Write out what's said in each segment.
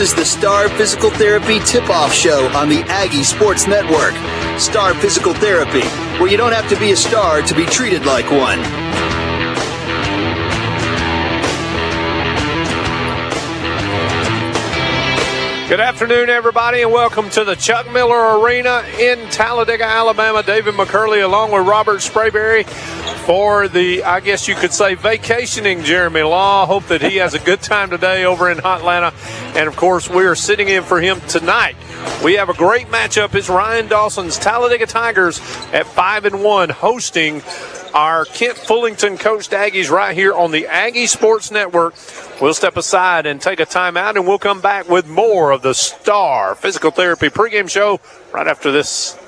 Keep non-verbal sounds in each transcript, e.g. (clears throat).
Is the Star Physical Therapy Tip Off Show on the Aggie Sports Network. Star Physical Therapy, where you don't have to be a star to be treated like one. Good afternoon, everybody, and welcome to the Chuck Miller Arena in Talladega, Alabama. David McCurley, along with Robert Sprayberry, for the, I guess you could say, vacationing Jeremy Law. Hope that he has a good time today over in Atlanta. And of course, we are sitting in for him tonight. We have a great matchup. It's Ryan Dawson's Talladega Tigers at five and one, hosting our Kent Fullington coached Aggies right here on the Aggie Sports Network. We'll step aside and take a timeout, and we'll come back with more of the Star Physical Therapy pregame show right after this.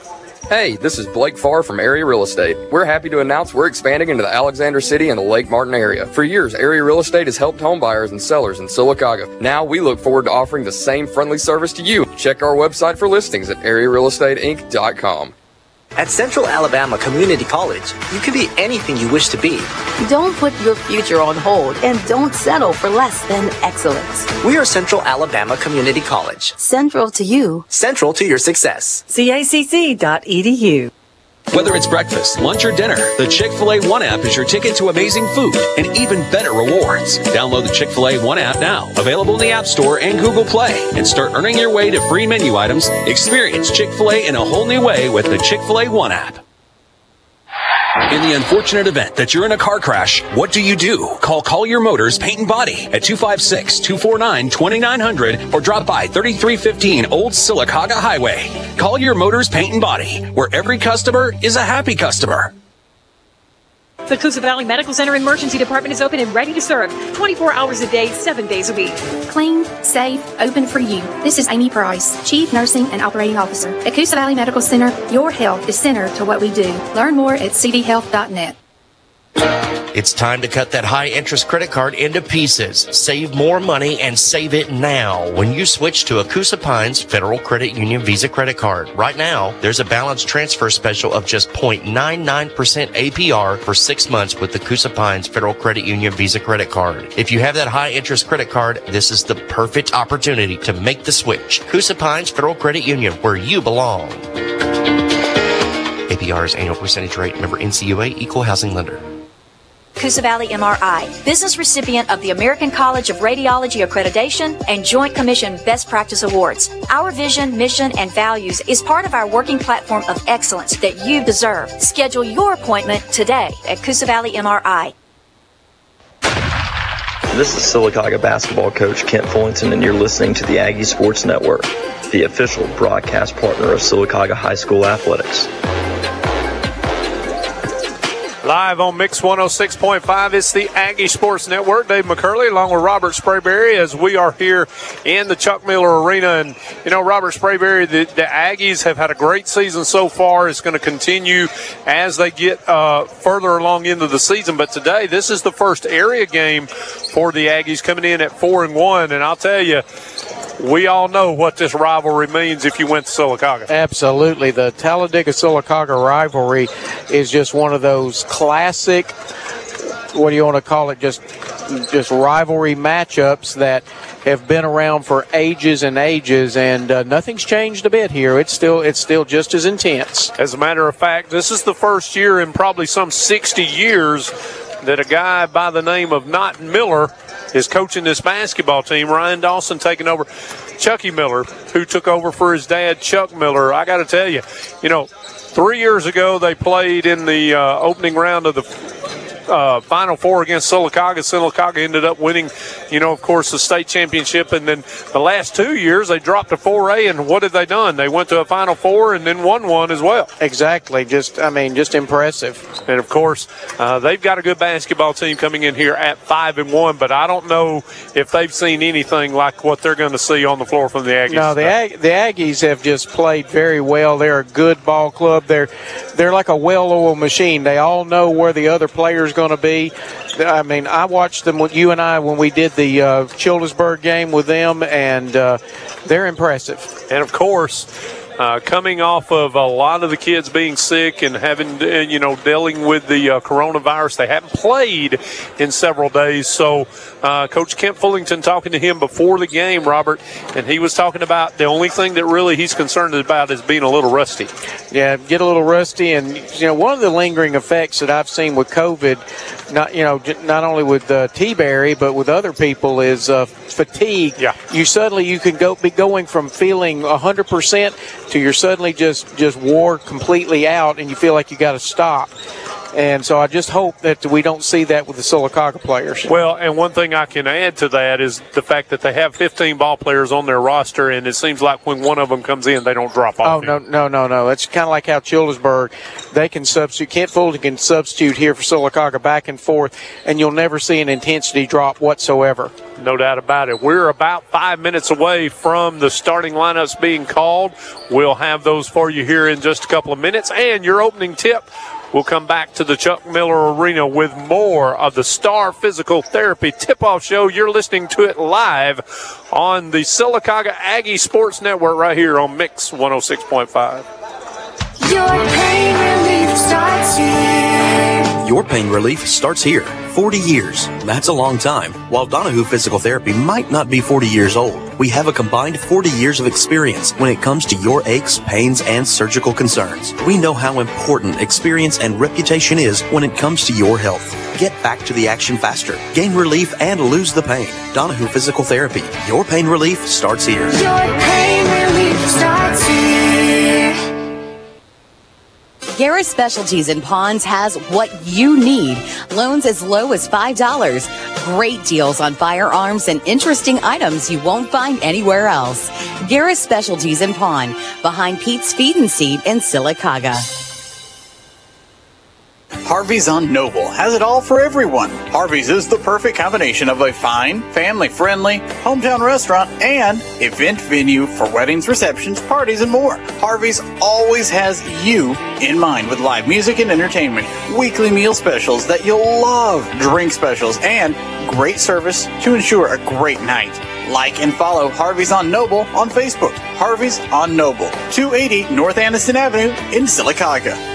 Hey, this is Blake Farr from Area Real Estate. We're happy to announce we're expanding into the Alexander City and the Lake Martin area. For years, Area Real Estate has helped home buyers and sellers in Sylacauga. Now we look forward to offering the same friendly service to you. Check our website for listings at arearealestateinc.com. At Central Alabama Community College, you can be anything you wish to be. Don't put your future on hold and don't settle for less than excellence. We are Central Alabama Community College. Central to you. Central to your success. CACC.edu. Whether it's breakfast, lunch, or dinner, the Chick fil A One app is your ticket to amazing food and even better rewards. Download the Chick fil A One app now, available in the App Store and Google Play, and start earning your way to free menu items. Experience Chick fil A in a whole new way with the Chick fil A One app. In the unfortunate event that you're in a car crash, what do you do? Call Collier Motors Paint and Body at 256 249 2900 or drop by 3315 Old Sylacauga Highway. Collier Motors Paint and Body, where every customer is a happy customer. The Coosa Valley Medical Center Emergency Department is open and ready to serve 24 hours a day, 7 days a week. Clean, safe, open for you. This is Amy Price, Chief Nursing and Operating Officer. At Coosa Valley Medical Center, your health is center to what we do. Learn more at cdhealth.net. It's time to cut that high interest credit card into pieces. Save more money and save it now when you switch to Acusa Pines Federal Credit Union Visa credit card. Right now, there's a balance transfer special of just 0.99% APR for six months with the Coosa Pines Federal Credit Union Visa credit card. If you have that high interest credit card, this is the perfect opportunity to make the switch. Coosa Pines Federal Credit Union, where you belong. APR is annual percentage rate, member NCUA, equal housing lender. Coosa Valley MRI, business recipient of the American College of Radiology Accreditation and Joint Commission Best Practice Awards. Our vision, mission, and values is part of our working platform of excellence that you deserve. Schedule your appointment today at Coosa Valley MRI. This is Sylacauga basketball coach Kent Fullington, and you're listening to the Aggie Sports Network, the official broadcast partner of Sylacauga High School Athletics. Live on Mix 106.5, it's the Aggie Sports Network. Dave McCurley along with Robert Sprayberry as we are here in the Chuck Miller Arena. And, you know, Robert Sprayberry, the, the Aggies have had a great season so far. It's going to continue as they get uh, further along into the season. But today, this is the first area game for the Aggies coming in at 4 and 1. And I'll tell you, we all know what this rivalry means if you went to Sylacauga. Absolutely. The Talladega Sylacauga rivalry is just one of those classic, what do you want to call it, just just rivalry matchups that have been around for ages and ages, and uh, nothing's changed a bit here. It's still it's still just as intense. As a matter of fact, this is the first year in probably some 60 years that a guy by the name of Not Miller is coaching this basketball team. Ryan Dawson taking over. Chucky Miller, who took over for his dad, Chuck Miller. I got to tell you, you know, three years ago they played in the uh, opening round of the uh, Final Four against Sylacauga. Sylacauga ended up winning, you know, of course, the state championship. And then the last two years, they dropped to 4A. And what have they done? They went to a Final Four and then won one as well. Exactly. Just, I mean, just impressive. And of course, uh, they've got a good basketball team coming in here at five and one. But I don't know if they've seen anything like what they're going to see on the floor from the Aggies. No, the Ag- the Aggies have just played very well. They're a good ball club. They're they're like a well-oiled machine. They all know where the other player is going to be. I mean, I watched them with you and I when we did the uh, Childersburg game with them, and uh, they're impressive. And of course, uh, coming off of a lot of the kids being sick and having, uh, you know, dealing with the uh, coronavirus. They haven't played in several days. So, uh, Coach Kent Fullington talking to him before the game, Robert, and he was talking about the only thing that really he's concerned about is being a little rusty. Yeah, get a little rusty, and you know, one of the lingering effects that I've seen with COVID, not you know, not only with uh, T-Berry, but with other people, is uh, fatigue. Yeah. You suddenly you can go be going from feeling 100 percent to you're suddenly just just wore completely out, and you feel like you got to stop. And so I just hope that we don't see that with the Sylacauga players. Well, and one thing I can add to that is the fact that they have 15 ball players on their roster, and it seems like when one of them comes in, they don't drop off. Oh no, no, no, no! It's kind of like how Childersburg, they can substitute. Kent Fulton can substitute here for Sylacauga back and forth, and you'll never see an intensity drop whatsoever. No doubt about it. We're about five minutes away from the starting lineups being called. We'll have those for you here in just a couple of minutes, and your opening tip We'll come back to the Chuck Miller Arena with more of the Star Physical Therapy Tip Off Show. You're listening to it live on the Sylacauga Aggie Sports Network right here on Mix 106.5. Your pain relief starts here. Your pain relief starts here. 40 years. That's a long time. While Donahue Physical Therapy might not be 40 years old, we have a combined 40 years of experience when it comes to your aches, pains, and surgical concerns. We know how important experience and reputation is when it comes to your health. Get back to the action faster, gain relief, and lose the pain. Donahue Physical Therapy. Your pain relief starts here. Your pain relief starts Garris Specialties in Ponds has what you need. Loans as low as $5. Great deals on firearms and interesting items you won't find anywhere else. Garris Specialties in Pond, behind Pete's Feed and Seed in Sylacauga. Harvey's on Noble has it all for everyone. Harvey's is the perfect combination of a fine, family friendly, hometown restaurant and event venue for weddings, receptions, parties, and more. Harvey's always has you in mind with live music and entertainment, weekly meal specials that you'll love, drink specials, and great service to ensure a great night. Like and follow Harvey's on Noble on Facebook. Harvey's on Noble, 280 North Anniston Avenue in Sylacauga.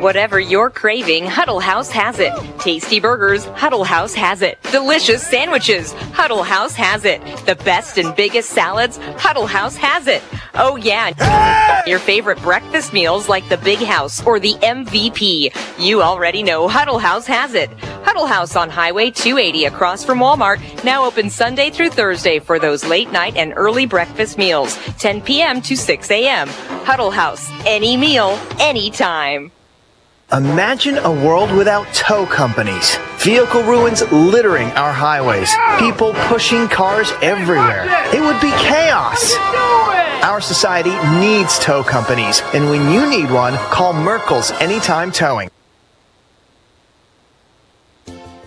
Whatever you're craving, Huddle House has it. Tasty burgers, Huddle House has it. Delicious sandwiches, Huddle House has it. The best and biggest salads, Huddle House has it. Oh yeah, your favorite breakfast meals like the Big House or the MVP. You already know Huddle House has it. Huddle House on Highway 280 across from Walmart, now open Sunday through Thursday for those late night and early breakfast meals, 10 p.m. to 6 a.m. Huddle House, any meal, anytime. Imagine a world without tow companies. Vehicle ruins littering our highways. People pushing cars everywhere. It would be chaos. Our society needs tow companies, and when you need one, call Merkel's Anytime Towing.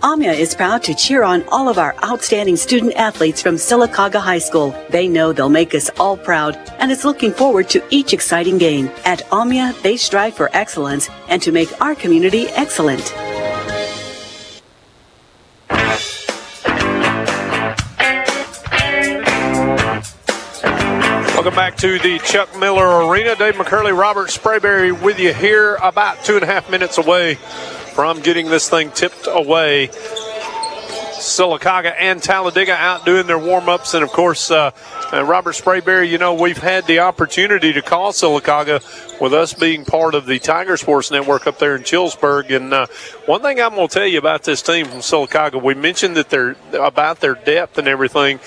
AMIA is proud to cheer on all of our outstanding student athletes from Sylacauga High School. They know they'll make us all proud and is looking forward to each exciting game. At AMIA, they strive for excellence and to make our community excellent. Welcome back to the Chuck Miller Arena. Dave McCurley, Robert Sprayberry with you here, about two and a half minutes away from getting this thing tipped away. Sylacauga and Talladega out doing their warm ups. And of course, uh, uh, Robert Sprayberry, you know, we've had the opportunity to call Sylacauga with us being part of the Tiger Sports Network up there in Childersburg. And uh, one thing I'm going to tell you about this team from Sylacauga, we mentioned that they're about their depth and everything,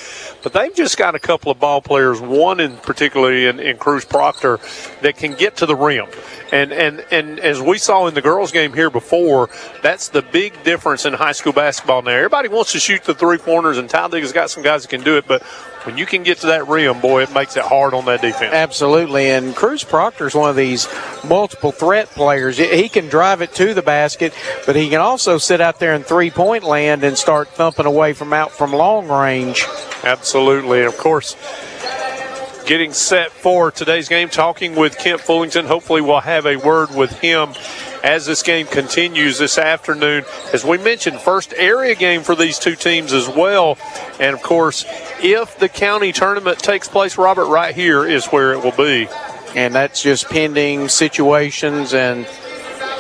but they've just got a couple of ball players, one in particularly in, in Cruz Proctor, that can get to the rim. And, and and as we saw in the girls' game here before, that's the big difference in high school basketball now. Everybody wants to shoot the three corners, and Talladega's got some guys that can do it, but when you can get to that rim, boy, it makes it hard on that defense. Absolutely. And Cruz Proctor is one of these multiple threat players. He can drive it to the basket, but he can also sit out there in three point land and start thumping away from out from long range. Absolutely. And of course, getting set for today's game, talking with Kent Fullington. Hopefully, we'll have a word with him as this game continues this afternoon. As we mentioned, first area game for these two teams as well. And of course, if the county tournament takes place, Robert, right here is where it will be. And that's just pending situations and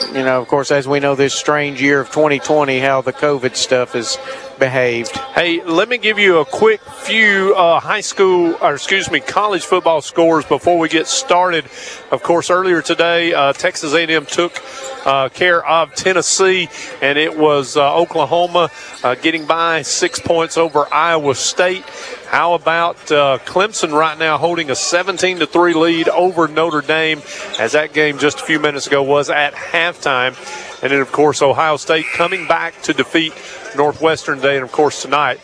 you know, of course, as we know, this strange year of 2020, how the COVID stuff has behaved. Hey, let me give you a quick few uh, high school, or excuse me, college football scores before we get started. Of course, earlier today, uh, Texas A&M took uh, care of Tennessee, and it was uh, Oklahoma uh, getting by six points over Iowa State. How about uh, Clemson right now holding a 17 to three lead over Notre Dame, as that game just a few minutes ago was at halftime, and then of course Ohio State coming back to defeat Northwestern Day, and of course tonight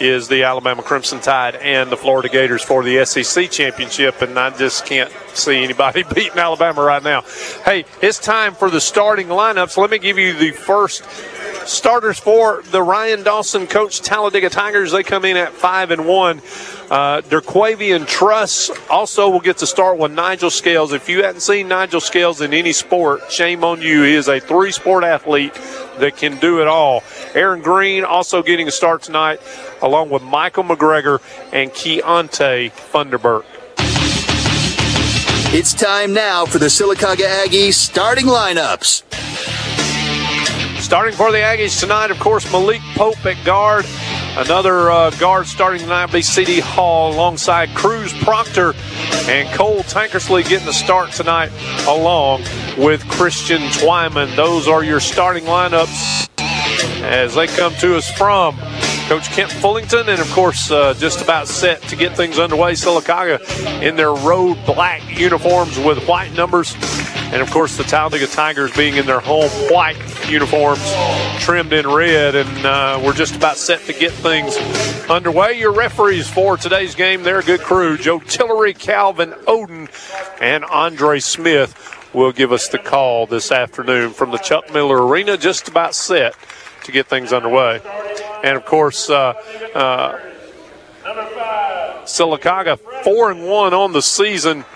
is the Alabama Crimson Tide and the Florida Gators for the SEC championship, and I just can't see anybody (laughs) beating Alabama right now. Hey, it's time for the starting lineups. Let me give you the first starters for the Ryan Dawson coach Talladega Tigers. They come in at five and one. Uh, Derquavian Truss also will get to start with Nigel Scales. If you hadn't seen Nigel Scales in any sport, shame on you. He is a three sport athlete that can do it all. Aaron Green also getting a start tonight, along with Michael McGregor and Keontae Funderburk. It's time now for the Sylacauga Aggies starting lineups. Starting for the Aggies tonight, of course, Malik Pope at guard. Another uh, guard starting tonight will be C.D. Hall alongside Cruz Proctor and Cole Tankersley getting the start tonight along with Christian Twyman. Those are your starting lineups as they come to us from Coach Kent Fullington, and of course, uh, just about set to get things underway. Sylacauga in their road black uniforms with white numbers, and of course, the Talladega Tigers being in their home white uniforms trimmed in red. And uh, we're just about set to get things underway. Your referees for today's game, they're a good crew. Joe Tillery, Calvin Oden, and Andre Smith will give us the call this afternoon from the Chuck Miller Arena, just about set to get things underway. And of course, uh, uh, Sylacauga four and one on the season,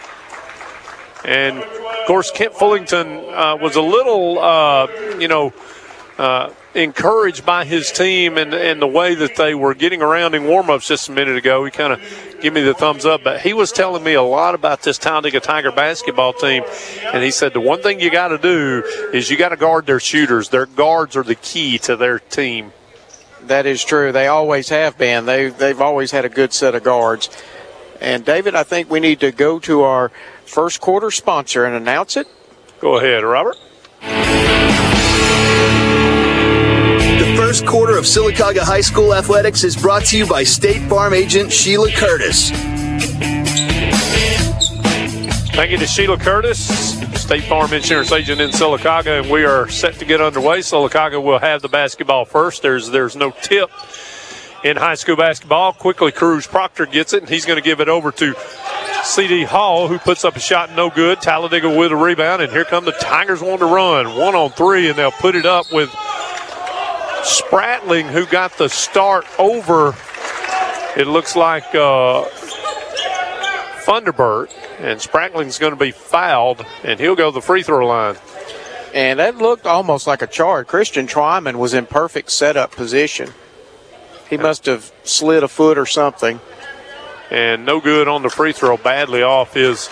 and of course Kent Fullington uh, was a little, uh, you know. Uh, encouraged by his team and, and the way that they were getting around in warm-ups just a minute ago. He kind of gave me the thumbs up, but he was telling me a lot about this Talladega Tiger basketball team, and he said the one thing you got to do is you got to guard their shooters. Their guards are the key to their team. That is true. They always have been. They they've always had a good set of guards. And David, I think we need to go to our first quarter sponsor and announce it. Go ahead, Robert. The first quarter of Sylacauga High School athletics is brought to you by State Farm agent Sheila Curtis. Thank you to Sheila Curtis, State Farm Insurance Agent in Sylacauga, and we are set to get underway. Sylacauga will have the basketball first. There's there's no tip in high school basketball. Quickly, Cruz Proctor gets it, and he's going to give it over to C.D. Hall, who puts up a shot no good. Talladega with a rebound, and here come the Tigers wanting to run. One on three, and they'll put it up with Spratling, who got the start over, it looks like uh, Funderburk. And Spratling's going to be fouled, and he'll go to the free throw line. And that looked almost like a charge. Christian Twyman was in perfect setup position. He must have slid a foot or something. And no good on the free throw. Badly off is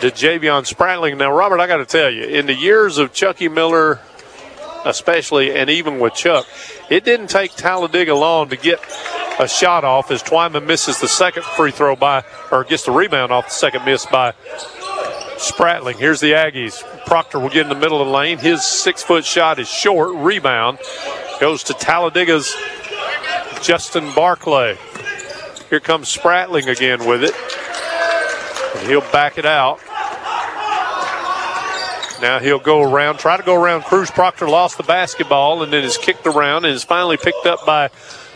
DeJavion Spratling. Now, Robert, I got to tell you, in the years of Chucky Miller, especially, and even with Chuck, it didn't take Talladega long to get a shot off as Twyman misses the second free throw by, or gets the rebound off the second miss by Spratling. Here's the Aggies. Proctor will get in the middle of the lane. His six foot shot is short. Rebound goes to Talladega's Justin Barclay. Here comes Spratling again with it. And he'll back it out. Now he'll go around, try to go around. Cruz Proctor lost the basketball and then is kicked around and is finally picked up by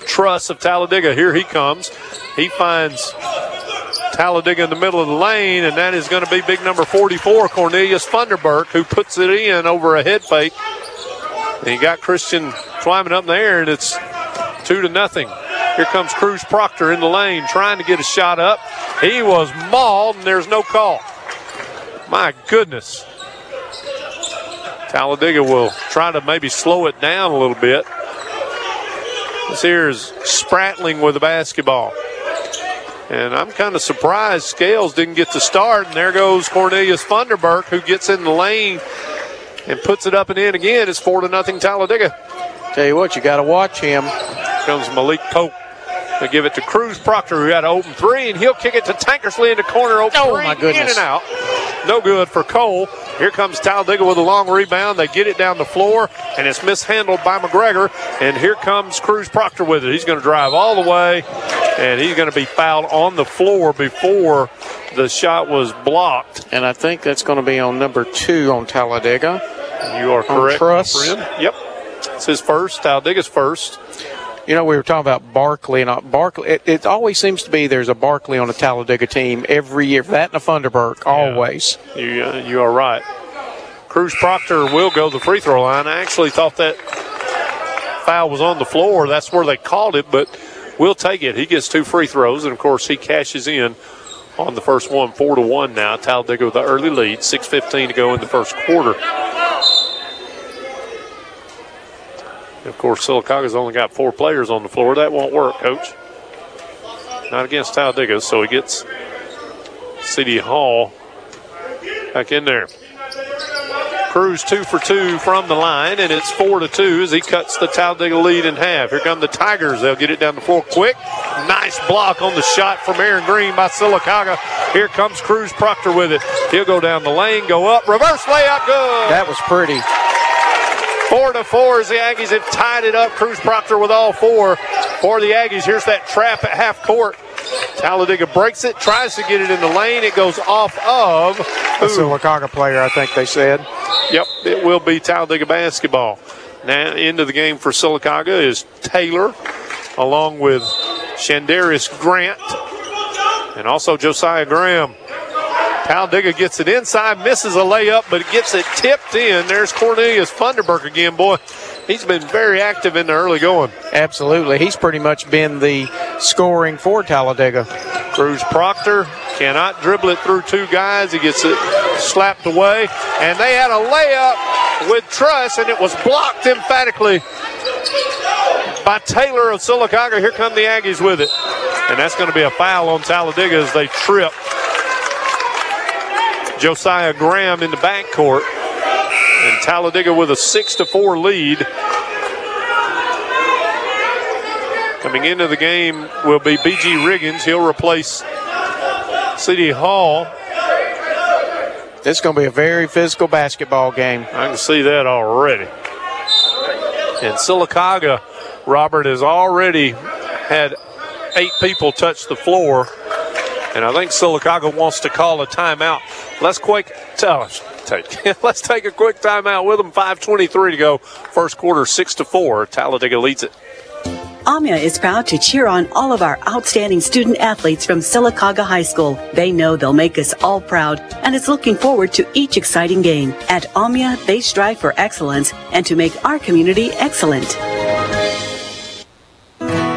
Truss of Talladega. Here he comes. He finds Talladega in the middle of the lane, and that is going to be big number 44, Cornelius Funderburk, who puts it in over a head fake. And he got Christian climbing up there, and it's two to nothing. Here comes Cruz Proctor in the lane trying to get a shot up. He was mauled, and there's no call. My goodness. Talladega will try to maybe slow it down a little bit. This here is Spratling with the basketball. And I'm kind of surprised Scales didn't get to start. And there goes Cornelius Funderburk, who gets in the lane and puts it up and in again. It's four to nothing Talladega. Tell you what, you got to watch him. Comes Malik Pope. They give it to Cruz Proctor, who had an open three, and he'll kick it to Tankersley in the corner. Open Oh, three, my goodness. in and out. No good for Cole. Here comes Talladega with a long rebound. They get it down the floor, and it's mishandled by McGregor. And here comes Cruz Proctor with it. He's going to drive all the way, and he's going to be fouled on the floor before the shot was blocked. And I think that's going to be on number two on Talladega. You are correct, my Truss. friend. Yep. It's his first. Talladega's first. You know, we were talking about Barkley, and uh, Barkley. It, it always seems to be there's a Barkley on a Talladega team every year. That and a Funderburk, always. You, uh, you are right. Cruz Proctor will go the free throw line. I actually thought that foul was on the floor. That's where they called it, but we'll take it. He gets two free throws, and of course, he cashes in on the first one, four to one now. Talladega with the early lead, six fifteen to go in the first quarter. And of course, Sylacauga's only got four players on the floor. That won't work, coach. Not against Talladega, so he gets C.D. Hall back in there. Cruz two for two from the line, and it's four to two as he cuts the Talladega lead in half. Here come the Tigers. They'll get it down the floor quick. Nice block on the shot from Aaron Green by Sylacauga. Here comes Cruz Proctor with it. He'll go down the lane, go up, reverse layup, good. That was pretty. Four to four as the Aggies have tied it up. Cruz Proctor with all four for the Aggies. Here's that trap at half court. Talladega breaks it, tries to get it in the lane. It goes off of. That's A Sylacauga player, I think they said. Yep, it will be Talladega basketball. Now into the game for Sylacauga is Taylor, along with Shandarius Grant, and also Josiah Graham. Talladega gets it inside, misses a layup, but gets it tipped in. There's Cornelius Funderburk again, boy. He's been very active in the early going. Absolutely. He's pretty much been the scoring for Talladega. Cruz Proctor cannot dribble it through two guys. He gets it slapped away. And they had a layup with Truss, and it was blocked emphatically by Taylor of Sylacauga. Here come the Aggies with it. And that's going to be a foul on Talladega as they trip Josiah Graham in the backcourt. And Talladega with a 6 to 4 lead. Coming into the game will be BG Riggins. He'll replace C.D. Hall. This is going to be a very physical basketball game. I can see that already. And Sylacauga, Robert, has already had eight people touch the floor. And I think Sylacauga wants to call a timeout. Let's quick tell us. Take, (laughs) let's take a quick timeout with them. 5:23 to go. First quarter, six to four. Talladega leads it. AMIA is proud to cheer on all of our outstanding student athletes from Sylacauga High School. They know they'll make us all proud and is looking forward to each exciting game. At AMIA, they strive for excellence and to make our community excellent.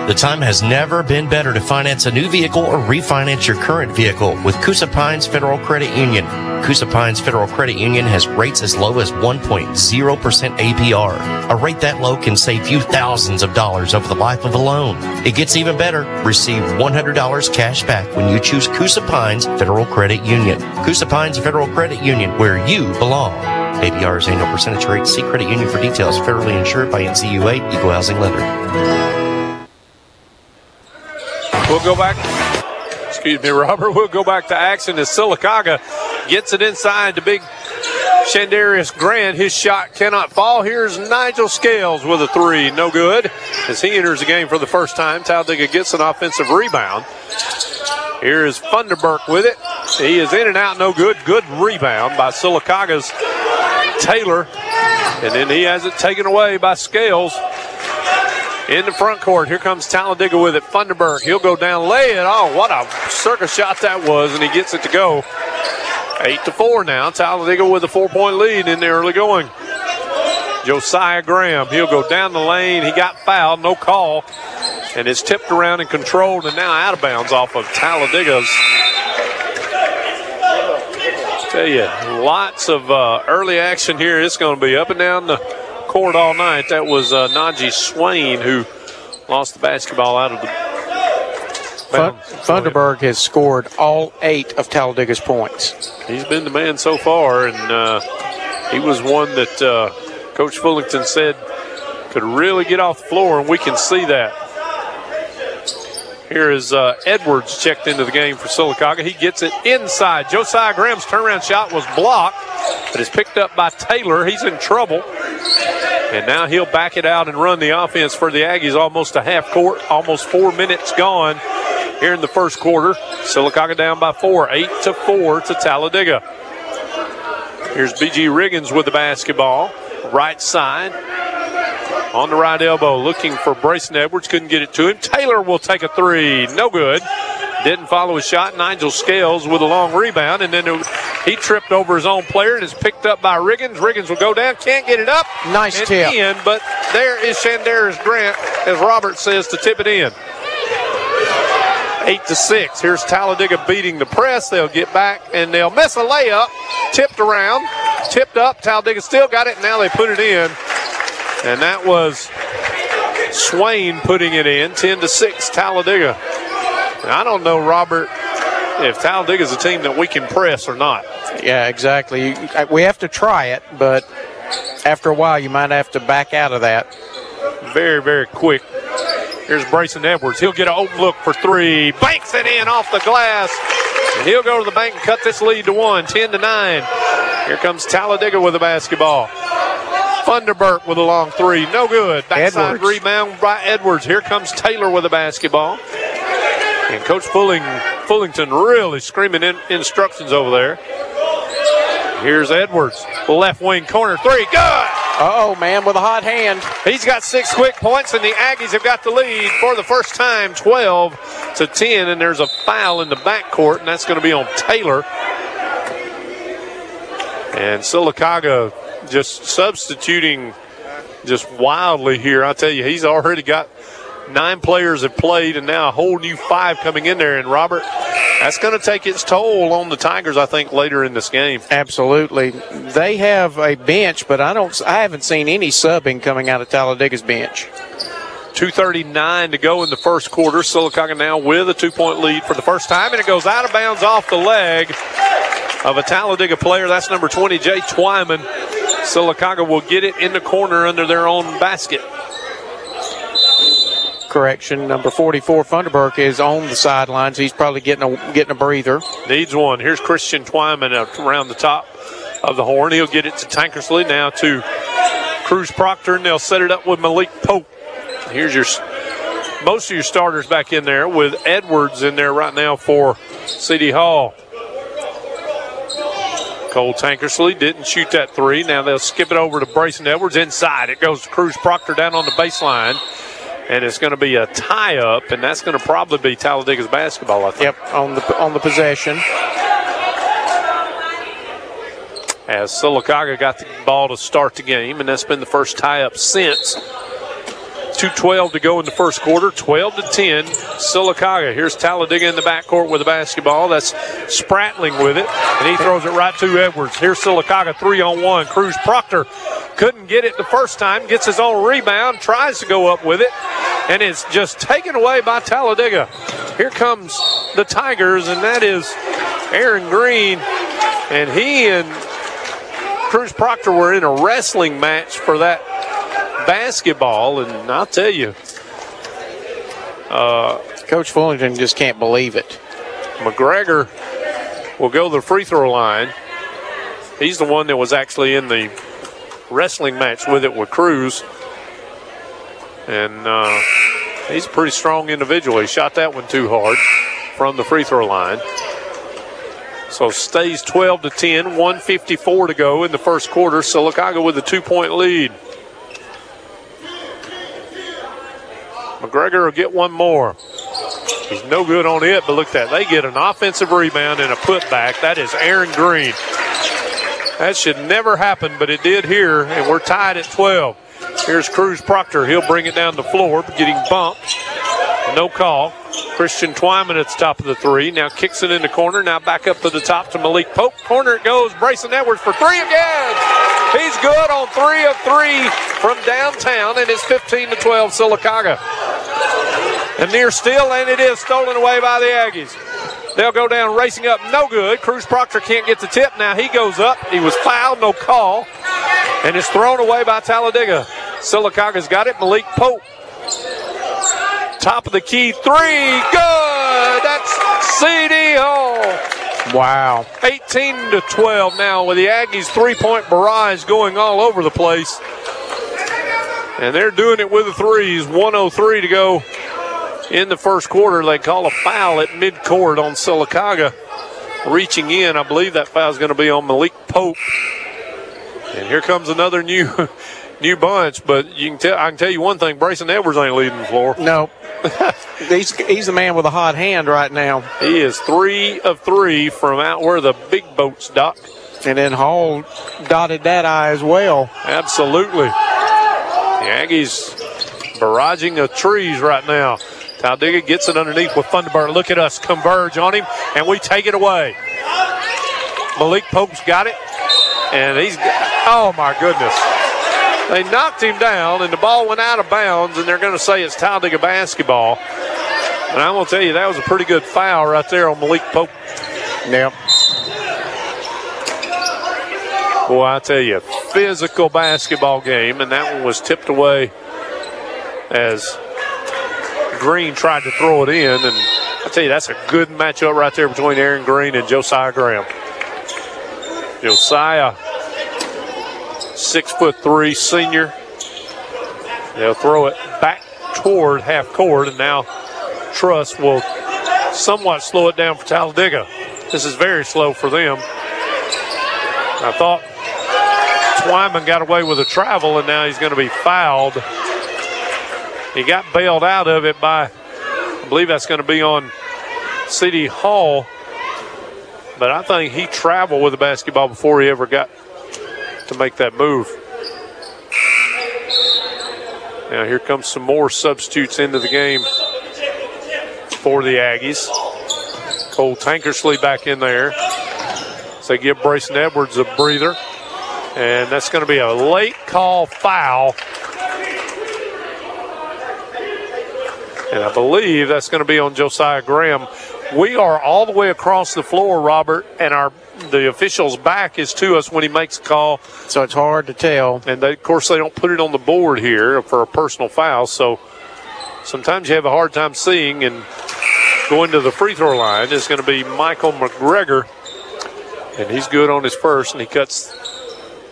The time has never been better to finance a new vehicle or refinance your current vehicle with Coosa Pines Federal Credit Union. Coosa Pines Federal Credit Union has rates as low as 1.0% APR. A rate that low can save you thousands of dollars over the life of a loan. It gets even better. Receive $100 cash back when you choose Coosa Pines Federal Credit Union. Coosa Pines Federal Credit Union, where you belong. APR's annual percentage rate. See credit union for details. Federally insured by NCUA, Equal Housing Lender. We'll go back. Excuse me, (laughs) Robert. We'll go back to action as Sylacauga gets it inside to big Shandarius Grant. His shot cannot fall. Here's Nigel Scales with a three. No good. As he enters the game for the first time, Talladega gets an offensive rebound. Here is Funderburk with it. He is in and out, no good. Good rebound by Sylacauga's Taylor. And then he has it taken away by Scales in the front court. Here comes Talladega with it. Funderburk. He'll go down, lay it. Oh, what a circus shot that was, and he gets it to go. Eight to four now. Talladega with a four-point lead in the early going. Josiah Graham. He'll go down the lane. He got fouled, no call, and it's tipped around and controlled, and now out of bounds off of Talladega's Tell you, lots of uh, early action here. It's going to be up and down the court all night. That was uh, Najee Swain who lost the basketball out of the. Fun- Funderburk has scored all eight of Talladega's points. He's been the man so far, and uh, he was one that uh, Coach Fullington said could really get off the floor, and we can see that. Here is uh, Edwards checked into the game for Sylacauga. He gets it inside. Josiah Graham's turnaround shot was blocked, but is picked up by Taylor. He's in trouble. And now he'll back it out and run the offense for the Aggies. Almost a half court, almost four minutes gone here in the first quarter. Sylacauga down by four, eight to four to Talladega. Here's BG Riggins with the basketball, right side. On the right elbow, looking for Brayson Edwards. Couldn't get it to him. Taylor will take a three. No good. Didn't follow his shot. Nigel Scales with a long rebound, and then it, he tripped over his own player and is picked up by Riggins. Riggins will go down. Can't get it up. Nice and tip. In, but there is Shandarius Grant, as Robert says, to tip it in. Eight to six. Here's Talladega beating the press. They'll get back and they'll miss a layup. Tipped around, tipped up. Talladega still got it. Now they put it in, and that was Swain putting it in. Ten to six. Talladega. And I don't know, Robert, if Talladega is a team that we can press or not. Yeah, exactly. We have to try it, but after a while, you might have to back out of that. Very, very quick. Here's Brayson Edwards. He'll get an open look for three. Banks it in off the glass. And he'll go to the bank and cut this lead to one, 10 to 9. Here comes Talladega with the basketball. Funderburk with a long three. No good. Backside Edwards. rebound by Edwards. Here comes Taylor with a basketball. And Coach Fulling, Fullington really screaming in, instructions over there. Here's Edwards. Left wing corner three. Good. Oh, man, with a hot hand. He's got six quick points, and the Aggies have got the lead for the first time, 12 to 10. And there's a foul in the backcourt, and that's going to be on Taylor. And Sylacauga just substituting just wildly here. I tell you, he's already got nine players have played, and now a whole new five coming in there. And Robert, that's going to take its toll on the Tigers, I think, later in this game. Absolutely. They have a bench, but I don't. I haven't seen any subbing coming out of Talladega's bench. 2.39 to go in the first quarter. Sylacauga now with a two point lead for the first time, and it goes out of bounds off the leg of a Talladega player. That's number 20, Jay Twyman. Sylacauga will get it in the corner under their own basket. Correction. Number 44, Funderburk, is on the sidelines. He's probably getting a getting a breather. Needs one. Here's Christian Twyman around the top of the horn. He'll get it to Tankersley now to Cruz Proctor, and they'll set it up with Malik Pope. Here's your most of your starters back in there with Edwards in there right now for C.D. Hall. Cole Tankersley didn't shoot that three. Now they'll skip it over to Brayson Edwards inside. It goes to Cruz Proctor down on the baseline. And it's going to be a tie up, and that's going to probably be Talladega's basketball, I think. Yep, on the on the possession. as Sylacauga got the ball to start the game, and that's been the first tie up since. 2.12 to go in the first quarter, 12 to 10. Sylacauga. Here's Talladega in the backcourt with the basketball. That's Spratling with it, and he throws it right to Edwards. Here's Sylacauga, three on one. Cruz Proctor couldn't get it the first time, gets his own rebound, tries to go up with it, and it's just taken away by Talladega. Here comes the Tigers, and that is Aaron Green, and he and Cruz Proctor were in a wrestling match for that basketball, and I'll tell you, uh, Coach Fullington just can't believe it. McGregor will go to the free throw line. He's the one that was actually in the wrestling match with it with Cruz, and uh, he's a pretty strong individual. He shot that one too hard from the free throw line. So stays 12 to 10, 154 to go in the first quarter. So Sylacauga with a two point lead. McGregor will get one more. He's no good on it, but look at that. They get an offensive rebound and a putback. That is Aaron Green. That should never happen, but it did here, and we're tied at 12. Here's Cruz Proctor. He'll bring it down the floor, getting bumped. No call. Christian Twyman at the top of the three. Now kicks it in the corner. Now back up to the top to Malik Pope. Corner it goes. Brayson Edwards for three again. He's good on three of three from downtown, and it's 15 to 12 Sylacauga. And near steal, and it is stolen away by the Aggies. They'll go down racing up, no good. Cruz Proctor can't get the tip. Now he goes up. He was fouled, no call. And it's thrown away by Talladega. Sylacauga's got it. Malik Pope. Top of the key three. Good. That's CD Hall. Wow. 18 to 12 now with the Aggies three point barrage going all over the place. And they're doing it with the threes. 103 to go in the first quarter. They call a foul at midcourt on Sylacauga. Reaching in, I believe that foul is going to be on Malik Pope. And here comes another new (laughs) new bunch. But you can tell I can tell you one thing: Brayson Edwards ain't leading the floor. No. (laughs) he's, he's the man with a hot hand right now. He is three of three from out where the big boats dock. And then Hall dotted that eye as well. Absolutely. The Aggies barraging the trees right now. Talladega gets it underneath with Funderburk. Look at us converge on him, and we take it away. Malik Pope's got it, and he's oh my goodness. They knocked him down, and the ball went out of bounds, and they're going to say it's Talladega basketball. And I'm going to tell you, that was a pretty good foul right there on Malik Pope. Yep. Boy, I tell you, physical basketball game, and that one was tipped away as Green tried to throw it in. And I tell you, that's a good matchup right there between Aaron Green and Josiah Graham. Josiah, six foot three senior. They'll throw it back toward half court, and now Truss will somewhat slow it down for Talladega. This is very slow for them. I thought Twyman got away with a travel, and now he's going to be fouled. He got bailed out of it by, I believe that's going to be on C.D. Hall. But I think he traveled with the basketball before he ever got to make that move. Now here comes some more substitutes into the game for the Aggies. Cole Tankersley back in there. So they give Brayson Edwards a breather. And that's going to be a late call foul. And I believe that's going to be on Josiah Graham. We are all the way across the floor, Robert, and our the official's back is to us when he makes a call. So it's hard to tell. And they, of course, they don't put it on the board here for a personal foul. So sometimes you have a hard time seeing. And going to the free throw line is going to be Michael McGregor. And he's good on his first, and he cuts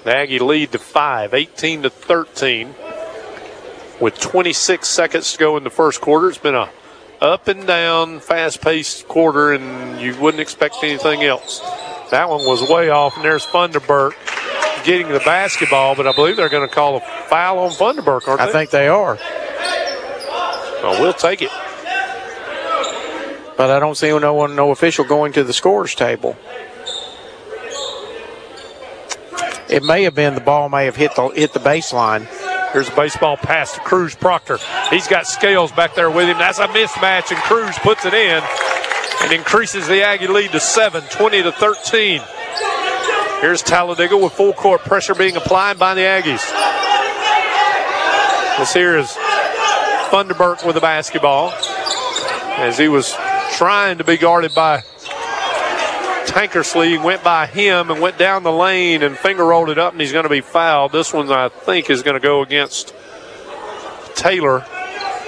the Aggie lead to five, 18 to 13. With 26 seconds to go in the first quarter, it's been a up and down, fast-paced quarter, and you wouldn't expect anything else. That one was way off, and there's Funderburk getting the basketball, but I believe they're going to call a foul on Funderburk, aren't I they? think they are. Well, we'll take it. But I don't see no one, no official going to the scores table. It may have been the ball may have hit the hit the baseline. Here's a baseball pass to Cruz Proctor. He's got Scales back there with him. That's a mismatch, and Cruz puts it in and increases the Aggie lead to 7, 20 to 13. Here's Talladega with full court pressure being applied by the Aggies. This here is Funderburk with the basketball as he was trying to be guarded by Tankersley. Went by him and went down the lane and finger rolled it up, and he's going to be fouled. This one, I think, is going to go against Taylor,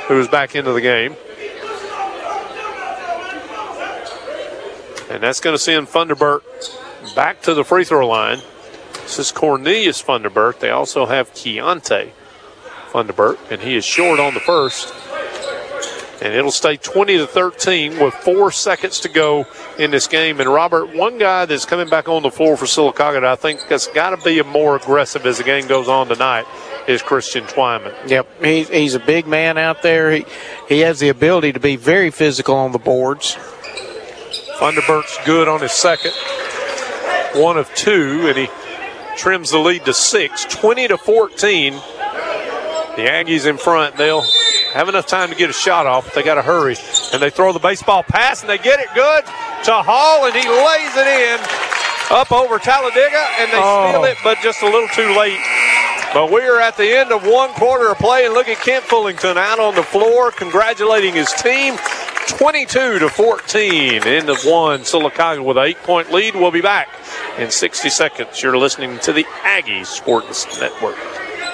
who is back into the game. And that's going to send Funderburk back to the free throw line. This is Cornelius Funderburk. They also have Keontae Funderburk, and he is short on the first. And it'll stay 20 to 13 with four seconds to go in this game. And Robert, one guy that's coming back on the floor for that I think that's got to be more aggressive as the game goes on tonight is Christian Twyman. Yep, he, he's a big man out there. He he has the ability to be very physical on the boards. Funderburk's good on his second, one of two, and he trims the lead to six, 20 to 14. The Aggies in front. They'll have enough time to get a shot off. But they got to hurry. And they throw the baseball pass and they get it good to Hall and he lays it in up over Talladega and they Oh. steal it, but just a little too late. But we are at the end of one quarter of play and look at Kent Fullington out on the floor congratulating his team. 22 to 14 end of one. Sylacauga with an eight point lead. We'll be back in 60 seconds. You're listening to the Aggie Sports Network.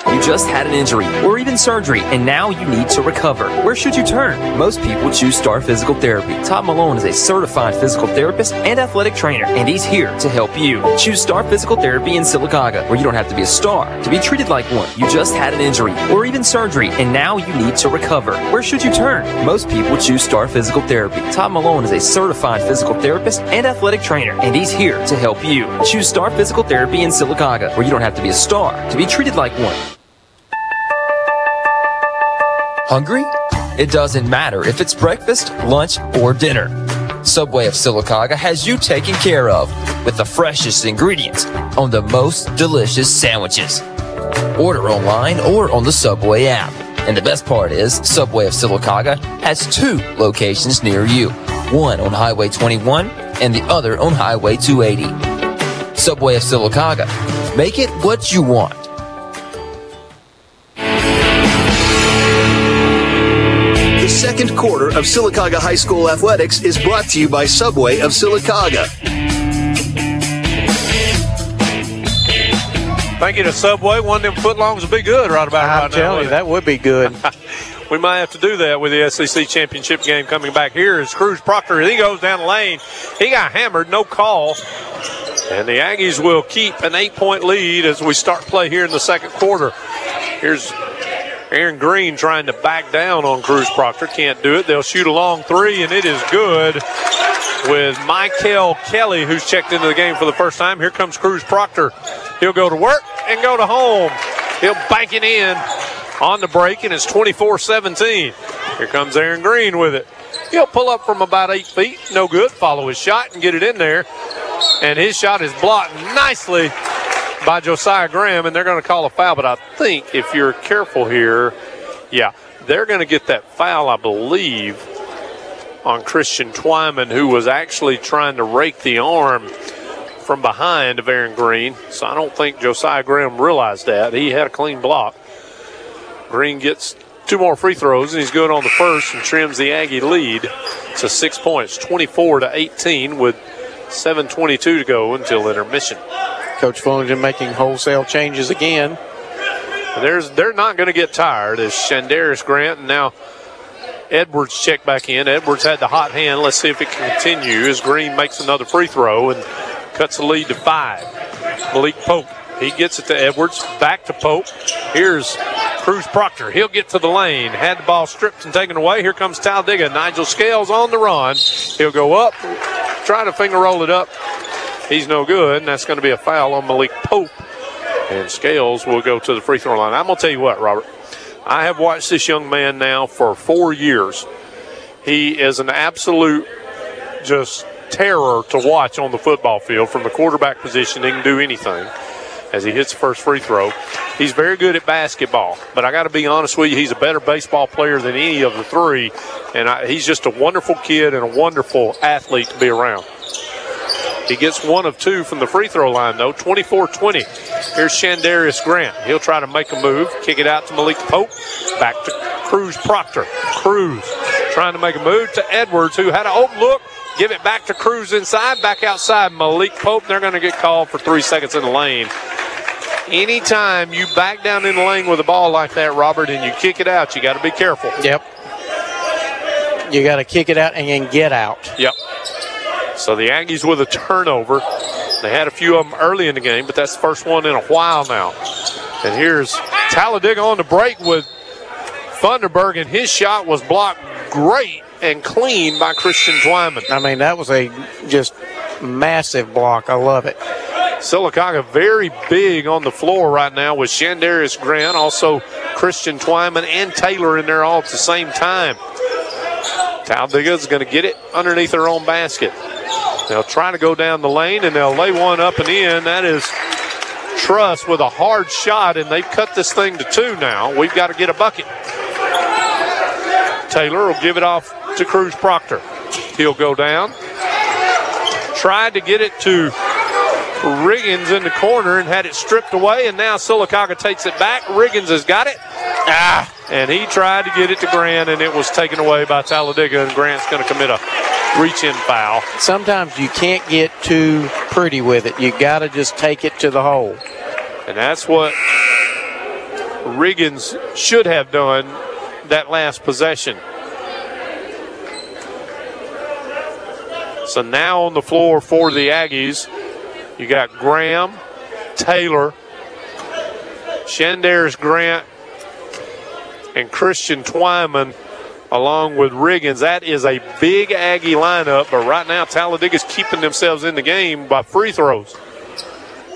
You just had an injury or even surgery, and now you need to recover. Where should you turn? Most people choose Star Physical Therapy. Todd Malone is a certified physical therapist and athletic trainer, and he's here to help you. Choose Star Physical Therapy in Sylacauga, where you don't have to be a star to be treated like one. You just had an injury or even surgery, and now you need to recover. Where should you turn? Most people choose Star Physical Therapy. Todd Malone is a certified physical therapist and athletic trainer, and he's here to help you. Choose Star Physical Therapy in Sylacauga, where you don't have to be a star to be treated like one. Hungry? It doesn't matter if it's breakfast, lunch, or dinner. Subway of Sylacauga has you taken care of with the freshest ingredients on the most delicious sandwiches. Order online or on the Subway app. And the best part is, Subway of Sylacauga has two locations near you. One on Highway 21 and the other on Highway 280. Subway of Sylacauga. Make it what you want. Second quarter of Sylacauga High School athletics is brought to you by Subway of Sylacauga. Thank you to Subway. One of them footlongs would be good right about I'm right now. telling you, that would be good. (laughs) we might have to do that with the SEC championship game coming back here. Is Cruz Proctor? He goes down the lane. He got hammered, no call. And the Aggies will keep an eight point lead as we start play here in the second quarter. Here's Aaron Green trying to back down on Cruz Proctor. Can't do it. They'll shoot a long three, and it is good with Michael Kelly, who's checked into the game for the first time. Here comes Cruz Proctor. He'll go to work and go to home. He'll bank it in on the break, and it's 24 17. Here comes Aaron Green with it. He'll pull up from about eight feet. No good. Follow his shot and get it in there. And his shot is blocked nicely by Josiah Graham, and they're going to call a foul. But I think if you're careful here, yeah, they're going to get that foul, I believe, on Christian Twyman, who was actually trying to rake the arm from behind of Aaron Green. So I don't think Josiah Graham realized that. He had a clean block. Green gets two more free throws, and he's good on the first and trims the Aggie lead to six points, 24 to 18, with 7:22 to go until intermission. Coach Fullington making wholesale changes again. There's, they're not going to get tired as Shandarius Grant and now Edwards check back in. Edwards had the hot hand. Let's see if it can continue as Green makes another free throw and cuts the lead to five. Malik Pope, he gets it to Edwards. Back to Pope. Here's Cruz Proctor. He'll get to the lane. Had the ball stripped and taken away. Here comes Talladega. Nigel Scales on the run. He'll go up, try to finger roll it up. He's no good, and that's going to be a foul on Malik Pope. And Scales will go to the free throw line. I'm going to tell you what, Robert. I have watched this young man now for four years. He is an absolute just terror to watch on the football field from the quarterback position. He can do anything as he hits the first free throw. He's very good at basketball, but I got to be honest with you, he's a better baseball player than any of the three. And I, he's just a wonderful kid and a wonderful athlete to be around. He gets one of two from the free throw line, though. 24 20. Here's Shandarius Grant. He'll try to make a move, kick it out to Malik Pope. Back to Cruz Proctor. Cruz trying to make a move to Edwards, who had an open look. Give it back to Cruz inside, back outside. Malik Pope. They're going to get called for three seconds in the lane. Anytime you back down in the lane with a ball like that, Robert, and you kick it out, you got to be careful. Yep. You got to kick it out and then get out. Yep. So the Aggies with a turnover. They had a few of them early in the game, but that's the first one in a while now. And here's Talladega on the break with Funderburk, and his shot was blocked great and clean by Christian Twyman. I mean, that was a just massive block. I love it. Sylacauga very big on the floor right now with Shandarius Grant, also Christian Twyman and Taylor in there all at the same time. Talladega is going to get it underneath their own basket. They'll try to go down the lane and they'll lay one up and in. That is Truss with a hard shot, and they've cut this thing to two now. We've got to get a bucket. Taylor will give it off to Cruz Proctor. He'll go down. Tried to get it to Riggins in the corner and had it stripped away, and now Sylacauga takes it back. Riggins has got it. Ah! And he tried to get it to Grant, and it was taken away by Talladega, and Grant's going to commit a reach in foul. Sometimes you can't get too pretty with it. You got to just take it to the hole. And that's what Riggins should have done that last possession. So now on the floor for the Aggies, you got Graham, Taylor, Shandarius Grant, and Christian Twyman along with Riggins. That is a big Aggie lineup, but right now Talladega's keeping themselves in the game by free throws.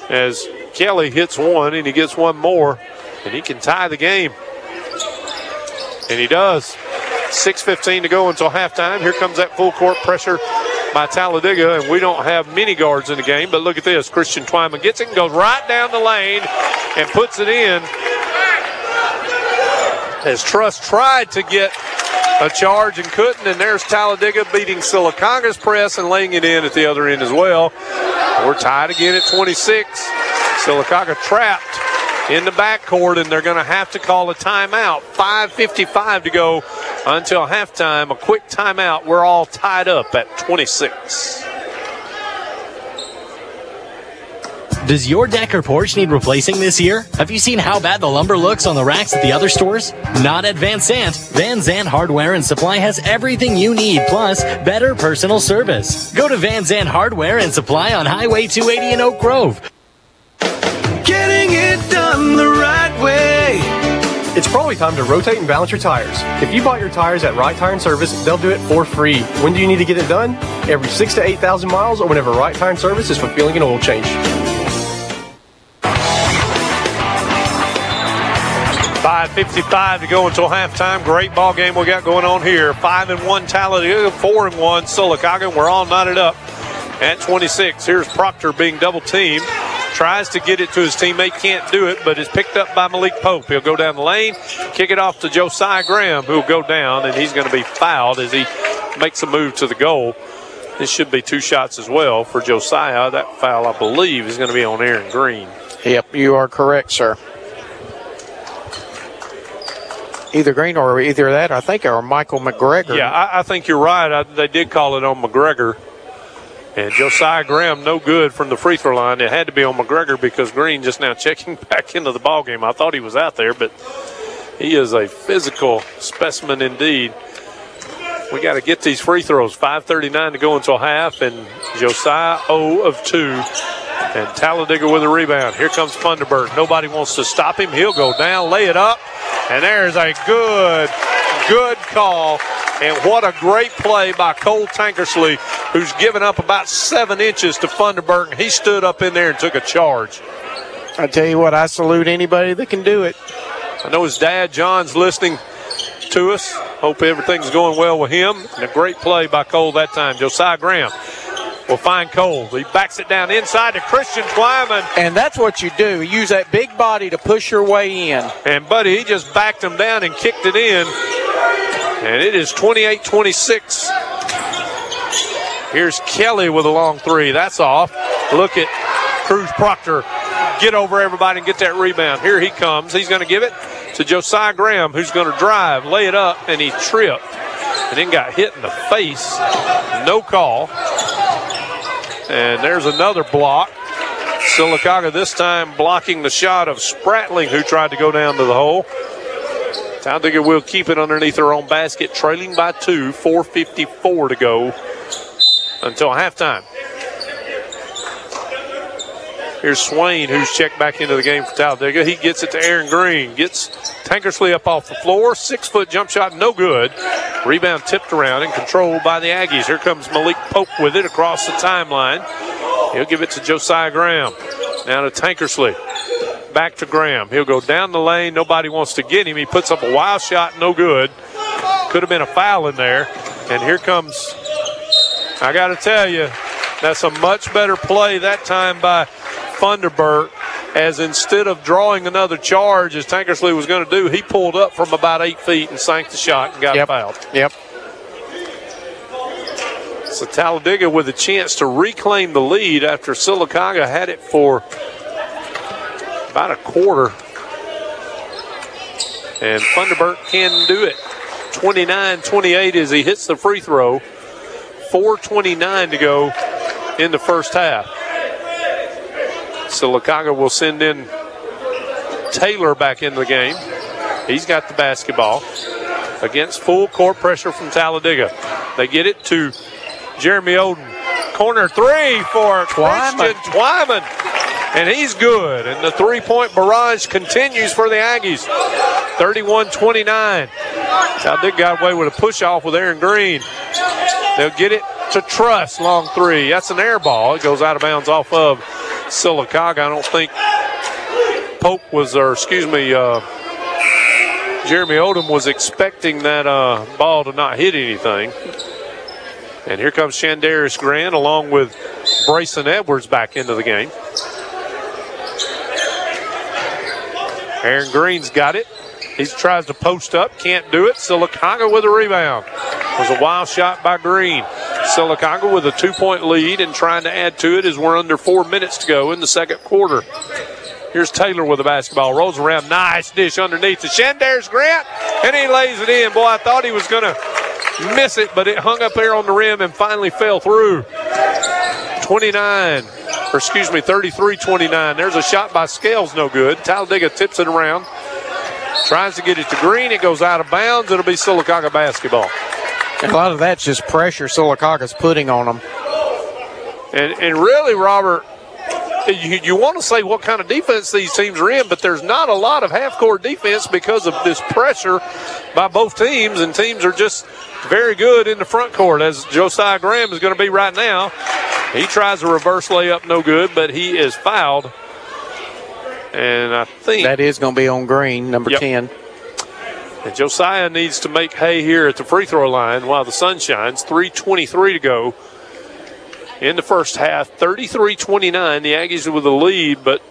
As Kelly hits one and he gets one more, and he can tie the game. And he does. 6.15 to go until halftime. Here comes that full court pressure by Talladega, and we don't have many guards in the game, but look at this. Christian Twyman gets it and goes right down the lane and puts it in. As Trust tried to get a charge and couldn't, and there's Talladega beating Sylacauga's press and laying it in at the other end as well. We're tied again at 26. Sylacauga trapped in the backcourt, and they're going to have to call a timeout. 5.55 to go until halftime. A quick timeout. We're all tied up at 26. Does your deck or porch need replacing this year? Have you seen how bad the lumber looks on the racks at the other stores? Not at Van Sant. Van Sant Hardware and Supply has everything you need, plus better personal service. Go to Van Sant Hardware and Supply on Highway 280 in Oak Grove. Getting it done the right way. It's probably time to rotate and balance your tires. If you bought your tires at Right Tire and Service, they'll do it for free. When do you need to get it done? Every six to 8,000 miles or whenever Right Tire and Service is fulfilling an oil change. 5.55 to go until halftime. Great ball game we got going on here. 5 and 1 Talladega, 4 and 1 Sylacauga. We're all knotted up at 26. Here's Proctor being double teamed. Tries to get it to his teammate, can't do it, but is picked up by Malik Pope. He'll go down the lane, kick it off to Josiah Graham, who'll go down, and he's going to be fouled as he makes a move to the goal. This should be two shots as well for Josiah. That foul, I believe, is going to be on Aaron Green. Yep, you are correct, sir. Either Green or either that, I think, or Michael McGregor. Yeah, I, I think you're right. I, they did call it on McGregor. And Josiah Graham, no good from the free throw line. It had to be on McGregor because Green just now (laughs) checking back into the ball game. I thought he was out there, but he is a physical specimen indeed. We got to get these free throws. 5:39 to go until half, and Josiah 0 of 2, and Talladega with a rebound. Here comes Funderburk. Nobody wants to stop him. He'll go down, lay it up, and there's a good, good call. And what a great play by Cole Tankersley, who's given up about seven inches to Funderburk. He stood up in there and took a charge. I tell you what, I salute anybody that can do it. I know his dad, John's listening to us. Hope everything's going well with him. And a great play by Cole that time. Josiah Graham will find Cole. He backs it down inside to Christian Twyman. And that's what you do. You use that big body to push your way in. And, buddy, he just backed him down and kicked it in. And it is 28 26. Here's Kelly with a long three. That's off. Look at Cruz Proctor get over everybody and get that rebound. Here he comes. He's going to give it to Josiah Graham, who's going to drive, lay it up, and he tripped and then got hit in the face. No call. And there's another block. Sylacauga this time blocking the shot of Spratling, who tried to go down to the hole. Talladega will keep it underneath their own basket, trailing by two, 4.54 to go until halftime. Here's Swain, who's checked back into the game for Talladega. He gets it to Aaron Green. Gets Tankersley up off the floor. Six foot jump shot, no good. Rebound tipped around and controlled by the Aggies. Here comes Malik Pope with it across the timeline. He'll give it to Josiah Graham. Now to Tankersley. Back to Graham. He'll go down the lane. Nobody wants to get him. He puts up a wild shot, no good. Could have been a foul in there. And here comes, I got to tell you, that's a much better play that time by Funderburk as instead of drawing another charge as Tankersley was going to do, he pulled up from about eight feet and sank the shot and got fouled. Yep. So Talladega with a chance to reclaim the lead after Sylacauga had it for about a quarter. And Funderburk can do it. 29 28 as he hits the free throw. 4.29 to go in the first half. So Sylacauga will send in Taylor back in the game. He's got the basketball against full court pressure from Talladega. They get it to Jeremy Oden. Corner three for Twyman. Christian Twyman. And he's good. And the three point barrage continues for the Aggies. 31 29. Talladega got away with a push off with Aaron Green. They'll get it to Trust, long three. That's an air ball. It goes out of bounds off of Sylacauga. I don't think Pope was, or excuse me, uh, Jeremy Odom was expecting that uh, ball to not hit anything. And here comes Shandarius Grant along with Brayson Edwards back into the game. Aaron Green's got it. He tries to post up, can't do it. Sylacauga with a rebound. Was a wild shot by Green. Sylacauga with a two point lead and trying to add to it as we're under four minutes to go in the second quarter. Here's Taylor with the basketball. Rolls around. Nice dish underneath to Shandarius Grant. And he lays it in. Boy, I thought he was going to miss it, but it hung up there on the rim and finally fell through. 29, or excuse me, 33 29. There's a shot by Scales, no good. Talladega tips it around. Tries to get it to Green. It goes out of bounds. It'll be Sylacauga basketball. A lot of that's just pressure Sylacauga's putting on them. And, and really, Robert, you, you want to say what kind of defense these teams are in, but there's not a lot of half court defense because of this pressure by both teams, and teams are just very good in the front court, as Josiah Graham is going to be right now. He tries a reverse layup, no good, but he is fouled. And I think That is going to be on green, number Yep. 10. And Josiah needs to make hay here at the free throw line while the sun shines. 3.23 to go in the first half. 33 29. The Aggies with the lead, but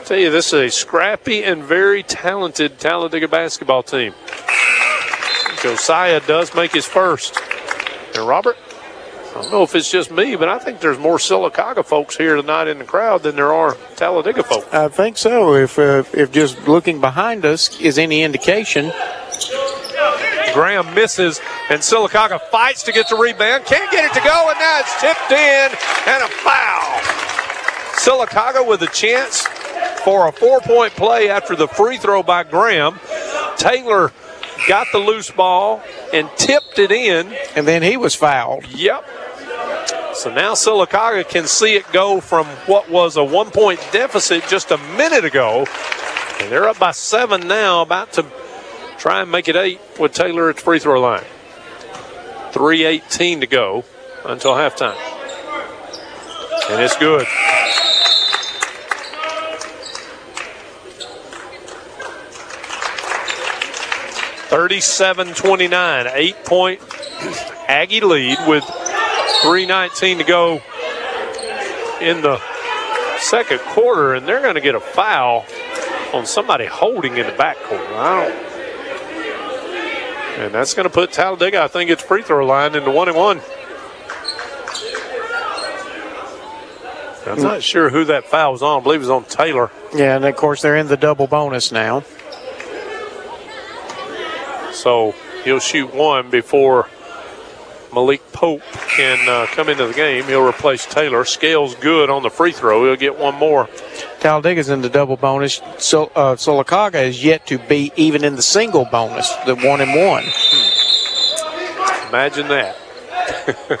I tell you, this is a scrappy and very talented Talladega basketball team. Josiah does make his first. And Robert, I don't know if it's just me, but I think there's more Sylacauga folks here tonight in the crowd than there are Talladega folks. I think so. If uh, if just looking behind us is any indication, Graham misses, and Sylacauga fights to get the rebound. Can't get it to go, and now it's tipped in, and a foul. Sylacauga with a chance for a four point play after the free throw by Graham. Taylor got the loose ball and tipped it in. and then he was fouled. Yep. So now Sylacauga can see it go from what was a one point deficit just a minute ago. And they're up by seven now, about to try and make it eight with Taylor at the free throw line. 3.18 to go until halftime. And it's good. Thirty-seven twenty-nine, eight point (clears throat) Aggie lead with 3.19 to go in the second quarter, and they're going to get a foul on somebody holding in the backcourt. I don't. And that's going to put Talladega, I think, its free throw line into one and one. I'm not sure who that foul was on. I believe it was on Taylor. Yeah, and of course they're in the double bonus now. So he'll shoot one before Malik Pope can uh, come into the game. He'll replace Taylor. Scales good on the free throw. He'll get one more. Talladega's in the double bonus. So uh, Sylacauga is yet to be even in the single bonus, the one and one. Imagine that. (laughs)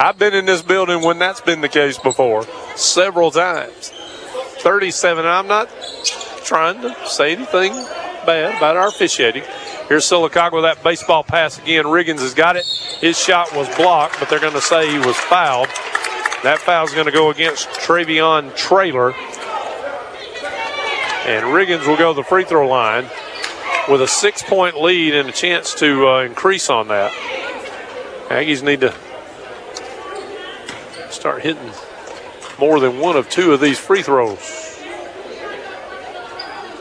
I've been in this building when that's been the case before, several times. 37. I'm not trying to say anything bad about our officiating. Here's Sylacauga with that baseball pass again. Riggins has got it. His shot was blocked, but they're going to say he was fouled. That foul's going to go against Travion Trailer. And Riggins will go to the free throw line with a six point lead and a chance to uh, increase on that. Aggies need to start hitting more than one of two of these free throws.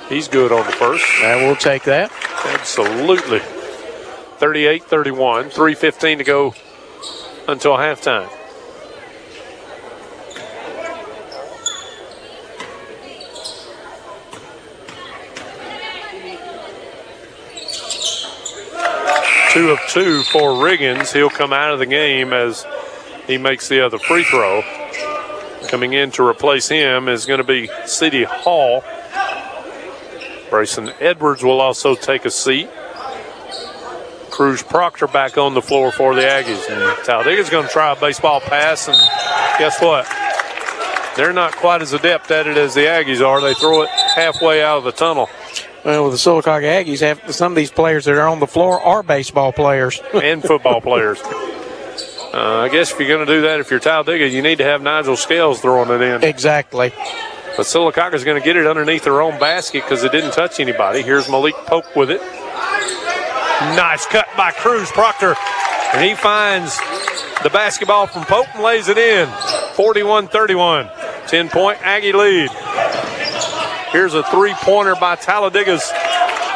He's good on the first. And we'll take that. Absolutely. 38 31, 3.15 to go until halftime. Two of two for Riggins. He'll come out of the game as he makes the other free throw. Coming in to replace him is going to be C.D. Hall. Brayson Edwards will also take a seat. Cruz Proctor back on the floor for the Aggies. And Talladega's going to try a baseball pass, and guess what? They're not quite as adept at it as the Aggies are. They throw it halfway out of the tunnel. Well, with the Sylacauga Aggies, have some of these players that are on the floor are baseball players (laughs) and football players. Uh, I guess if you're going to do that, if you're Talladega, you need to have Nigel Scales throwing it in. Exactly. But Sylacauga's going to get it underneath their own basket because it didn't touch anybody. Here's Malik Pope with it. Nice cut by Cruz Proctor. And he finds the basketball from Pope and lays it in. 41 31. 10 point Aggie lead. Here's a three pointer by Talladega's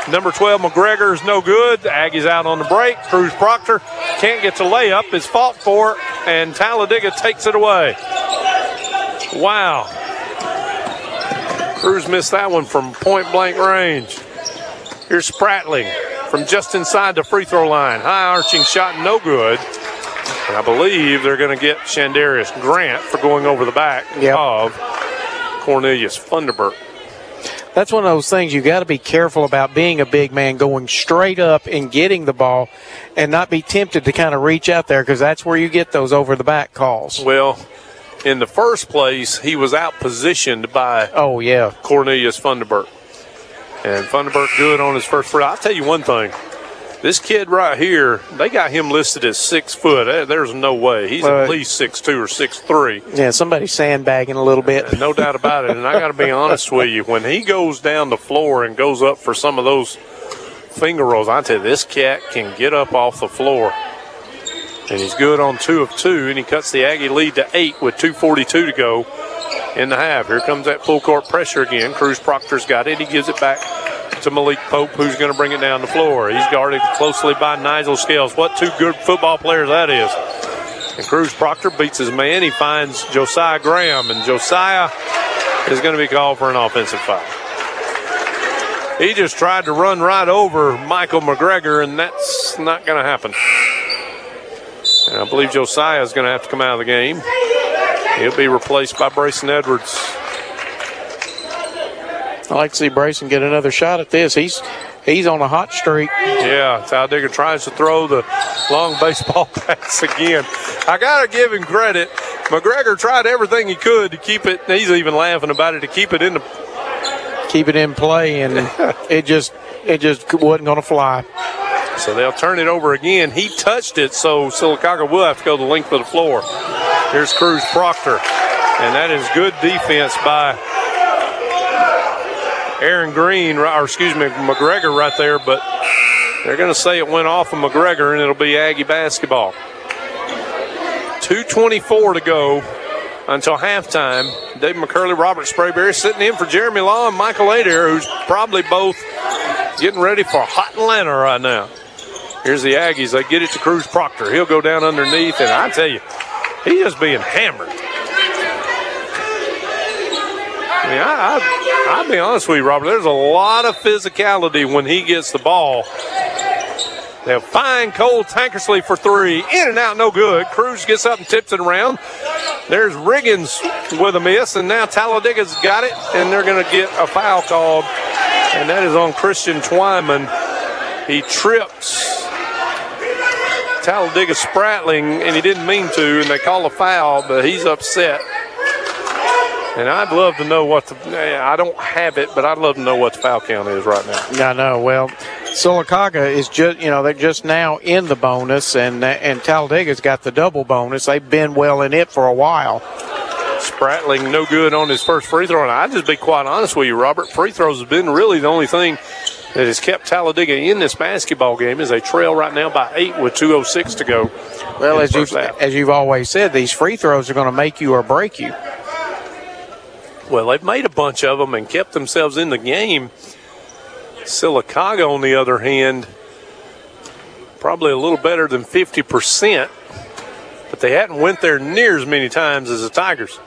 number 12 McGregor is no good. Aggies out on the break. Cruz Proctor can't get to layup. Is fought for, and Talladega takes it away. Wow. Cruz missed that one from point blank range. Here's Spratling from just inside the free throw line. High arching shot, no good. And I believe they're going to get Shandarius Grant for going over the back of Cornelius Funderburk. That's one of those things you got to be careful about being a big man, going straight up and getting the ball, and not be tempted to kind of reach out there because that's where you get those over the back calls. Well, in the first place, he was out positioned by oh yeah Cornelius Funderburk, and Funderburk good on his first free. I'll tell you one thing. This kid right here, they got him listed as six foot. Eh, There's no way. He's Well, at least six two or six three. Yeah, somebody's sandbagging a little bit. No doubt about it. And I got to be (laughs) honest with you, when he goes down the floor and goes up for some of those finger rolls, I tell you, this cat can get up off the floor. And he's good on two of two, and he cuts the Aggie lead to eight with 2.42 to go in the half. Here comes that full court pressure again. Cruz Proctor's got it. He gives it back to Malik Pope, who's going to bring it down the floor. He's guarded closely by Nigel Scales. What two good football players that is. And Cruz Proctor beats his man. He finds Josiah Graham, and Josiah is going to be called for an offensive foul. He just tried to run right over Michael McGregor, and that's not going to happen. And I believe Josiah is going to have to come out of the game. He'll be replaced by Brayson Edwards. I like to see Brayson get another shot at this. He's he's on a hot streak. Yeah, Talladega tries to throw the long baseball (laughs) pass again. I got to give him credit. McGregor tried everything he could to keep it. He's even laughing about it to keep it in the. Keep it in play, and (laughs) it just it just wasn't going to fly. So they'll turn it over again. He touched it, so Sylacauga will have to go the length of the floor. Here's Cruz Proctor, and that is good defense by Aaron Green, or excuse me, McGregor right there, but they're going to say it went off of McGregor, and it'll be Aggie basketball. 2.24 to go until halftime. Dave McCurley, Robert Sprayberry sitting in for Jeremy Law and Michael Adair, who's probably both getting ready for hot Atlanta right now. Here's the Aggies. They get it to Cruz Proctor. He'll go down underneath, and I tell you, he's just being hammered. I mean, I, I, I'll be honest with you, Robert. There's a lot of physicality when he gets the ball. They'll find Cole Tankersley for three. In and out, no good. Cruz gets up and tips it around. There's Riggins with a miss, and now Talladega's got it, and they're going to get a foul called, and that is on Christian Twyman. He trips Talladega Spratling, and he didn't mean to, and they call a foul, but he's upset. And I'd love to know what the, I don't have it, but I'd love to know what the foul count is right now. Yeah, I know. Well, Sylacauga is just you know they're just now in the bonus, and and Talladega's got the double bonus. They've been well in it for a while. Spratling no good on his first free throw, and I'd just be quite honest with you, Robert. Free throws have been really the only thing that has kept Talladega in this basketball game. As they trail right now by eight with 2:06 to go. Well, as you first half. as you've always said, these free throws are going to make you or break you. Well, they've made a bunch of them and kept themselves in the game. Sylacauga, on the other hand, probably a little better than 50%, but they hadn't went there near as many times as the Tigers.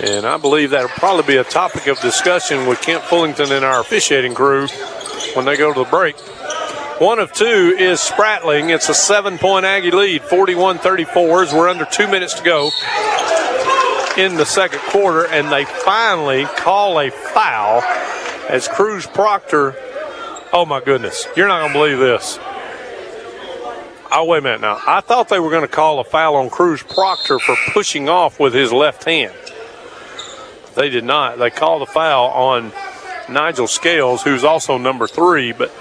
And I believe that'll probably be a topic of discussion with Kent Fullington and our officiating crew when they go to the break. One of two is Spratling. It's a seven point Aggie lead, 41 34, as we're under two minutes to go in the second quarter, and they finally call a foul as Cruz Proctor. Oh my goodness, you're not going to believe this. Oh, wait a minute now. I thought they were going to call a foul on Cruz Proctor for pushing off with his left hand. They did not. They called a foul on Nigel Scales, who's also number three, but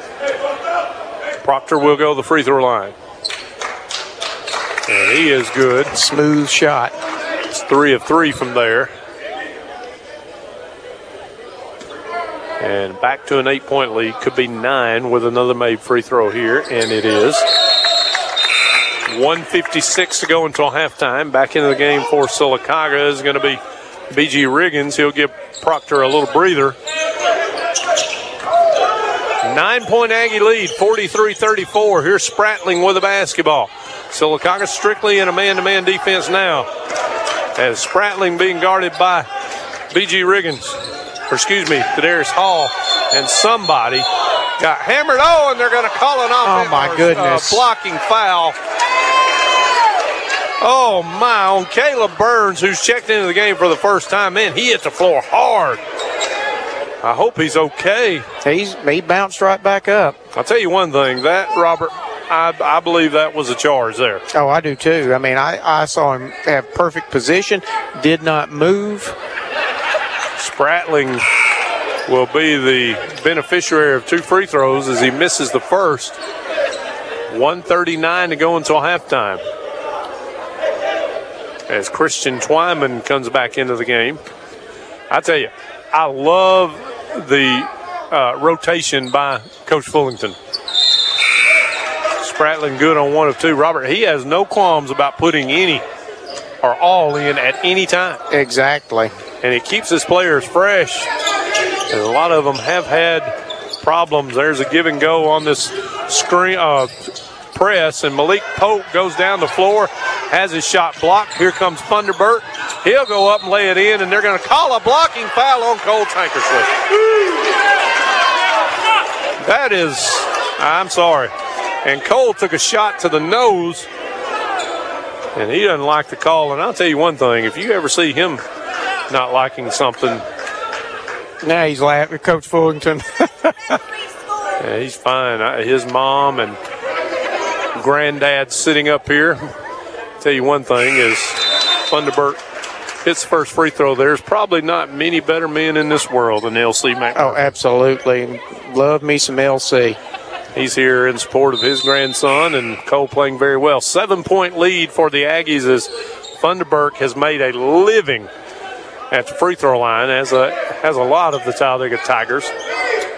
Proctor will go the free throw line. And he is good. Smooth shot. It's three of three from there. And back to an eight point lead. Could be nine with another made free throw here, and it is. 156 to go until halftime. Back into the game for Sylacauga is going to be BG Riggins. He'll give Proctor a little breather. Nine point Aggie lead, 43 34. Here's Spratling with the basketball. Sylacauga strictly in a man to man defense now. As Spratling being guarded by BG Riggins, or excuse me, Kadarius Hall, and somebody got hammered. Oh, and they're going to call an off. Oh, my goodness. Uh, blocking foul. Oh my, on Caleb Burns, who's checked into the game for the first time. Man, he hit the floor hard. I hope he's okay. He's he bounced right back up. I'll tell you one thing, that Robert, I, I believe that was a charge there. Oh, I do too. I mean, I, I saw him have perfect position, did not move. Spratling will be the beneficiary of two free throws as he misses the first. 139 to go until halftime. As Christian Twyman comes back into the game. I tell you, I love the uh, rotation by Coach Fullington. Spratling good on one of two. Robert, he has no qualms about putting any or all in at any time. Exactly. And it keeps his players fresh. And a lot of them have had problems. There's a give and go on this screen uh, press, and Malik Pope goes down the floor, has his shot blocked. Here comes Funderburk. He'll go up and lay it in, and they're going to call a blocking foul on Cole Tankersley. That is, I'm sorry. And Cole took a shot to the nose, and he doesn't like the call. And I'll tell you one thing: if you ever see him not liking something, Now he's laughing, Coach Fullington. (laughs) yeah, he's fine. I- His mom and granddad sitting up here. Tell you one thing is Funderburk hits the first free throw. There's probably not many better men in this world than LC McMurray. oh, absolutely. Love me some LC. He's here in support of his grandson, and Cole playing very well. Seven point lead for the Aggies as Funderburk has made a living at the free throw line, as a has a lot of the Talladega Tigers.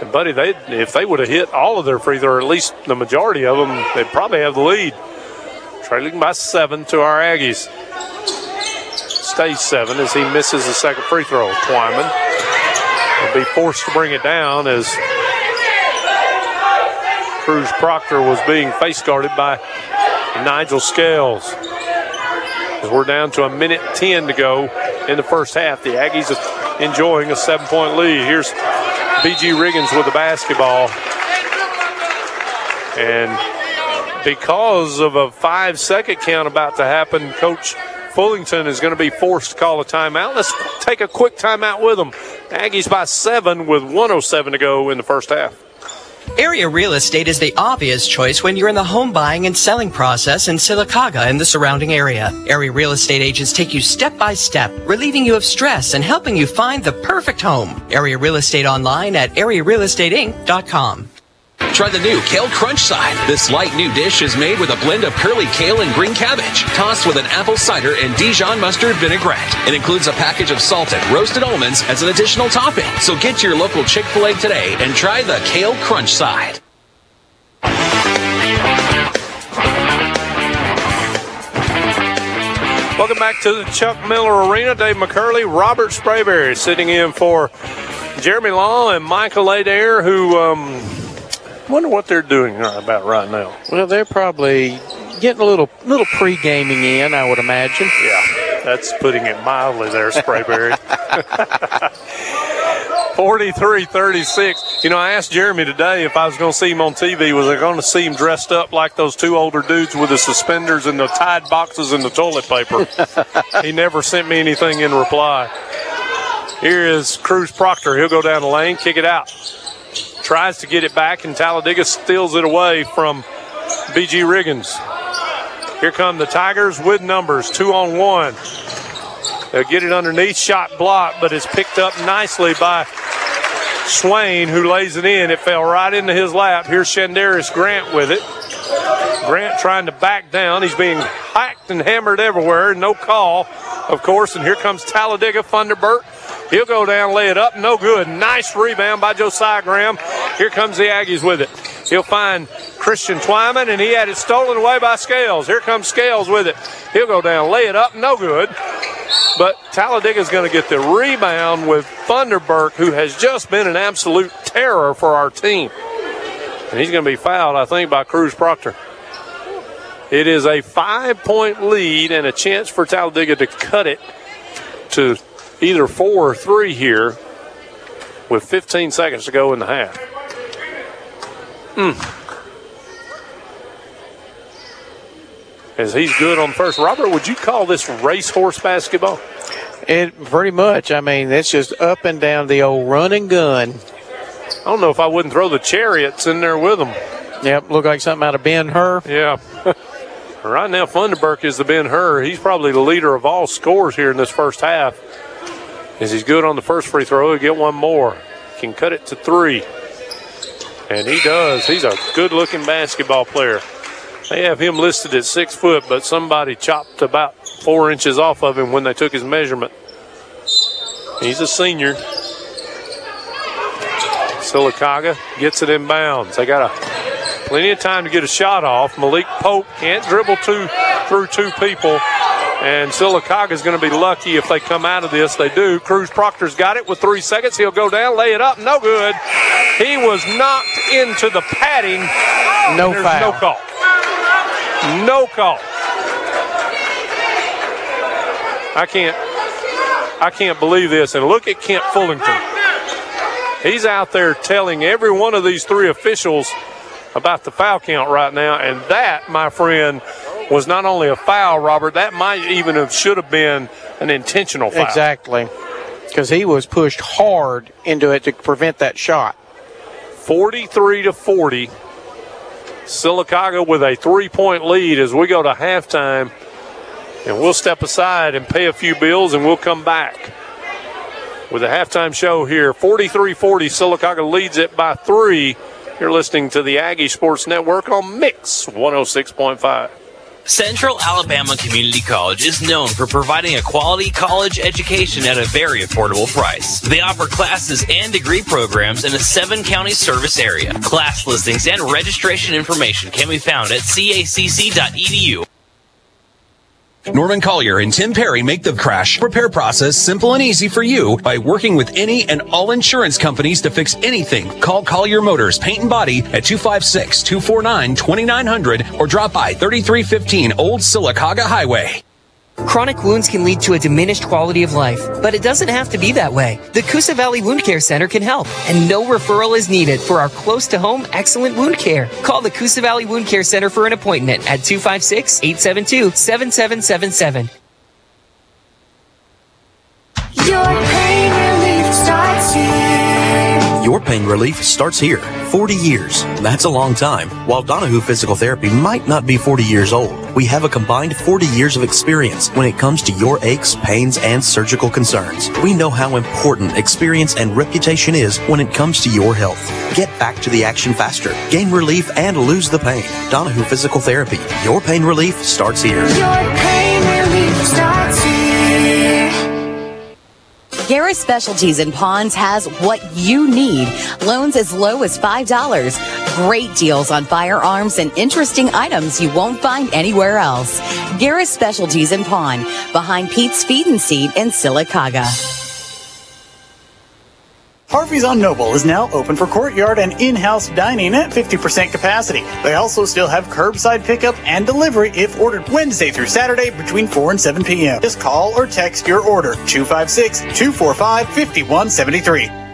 And buddy, they if they would have hit all of their free throws, or at least the majority of them, they'd probably have the lead. Trailing by seven to our Aggies. Stays seven as he misses the second free throw. Twyman will be forced to bring it down as Cruz Proctor was being face guarded by Nigel Scales. As we're down to a minute 10 to go in the first half, the Aggies are enjoying a seven point lead. Here's BG Riggins with the basketball. And because of a five second count about to happen, Coach Fullington is going to be forced to call a timeout. Let's take a quick timeout with them. Aggies by seven with 107 to go in the first half. Area real estate is the obvious choice when you're in the home buying and selling process in Sylacauga and the surrounding area. Area real estate agents take you step by step, relieving you of stress and helping you find the perfect home. Area real estate online at arearealestateinc.com. Try the new Kale Crunch Side. This light new dish is made with a blend of curly kale and green cabbage, tossed with an apple cider and Dijon mustard vinaigrette. It includes a package of salted roasted almonds as an additional topping. So get your local Chick fil A today and try the Kale Crunch Side. Welcome back to the Chuck Miller Arena. Dave McCurley, Robert Sprayberry sitting in for Jeremy Law and Michael Adair, who um, wonder what they're doing about right now. Well, they're probably getting a little little pre gaming in, I would imagine. Yeah, that's putting it mildly there, Sprayberry. (laughs) 43 36. You know, I asked Jeremy today if I was going to see him on TV, was I going to see him dressed up like those two older dudes with the suspenders and the tied boxes and the toilet paper? (laughs) he never sent me anything in reply. Here is Cruz Proctor. He'll go down the lane, kick it out. Tries to get it back, and Talladega steals it away from BG Riggins. Here come the Tigers with numbers, two on one. They'll get it underneath, shot block, but it's picked up nicely by Swain, who lays it in. It fell right into his lap. Here's Shandarius Grant with it. Grant trying to back down. He's being hacked and hammered everywhere. No call, of course. And here comes Talladega Funderburk. He'll go down, lay it up. No good. Nice rebound by Josiah Graham. Here comes the Aggies with it. He'll find Christian Twyman, and he had it stolen away by Scales. Here comes Scales with it. He'll go down, lay it up. No good. But Talladega's going to get the rebound with Funderburk, who has just been an absolute terror for our team. And he's going to be fouled, I think, by Cruz Proctor. It is a five point lead and a chance for Talladega to cut it to either four or three here with 15 seconds to go in the half. Mm. As he's good on first. Robert, would you call this racehorse basketball? It pretty much. I mean, it's just up and down the old run and gun. I don't know if I wouldn't throw the chariots in there with them. Yep, look like something out of Ben Hur. Yeah. (laughs) right now, Funderburk is the Ben Hur. He's probably the leader of all scores here in this first half. As he's good on the first free throw, he'll get one more. Can cut it to three. And he does. He's a good looking basketball player. They have him listed at six foot, but somebody chopped about four inches off of him when they took his measurement. He's a senior. Sylacauga gets it in bounds. They got a plenty of time to get a shot off. Malik Pope can't dribble two through two people. And Sylacauga is going to be lucky if they come out of this. They do. Cruz Proctor's got it with three seconds. He'll go down, lay it up. No good. He was knocked into the padding. No foul. No call. No call. I can't. I can't believe this. And look at Kent Fullington. He's out there telling every one of these three officials about the foul count right now, and that, my friend, was not only a foul, Robert. That might even have should have been an intentional foul. Exactly. Because he was pushed hard into it to prevent that shot. 43 to 40. Sylacauga with a three point lead as we go to halftime. And we'll step aside and pay a few bills and we'll come back with a halftime show here. 43 40. Sylacauga leads it by three. You're listening to the Aggie Sports Network on Mix 106.5. Central Alabama Community College is known for providing a quality college education at a very affordable price. They offer classes and degree programs in a seven county service area. Class listings and registration information can be found at cacc.edu. Norman Collier and Tim Perry make the crash repair process simple and easy for you by working with any and all insurance companies to fix anything. Call Collier Motors Paint and Body at 256 249 2900 or drop by 3315 Old Sylacauga Highway. Chronic wounds can lead to a diminished quality of life, but it doesn't have to be that way. The Coosa Valley Wound Care Center can help, and no referral is needed for our close to home excellent wound care. Call the Coosa Valley Wound Care Center for an appointment at 256 872 7777. Your pain relief starts here. 40 years. That's a long time. While Donahue Physical Therapy might not be 40 years old, we have a combined 40 years of experience when it comes to your aches, pains, and surgical concerns. We know how important experience and reputation is when it comes to your health. Get back to the action faster. Gain relief and lose the pain. Donahue Physical Therapy. Your pain relief starts here. Your pain relief starts here. Garris Specialties and Ponds has what you need. Loans as low as $5. Great deals on firearms and interesting items you won't find anywhere else. Garris Specialties and Pawn behind Pete's Feed and Seed in Sylacauga. Harvey's on Noble is now open for courtyard and in-house dining at 50% capacity. They also still have curbside pickup and delivery if ordered Wednesday through Saturday between 4 and 7 p.m. Just call or text your order 256-245-5173.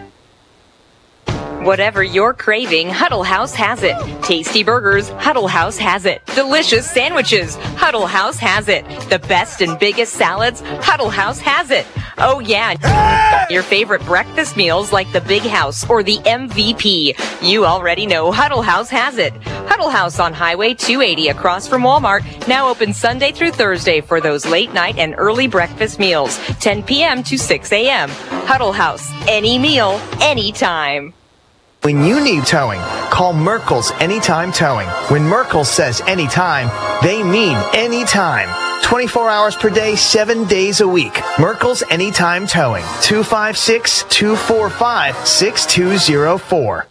Whatever you're craving, Huddle House has it. Tasty burgers, Huddle House has it. Delicious sandwiches, Huddle House has it. The best and biggest salads, Huddle House has it. Oh yeah, your favorite breakfast meals like the Big House or the MVP. You already know Huddle House has it. Huddle House on Highway 280 across from Walmart, now open Sunday through Thursday for those late night and early breakfast meals, 10 p.m. to 6 a.m. Huddle House, any meal, anytime. When you need towing, call Merkel's Anytime Towing. When Merkel says anytime, they mean anytime. 24 hours per day, 7 days a week. Merkel's Anytime Towing. 256 245 6204.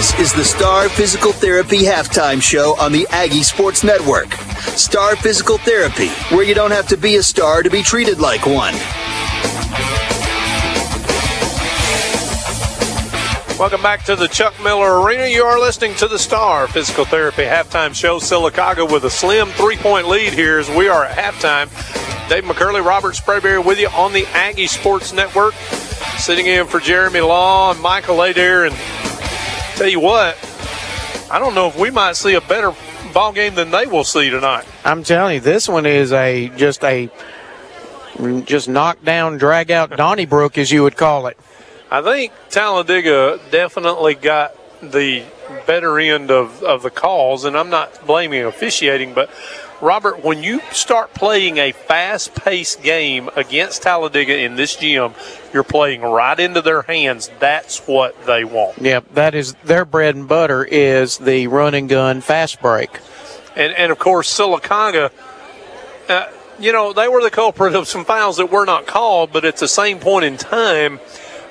This is the Star Physical Therapy halftime show on the Aggie Sports Network. Star Physical Therapy, where you don't have to be a star to be treated like one. Welcome back to the Chuck Miller Arena. You are listening to the Star Physical Therapy halftime show. Sylacauga with a slim three point lead here as we are at halftime. Dave McCurley, Robert Sprayberry with you on the Aggie Sports Network. Sitting in for Jeremy Law and Michael Adair. And tell you what, I don't know if we might see a better ball game than they will see tonight. I'm telling you, this one is a just a just knock down, drag out (laughs) Donnybrook, as you would call it. I think Talladega definitely got the better end of, of the calls, and I'm not blaming officiating, but Robert, when you start playing a fast paced game against Talladega in this gym, you're playing right into their hands. That's what they want. Yep, that is their bread and butter is the run and gun fast break. And, and of course, Sylacauga, uh, you know, they were the culprit of some fouls that were not called, but at the same point in time,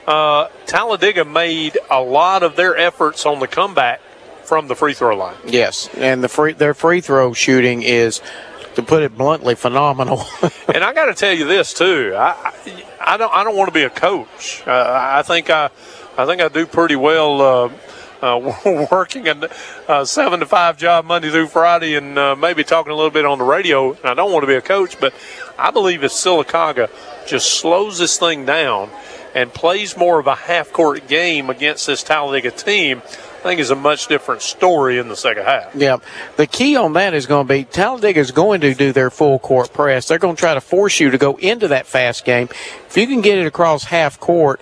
uh, Talladega made a lot of their efforts on the comeback from the free throw line. Yes, and the free their free throw shooting is, to put it bluntly, phenomenal. (laughs) and I got to tell you this too. I, I don't I don't want to be a coach. Uh, I think I I think I do pretty well. Uh, uh, (laughs) working a uh, seven to five job Monday through Friday, and uh, maybe talking a little bit on the radio. And I don't want to be a coach, but I believe if Sylacauga just slows this thing down and plays more of a half court game against this Talladega team, I think is a much different story in the second half. Yeah, the key on that is going to be Talladega is going to do their full court press. They're going to try to force you to go into that fast game. If you can get it across half court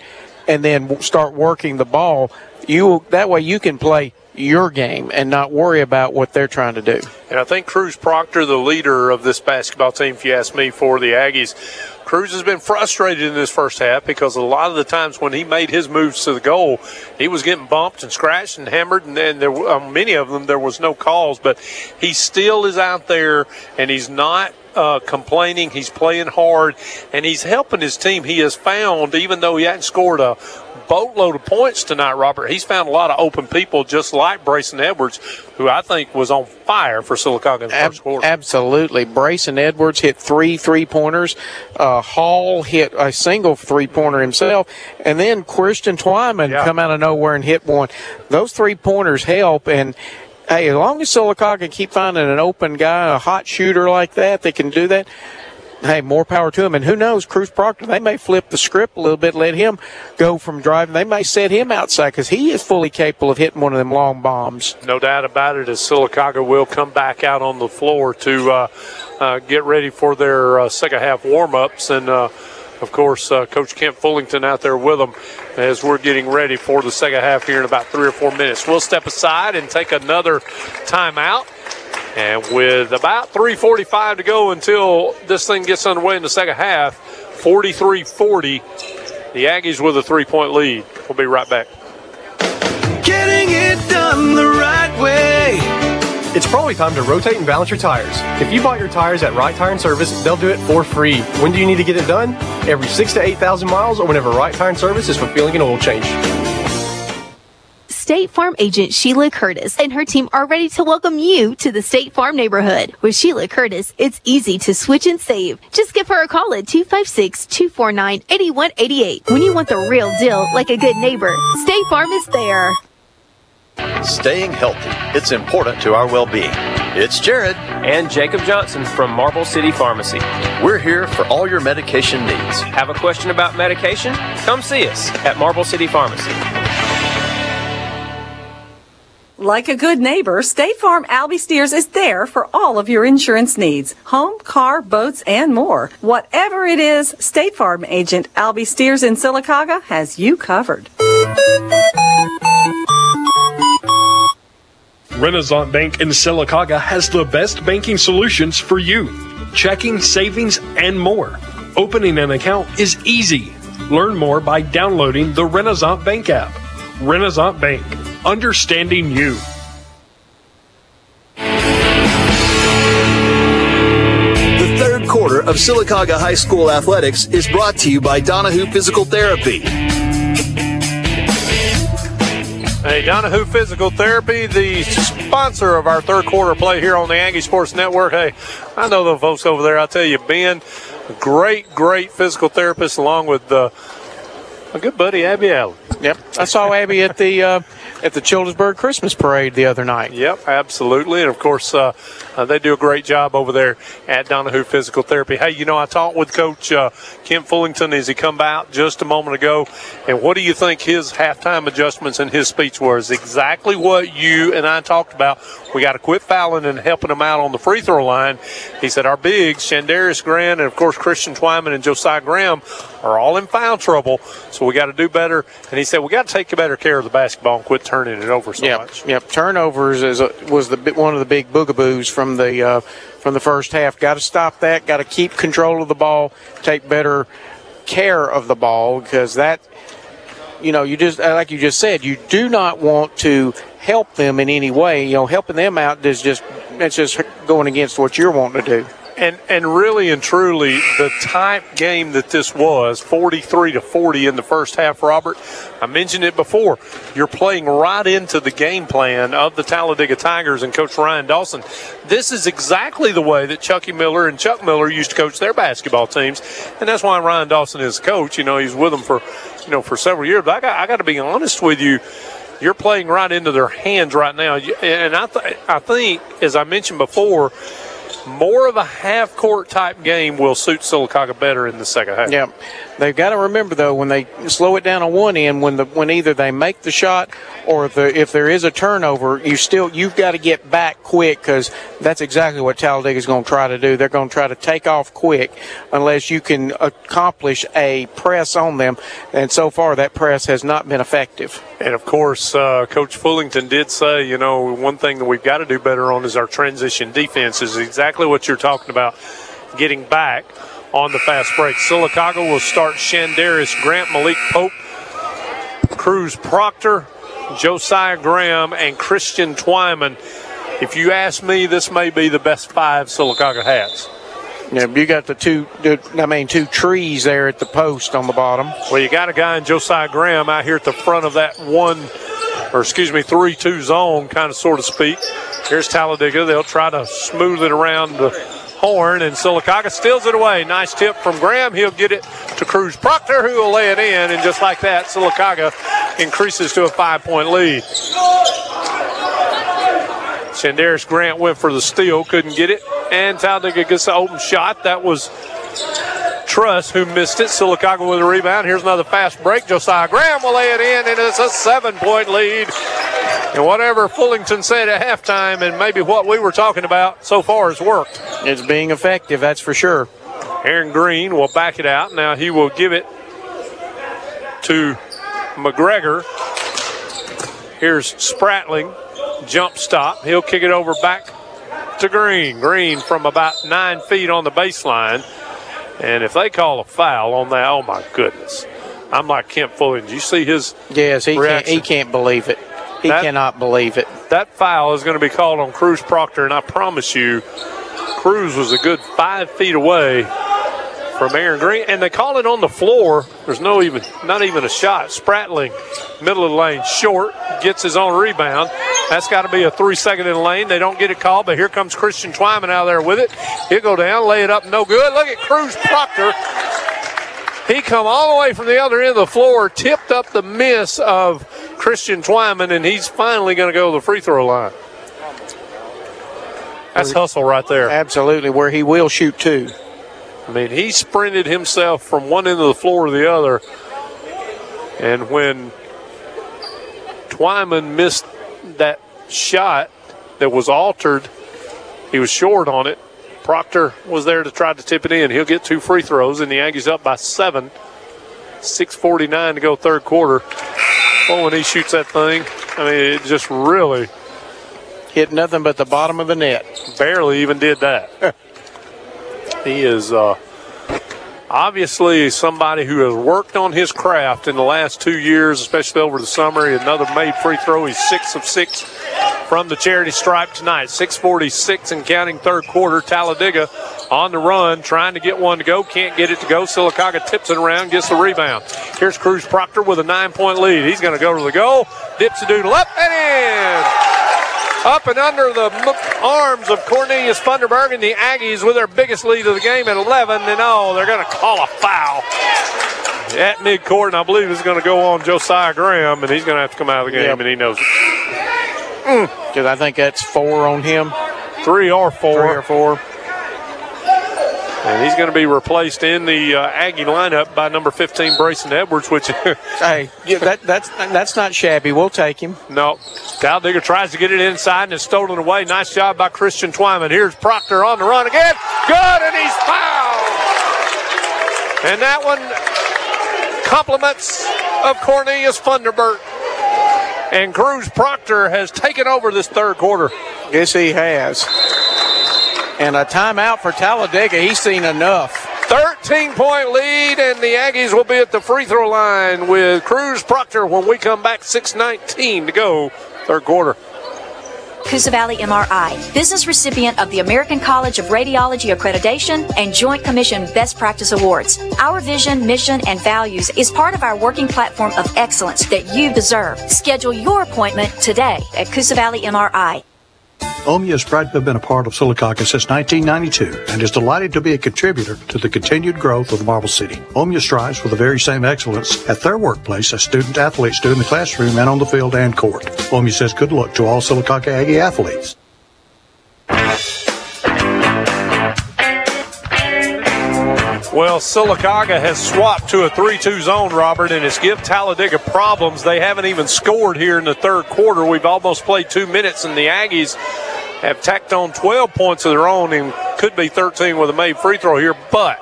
and then start working the ball, you that way you can play your game and not worry about what they're trying to do. And I think Cruz Proctor, the leader of this basketball team, if you ask me, for the Aggies, Cruz has been frustrated in this first half because a lot of the times when he made his moves to the goal, he was getting bumped and scratched and hammered, and then there were many of them there was no calls. But he still is out there, and he's not uh, complaining. He's playing hard, and he's helping his team. He has found, even though he hadn't scored a boatload of points tonight, Robert, he's found a lot of open people, just like Brayson Edwards, who I think was on fire for Sylacauga in the Ab- first quarter. Absolutely. Brayson Edwards hit three three pointers. Uh, Hall hit a single three pointer himself. And then Christian Twyman come out of nowhere and hit one. Those three pointers help. And hey, as long as Sylacauga can keep finding an open guy, a hot shooter like that, they can do that. Hey, more power to him. And who knows, Cruz Proctor, they may flip the script a little bit, let him go from driving. They may set him outside because he is fully capable of hitting one of them long bombs. No doubt about it, as Sylacauga will come back out on the floor to uh, uh, get ready for their uh, second half warm ups. And uh, of course, uh, Coach Kemp Fullington out there with them as we're getting ready for the second half here in about three or four minutes. We'll step aside and take another timeout. And with about 3.45 to go until this thing gets underway in the second half, 43 40, the Aggies with a three point lead. We'll be right back. Getting it done the right way. It's probably time to rotate and balance your tires. If you bought your tires at Right Tire and Service, they'll do it for free. When do you need to get it done? Every six to 8,000 miles or whenever Right Tire and Service is fulfilling an oil change. State Farm agent Sheila Curtis and her team are ready to welcome you to the State Farm neighborhood. With Sheila Curtis, it's easy to switch and save. Just give her a call at 256-249-8188. When you want the real deal, like a good neighbor, State Farm is there. Staying healthy, it's important to our well being. It's Jared. And Jacob Johnson from Marble City Pharmacy. We're here for all your medication needs. Have a question about medication? Come see us at Marble City Pharmacy. Like a good neighbor, State Farm Albie Steers is there for all of your insurance needs home, car, boats, and more. Whatever it is, State Farm agent Albie Steers in Sylacauga has you covered. Renaissance Bank in Sylacauga has the best banking solutions for you checking, savings, and more. Opening an account is easy. Learn more by downloading the Renaissance Bank app. Renaissance Bank, understanding you. The third quarter of Sylacauga High School athletics is brought to you by Donahue Physical Therapy. Hey, Donahue Physical Therapy, the sponsor of our third quarter play here on the Aggie Sports Network. Hey, I know the folks over there. I tell you, Ben, great, great physical therapist, along with uh, my good buddy Abby Allen. Yep, I saw Abby at the uh, at the Childersburg Christmas Parade the other night. Yep, absolutely, and of course uh, uh, they do a great job over there at Donahue Physical Therapy. Hey, you know I talked with Coach uh, Kemp Fullington as he come out just a moment ago, and what do you think his halftime adjustments and his speech was? Exactly what you and I talked about. We got to quit fouling and helping them out on the free throw line. He said our bigs, Shandarius Grant, and of course Christian Twyman and Josiah Graham, are all in foul trouble, so we got to do better. And he said we got to take better care of the basketball and quit turning it over so yep, much. Yep, turnovers is a, was the one of the big boogaboos from the uh, from the first half. Got to stop that. Got to keep control of the ball. Take better care of the ball because that, you know, you just like you just said, you do not want to help them in any way. You know, helping them out is just it's just going against what you're wanting to do. And and really and truly, the type game that this was, 43 to 40 in the first half, Robert. I mentioned it before. You're playing right into the game plan of the Talladega Tigers and Coach Ryan Dawson. This is exactly the way that Chucky Miller and Chuck Miller used to coach their basketball teams, and that's why Ryan Dawson is coach. You know, he's with them for you know for several years. But I got I got to be honest with you you're playing right into their hands right now. And I, th- I think, as I mentioned before, more of a half court type game will suit Sylacauga better in the second half. Yeah, they've got to remember though when they slow it down on one end, when the when either they make the shot or if there, if there is a turnover, you still you've got to get back quick because that's exactly what Talladega is going to try to do. They're going to try to take off quick unless you can accomplish a press on them, and so far that press has not been effective. And of course, uh, Coach Fullington did say, you know, one thing that we've got to do better on is our transition defense. Is exactly what you're talking about, getting back on the fast break. Sylacauga will start Shandarius Grant, Malik Pope, Cruz Proctor, Josiah Graham, and Christian Twyman. If you ask me, this may be the best five Sylacauga has. Yeah, you got the two, I mean, two trees there at the post on the bottom. Well, you got a guy in Josiah Graham out here at the front of that one, or excuse me, three-two zone, kind of, sort of speak. Here's Talladega. They'll try to smooth it around the horn, and Sylacauga steals it away. Nice tip from Graham. He'll get it to Cruz Proctor, who will lay it in, and just like that, Sylacauga increases to a five-point lead. Shandarius Grant went for the steal, couldn't get it. And Talladega gets the open shot. That was Truss who missed it. Sylacauga with a rebound. Here's another fast break. Josiah Graham will lay it in, and it's a seven point lead. And whatever Fullington said at halftime, and maybe what we were talking about so far has worked. It's being effective, that's for sure. Aaron Green will back it out. Now he will give it to McGregor. Here's Spratling. Jump stop. He'll kick it over back to Green. Green from about nine feet on the baseline. And if they call a foul on that, oh my goodness. I'm like Kemp Fulton. Did you see his Yes, he can't, he can't believe it. He That- cannot believe it. That foul is going to be called on Cruz Proctor, and I promise you, Cruz was a good five feet away from Aaron Green, and they call it on the floor. There's no even, not even a shot. Spratling, middle of the lane, short, gets his own rebound. That's got to be a three second in the lane. They don't get it called, but here comes Christian Twyman out there with it. He'll go down, lay it up, no good. Look at Cruz Proctor. He come all the way from the other end of the floor, tipped up the miss of Christian Twyman, and he's finally going to go to the free throw line. That's hustle right there. Absolutely, where he will shoot two. I mean, he sprinted himself from one end of the floor to the other. And when Twyman missed that shot that was altered, he was short on it. Proctor was there to try to tip it in. He'll get two free throws, and the Aggies up by seven. 6.49 to go, third quarter. Oh, when he shoots that thing, I mean, it just really hit nothing but the bottom of the net. Barely even did that. (laughs) he is uh, obviously somebody who has worked on his craft in the last two years, especially over the summer. Another made free throw. He's six of six from the charity stripe tonight. 646 and counting third quarter. Talladega on the run, trying to get one to go. Can't get it to go. Sylacauga tips it around, gets the rebound. Here's Cruz Proctor with a nine point lead. He's going to go to the goal. Dips a doodle up and in up and under the arms of Cornelius Funderburk and the Aggies with their biggest lead of the game at 11. And oh, they're going to call a foul at midcourt, and I believe it's going to go on Josiah Graham, and he's going to have to come out of the game, yep. and he knows it. Because mm. I think that's four on him. Three or four. Three or four. And he's going to be replaced in the uh, Aggie lineup by number 15, Brayson Edwards, which. (laughs) hey, yeah, that, that's that's not shabby. We'll take him. No. Talladega tries to get it inside and it's stolen away. Nice job by Christian Twyman. Here's Proctor on the run again. Good, and he's fouled. And that one compliments of Cornelius Funderburk. And Cruz Proctor has taken over this third quarter. Yes, he has. And a timeout for Talladega. He's seen enough. 13 point lead, and the Aggies will be at the free throw line with Cruz Proctor when we come back. 6.19 to go, third quarter. Coosa Valley MRI, business recipient of the American College of Radiology Accreditation and Joint Commission Best Practice Awards. Our vision, mission, and values is part of our working platform of excellence that you deserve. Schedule your appointment today at Coosa Valley MRI. OMIA is proud to have been a part of Sylacauga since 1992 and is delighted to be a contributor to the continued growth of Marble City. OMIA strives for the very same excellence at their workplace as student athletes do in the classroom and on the field and court. OMIA says good luck to all Sylacauga Aggie athletes. Well, Sylacauga has swapped to a 3 2 zone, Robert, and it's give Talladega problems. They haven't even scored here in the third quarter. We've almost played two minutes, and the Aggies have tacked on 12 points of their own and could be 13 with a made free throw here. But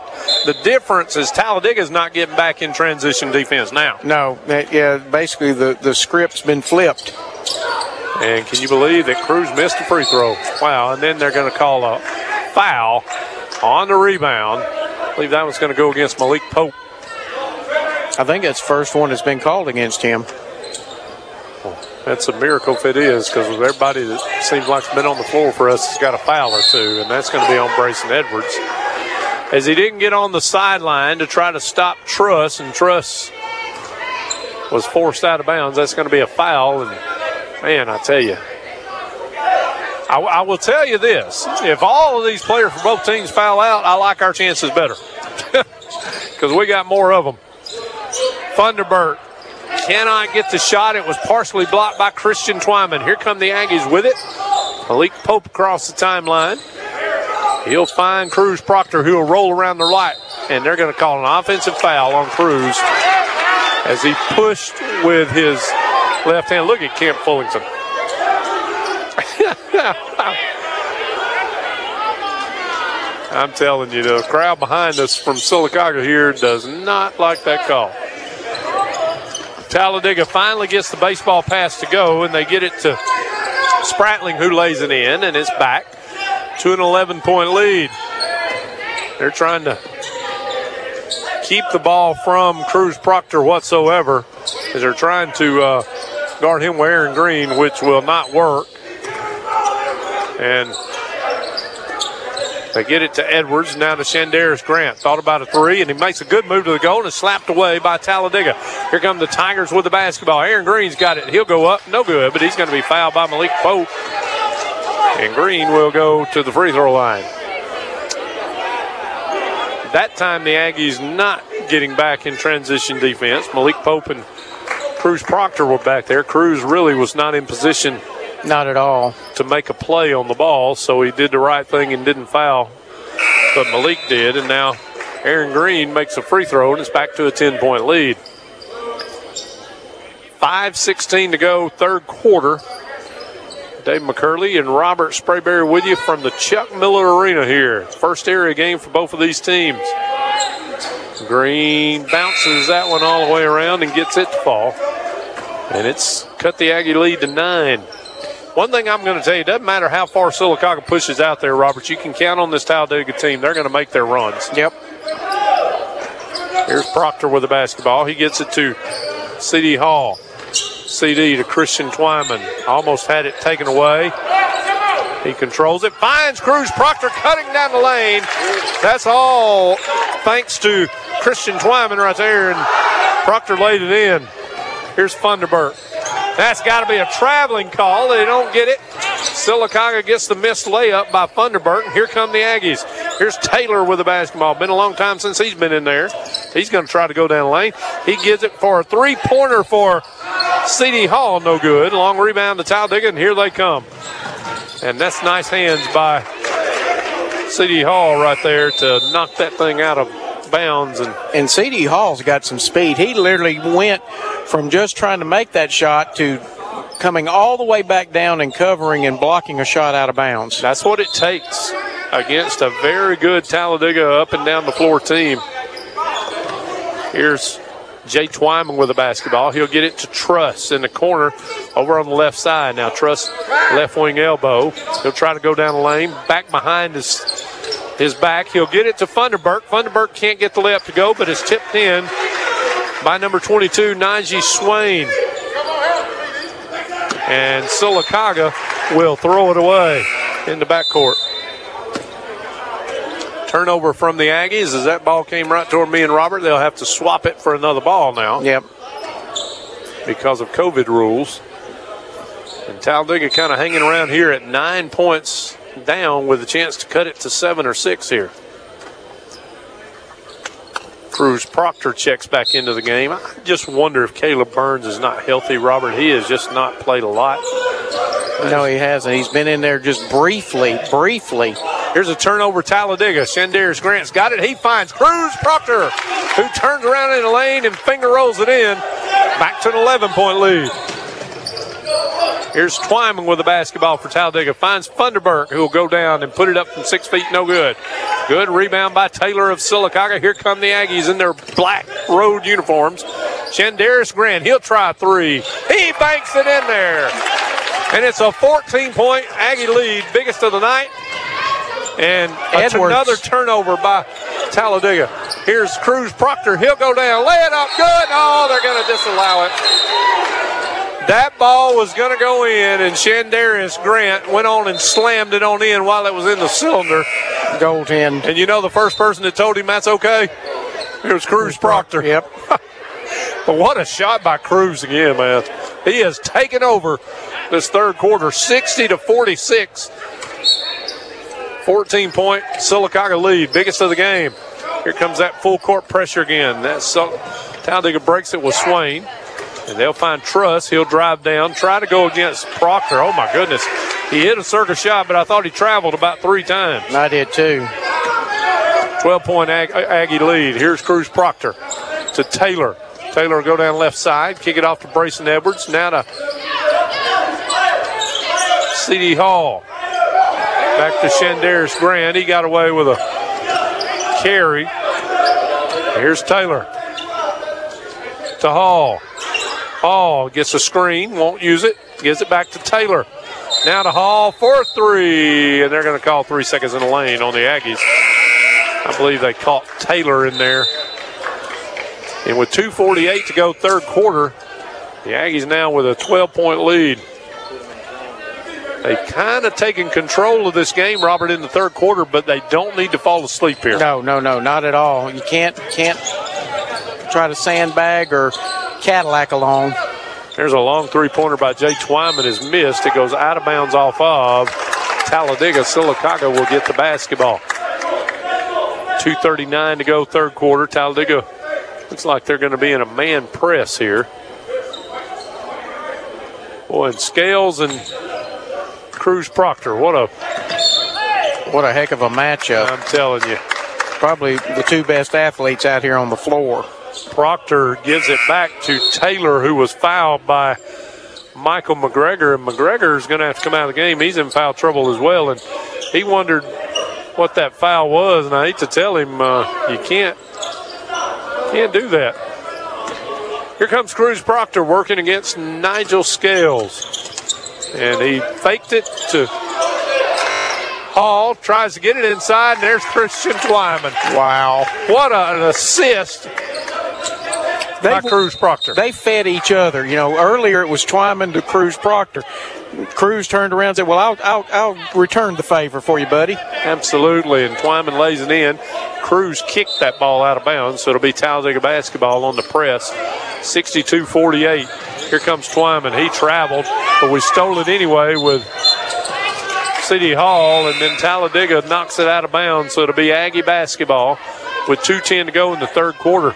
the difference is Talladega is not getting back in transition defense now. No, eh, yeah, basically the, the script's been flipped. And can you believe that Cruz missed a free throw? Wow, and then they're going to call a foul on the rebound. I believe that was going to go against Malik Pope. I think that's the first one that's been called against him. Well, that's a miracle if it is, because everybody that seems like has been on the floor for us has got a foul or two, and that's going to be on Brayson Edwards. As he didn't get on the sideline to try to stop Truss, and Truss was forced out of bounds, that's going to be a foul. And man, I tell you, I, I, will tell you this: if all of these players for both teams foul out, I like our chances better (laughs) because we got more of them. Funderburk cannot get the shot. It was partially blocked by Christian Twyman. Here come the Aggies with it. Malik Pope across the timeline. He'll find Cruz Proctor, who will roll around the right, and they're going to call an offensive foul on Cruz as he pushed with his left hand. Look at Kemp Fullington. (laughs) I'm telling you, the crowd behind us from Sylacauga here does not like that call. Talladega finally gets the baseball pass to go, and they get it to Spratling, who lays it in, and it's back to an 11 point lead. They're trying to keep the ball from Cruz Proctor whatsoever as they're trying to uh, guard him with Aaron Green, which will not work. And They get it to Edwards, and now to Shandarius Grant. Thought about a three, and he makes a good move to the goal and is slapped away by Talladega. Here come the Tigers with the basketball. Aaron Green's got it. He'll go up. No good, but he's going to be fouled by Malik Pope. And Green will go to the free throw line. That time the Aggies not getting back in transition defense. Malik Pope and Cruz Proctor were back there. Cruz really was not in position not at all. To make a play on the ball, so he did the right thing and didn't foul. But Malik did, and now Aaron Green makes a free throw, and it's back to a 10 point lead. 5.16 to go, third quarter. Dave McCurley and Robert Sprayberry with you from the Chuck Miller Arena here. First area game for both of these teams. Green bounces that one all the way around and gets it to fall. And it's cut the Aggie lead to nine. One thing I'm going to tell you, it doesn't matter how far Sylacauga pushes out there, Roberts, you can count on this Talladega team. They're going to make their runs. Yep. Here's Proctor with the basketball. He gets it to CD Hall. CD to Christian Twyman. Almost had it taken away. He controls it, finds Cruz Proctor cutting down the lane. That's all thanks to Christian Twyman right there, and Proctor laid it in. Here's Funderburk. That's got to be a traveling call. They don't get it. Sylacauga gets the missed layup by Funderburk. Here come the Aggies. Here's Taylor with the basketball. Been a long time since he's been in there. He's going to try to go down the lane. He gives it for a three pointer for C.D. Hall. No good. Long rebound to Talladega, and here they come. And that's nice hands by C.D. Hall right there to knock that thing out of bounds. And, and C.D. Hall's got some speed. He literally went from just trying to make that shot to coming all the way back down and covering and blocking a shot out of bounds. That's what it takes against a very good Talladega up and down the floor team. Here's Jay Twyman with the basketball. He'll get it to Truss in the corner over on the left side. Now, Truss, left wing elbow. He'll try to go down the lane. Back behind his, his back. He'll get it to Funderburk. Funderburk can't get the layup to go, but it's tipped in by number 22, Najee Swain. And Sylacauga will throw it away in the backcourt. Turnover from the Aggies as that ball came right toward me and Robert. They'll have to swap it for another ball now. Yep. Because of COVID rules. And Talladega kind of hanging around here at nine points down with a chance to cut it to seven or six here. Cruz Proctor checks back into the game. I just wonder if Caleb Burns is not healthy, Robert. He has just not played a lot. No, he hasn't. He's been in there just briefly, briefly. Here's a turnover, Talladega. Shandarius Grant's got it. He finds Cruz Proctor, who turns around in the lane and finger rolls it in. Back to an 11 point lead. Here's Twyman with the basketball for Talladega. Finds Funderburk, who will go down and put it up from six feet. No good. Good rebound by Taylor of Sylacauga. Here come the Aggies in their black road uniforms. Shandarius Grant, he'll try three. He banks it in there. And it's a 14 point Aggie lead, biggest of the night. And it's another turnover by Talladega. Here's Cruz Proctor. He'll go down. Lay it up. Good. Oh, they're going to disallow it. That ball was going to go in, and Shandarius Grant went on and slammed it on in while it was in the cylinder. Goaltend. And you know the first person that told him that's okay? It was Cruz Proctor. Yep. (laughs) but what a shot by Cruz again, man. He has taken over this third quarter, 60 to 46. 14 point Sylacauga lead, biggest of the game. Here comes that full court pressure again. That's so. Talladega breaks it with Swain. And they'll find Truss. He'll drive down, try to go against Proctor. Oh, my goodness. He hit a circus shot, but I thought he traveled about three times. I did too. 12 point Ag- uh, Aggie lead. Here's Cruz Proctor to Taylor. Taylor will go down left side, kick it off to Brayson Edwards. Now to C.D. Hall. Back to Shandarius Grant. He got away with a carry. Here's Taylor to Hall. Hall gets a screen, won't use it, gives it back to Taylor. Now to Hall for three, and they're going to call three seconds in the lane on the Aggies. I believe they caught Taylor in there. And with 2.48 to go, third quarter, the Aggies now with a 12 point lead. They've kind of taken control of this game, Robert, in the third quarter, but they don't need to fall asleep here. No, no, no, not at all. You can't can't try to sandbag or Cadillac along. There's a long three-pointer by Jay Twyman is missed. It goes out of bounds off of Talladega. Sylacauga will get the basketball. 2.39 to go, third quarter. Talladega looks like they're going to be in a man press here. Boy, and Scales and Cruz Proctor, what a what a heck of a matchup! I'm telling you, probably the two best athletes out here on the floor. Proctor gives it back to Taylor, who was fouled by Michael McGregor, and McGregor is going to have to come out of the game. He's in foul trouble as well, and he wondered what that foul was. And I hate to tell him, uh, you can't can't do that. Here comes Cruz Proctor working against Nigel Scales. And he faked it to Hall, tries to get it inside, and there's Christian Twyman. Wow. What an assist they, by Cruz Proctor. They fed each other. You know, earlier it was Twyman to Cruz Proctor. Cruz turned around and said, Well, I'll, I'll, I'll return the favor for you, buddy. Absolutely. And Twyman lays it in. Cruz kicked that ball out of bounds, so it'll be Talladega basketball on the press. 62 48. Here comes Twyman. He traveled, but we stole it anyway with C.D. Hall, and then Talladega knocks it out of bounds, so it'll be Aggie basketball with 2.10 to go in the third quarter.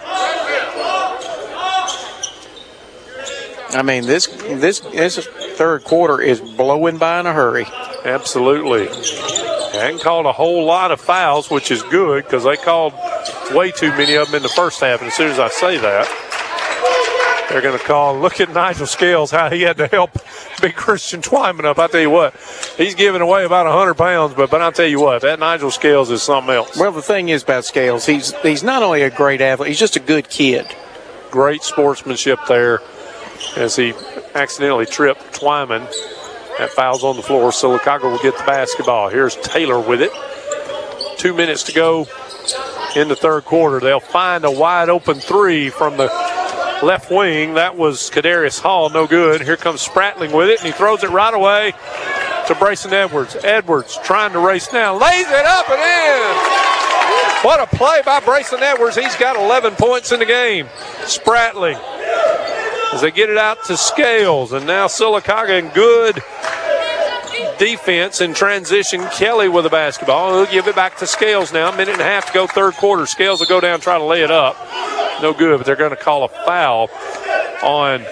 I mean, this this this third quarter is blowing by in a hurry. Absolutely. Hadn't called a whole lot of fouls, which is good because they called way too many of them in the first half. And as soon as I say that, they're going to call. Look at Nigel Scales, how he had to help (laughs) big Christian Twyman up. I tell you what, he's giving away about 100 pounds, but but I'll tell you what, that Nigel Scales is something else. Well, the thing is about Scales, he's he's not only a great athlete, he's just a good kid. Great sportsmanship there as he accidentally tripped Twyman. That foul's on the floor. So Sylacauga will get the basketball. Here's Taylor with it. Two minutes to go in the third quarter. They'll find a wide open three from the left wing. That was Kadarius Hall. No good. Here comes Spratling with it, and he throws it right away to Brayson Edwards. Edwards trying to race now. Lays it up and in. What a play by Brayson Edwards. He's got 11 points in the game. Spratling as they get it out to Scales. And now Sylacauga in good defense in transition. Kelly with the basketball. He'll give it back to Scales now. A minute and a half to go, third quarter. Scales will go down, try to lay it up. No good, but they're going to call a foul on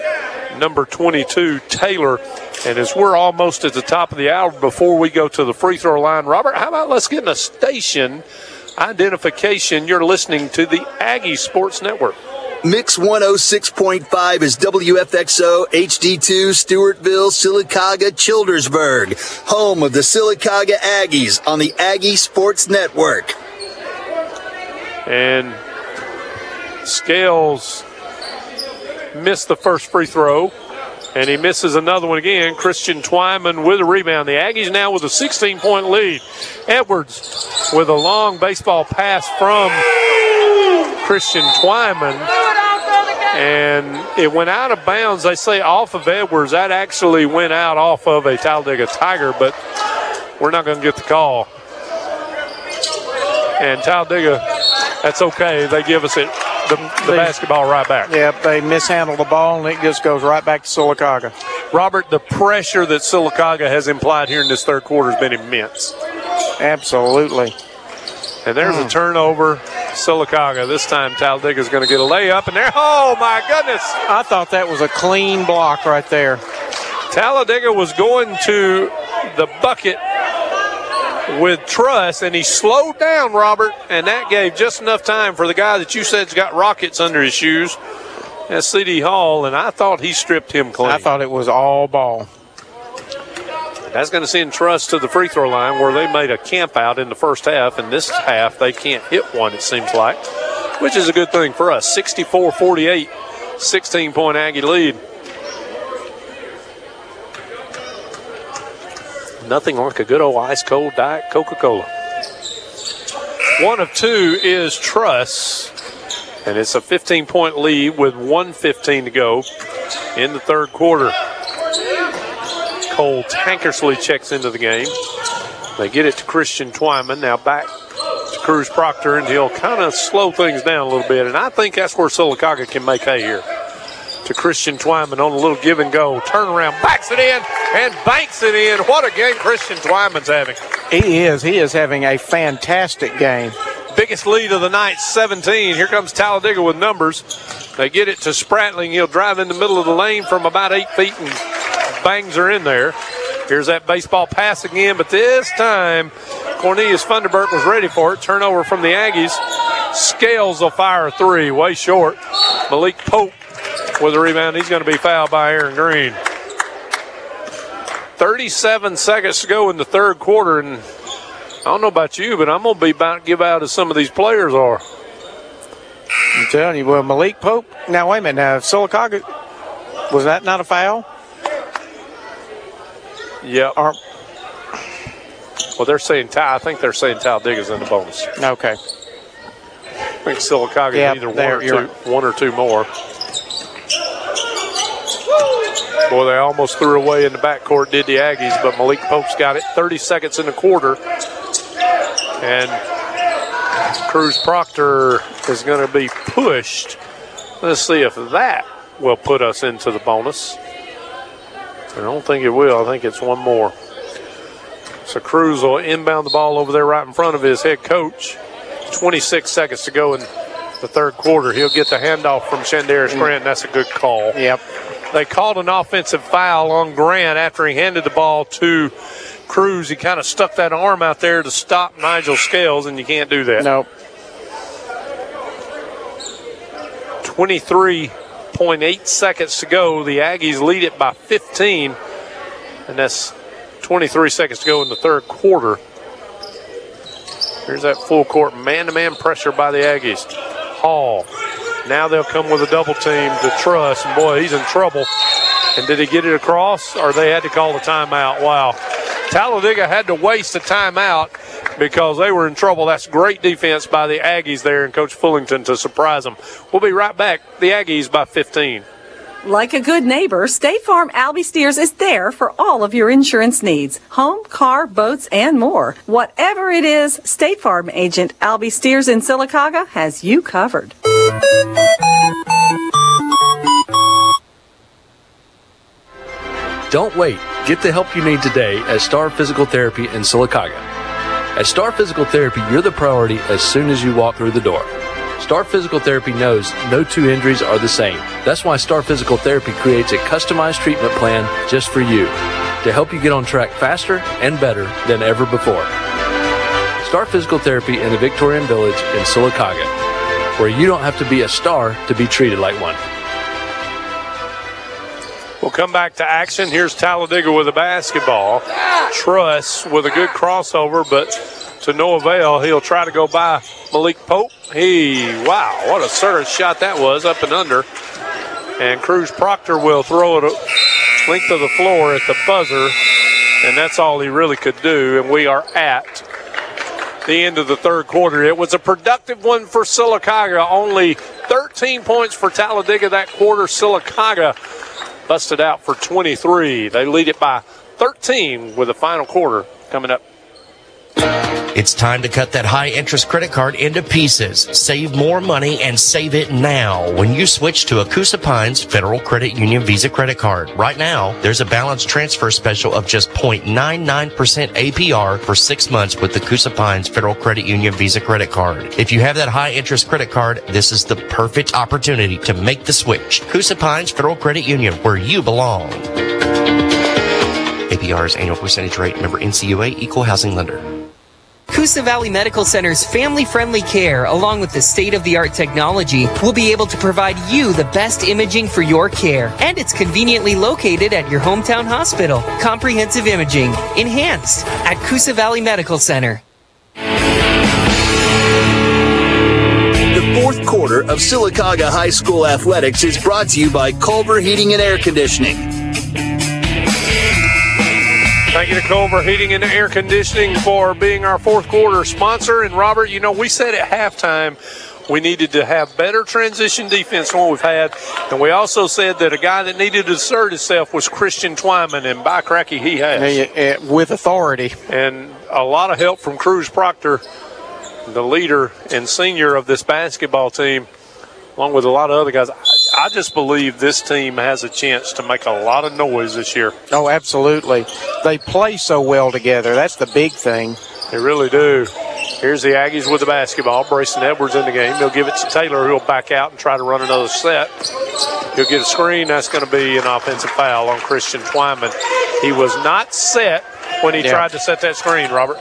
number 22, Taylor. And as we're almost at the top of the hour before we go to the free throw line, Robert, how about let's get in a station identification? You're listening to the Aggie Sports Network. Mix 106.5 is WFXO HD2 Stewartville, Sylacauga, Childersburg, home of the Sylacauga Aggies on the Aggie Sports Network. And Scales missed the first free throw, and he misses another one again. Christian Twyman with a rebound. The Aggies now with a 16 point lead. Edwards with a long baseball pass from Christian Twyman. And it went out of bounds. They say off of Edwards. That actually went out off of a Talladega Tiger, but we're not going to get the call. And Talladega, that's okay. They give us it the, the They- basketball right back. Yep, they mishandle the ball and it just goes right back to Sylacauga. Robert, the pressure that Sylacauga has implied here in this third quarter has been immense. Absolutely. And there's Hmm. a turnover. Sylacauga. This time Talladega is going to get a layup, and there. Oh my goodness! I thought that was a clean block right there. Talladega was going to the bucket with Truss, and he slowed down, Robert, and that gave just enough time for the guy that you said's got rockets under his shoes. That's C.D. Hall, and I thought he stripped him clean. I thought it was all ball. That's going to send Truss to the free throw line where they made a camp out in the first half, and this half they can't hit one, it seems like, which is a good thing for us. 64 48, 16 point Aggie lead. Nothing like a good old ice cold Diet Coca Cola. One of two is Truss, and it's a 15 point lead with 115 to go in the third quarter. Cole Tankersley checks into the game. They get it to Christian Twyman. Now back to Cruz Proctor, and he'll kind of slow things down a little bit. And I think that's where Sylacauga can make hay here. To Christian Twyman on a little give and go. Turnaround, backs it in, and banks it in. What a game Christian Twyman's having. He is. He is having a fantastic game. Biggest lead of the night, 17. Here comes Talladega with numbers. They get it to Spratling. He'll drive in the middle of the lane from about eight feet and bangs her in there. Here's that baseball pass again, but this time Cornelius Funderburk was ready for it. Turnover from the Aggies. Scales will fire three, way short. Malik Pope with a rebound. He's going to be fouled by Aaron Green. 37 seconds to go in the third quarter, and I don't know about you, but I'm going to be about to give out as some of these players are. I'm telling you, well, Malik Pope. Now, wait a minute. Now, if Sylacauga, was that not a foul? Yeah. well, they're saying Ty. I think they're saying Talladega's in the bonus. Okay. I think Yeah, either one or two, one or two more. Boy, they almost threw away in the backcourt, did the Aggies, but Malik Pope's got it. 30 seconds in the quarter. And Cruz Proctor is going to be pushed. Let's see if that will put us into the bonus. I don't think it will. I think it's one more. So Cruz will inbound the ball over there right in front of his head coach. 26 seconds to go in the third quarter. He'll get the handoff from Shandarius mm. Grant. That's a good call. Yep. They called an offensive foul on Grant after he handed the ball to Cruz. He kind of stuck that arm out there to stop Nigel Scales, and you can't do that. Nope. 23.8 seconds to go. The Aggies lead it by 15, and that's 23 seconds to go in the third quarter. Here's that full court man to man pressure by the Aggies. Hall. Now they'll come with a double team to Truss, and boy, he's in trouble. And did he get it across, or they had to call the timeout? Wow. Talladega had to waste a timeout because they were in trouble. That's great defense by the Aggies there and Coach Fullington to surprise them. We'll be right back. The Aggies by 15. Like a good neighbor, State Farm Albie Steers is there for all of your insurance needs home, car, boats, and more. Whatever it is, State Farm agent Albie Steers in Sylacauga has you covered. Don't wait. Get the help you need today at Star Physical Therapy in Sylacauga. At Star Physical Therapy, you're the priority as soon as you walk through the door. Star Physical Therapy knows no two injuries are the same. That's why Star Physical Therapy creates a customized treatment plan just for you to help you get on track faster and better than ever before. Star Physical Therapy in the Victorian Village in Sylacauga, where you don't have to be a star to be treated like one. We'll come back to action. Here's Talladega with a basketball. Truss with a good crossover, but to no avail. He'll try to go by Malik Pope. He, wow, what a certain shot that was, up and under. And Cruz Proctor will throw it length of the floor at the buzzer, and that's all he really could do. And we are at the end of the third quarter. It was a productive one for Sylacauga. Only 13 points for Talladega that quarter. Sylacauga busted out for 23. They lead it by 13 with the final quarter coming up. It's time to cut that high interest credit card into pieces. Save more money and save it now when you switch to a Coosa Pines Federal Credit Union Visa credit card. Right now, there's a balance transfer special of just 0.99% APR for six months with the Coosa Pines Federal Credit Union Visa credit card. If you have that high interest credit card, this is the perfect opportunity to make the switch. Coosa Pines Federal Credit Union, where you belong. APR's annual percentage rate, member NCUA, equal housing lender. Coosa Valley Medical Center's family friendly care, along with the state of the art technology, will be able to provide you the best imaging for your care. And it's conveniently located at your hometown hospital. Comprehensive imaging, enhanced at Coosa Valley Medical Center. The fourth quarter of Sylacauga High School Athletics is brought to you by Culver Heating and Air Conditioning. Thank you to Culver Heating and Air Conditioning for being our fourth quarter sponsor. And Robert, you know, we said at halftime we needed to have better transition defense than what we've had. And we also said that a guy that needed to assert himself was Christian Twyman, and by cracky, he has. With authority. And a lot of help from Cruz Proctor, the leader and senior of this basketball team, along with a lot of other guys. I just believe this team has a chance to make a lot of noise this year. Oh, absolutely. They play so well together. That's the big thing. They really do. Here's the Aggies with the basketball. Brayson Edwards in the game. They'll give it to Taylor, who'll back out and try to run another set. He'll get a screen. That's going to be an offensive foul on Christian Twyman. He was not set when he Yeah. tried to set that screen, Robert.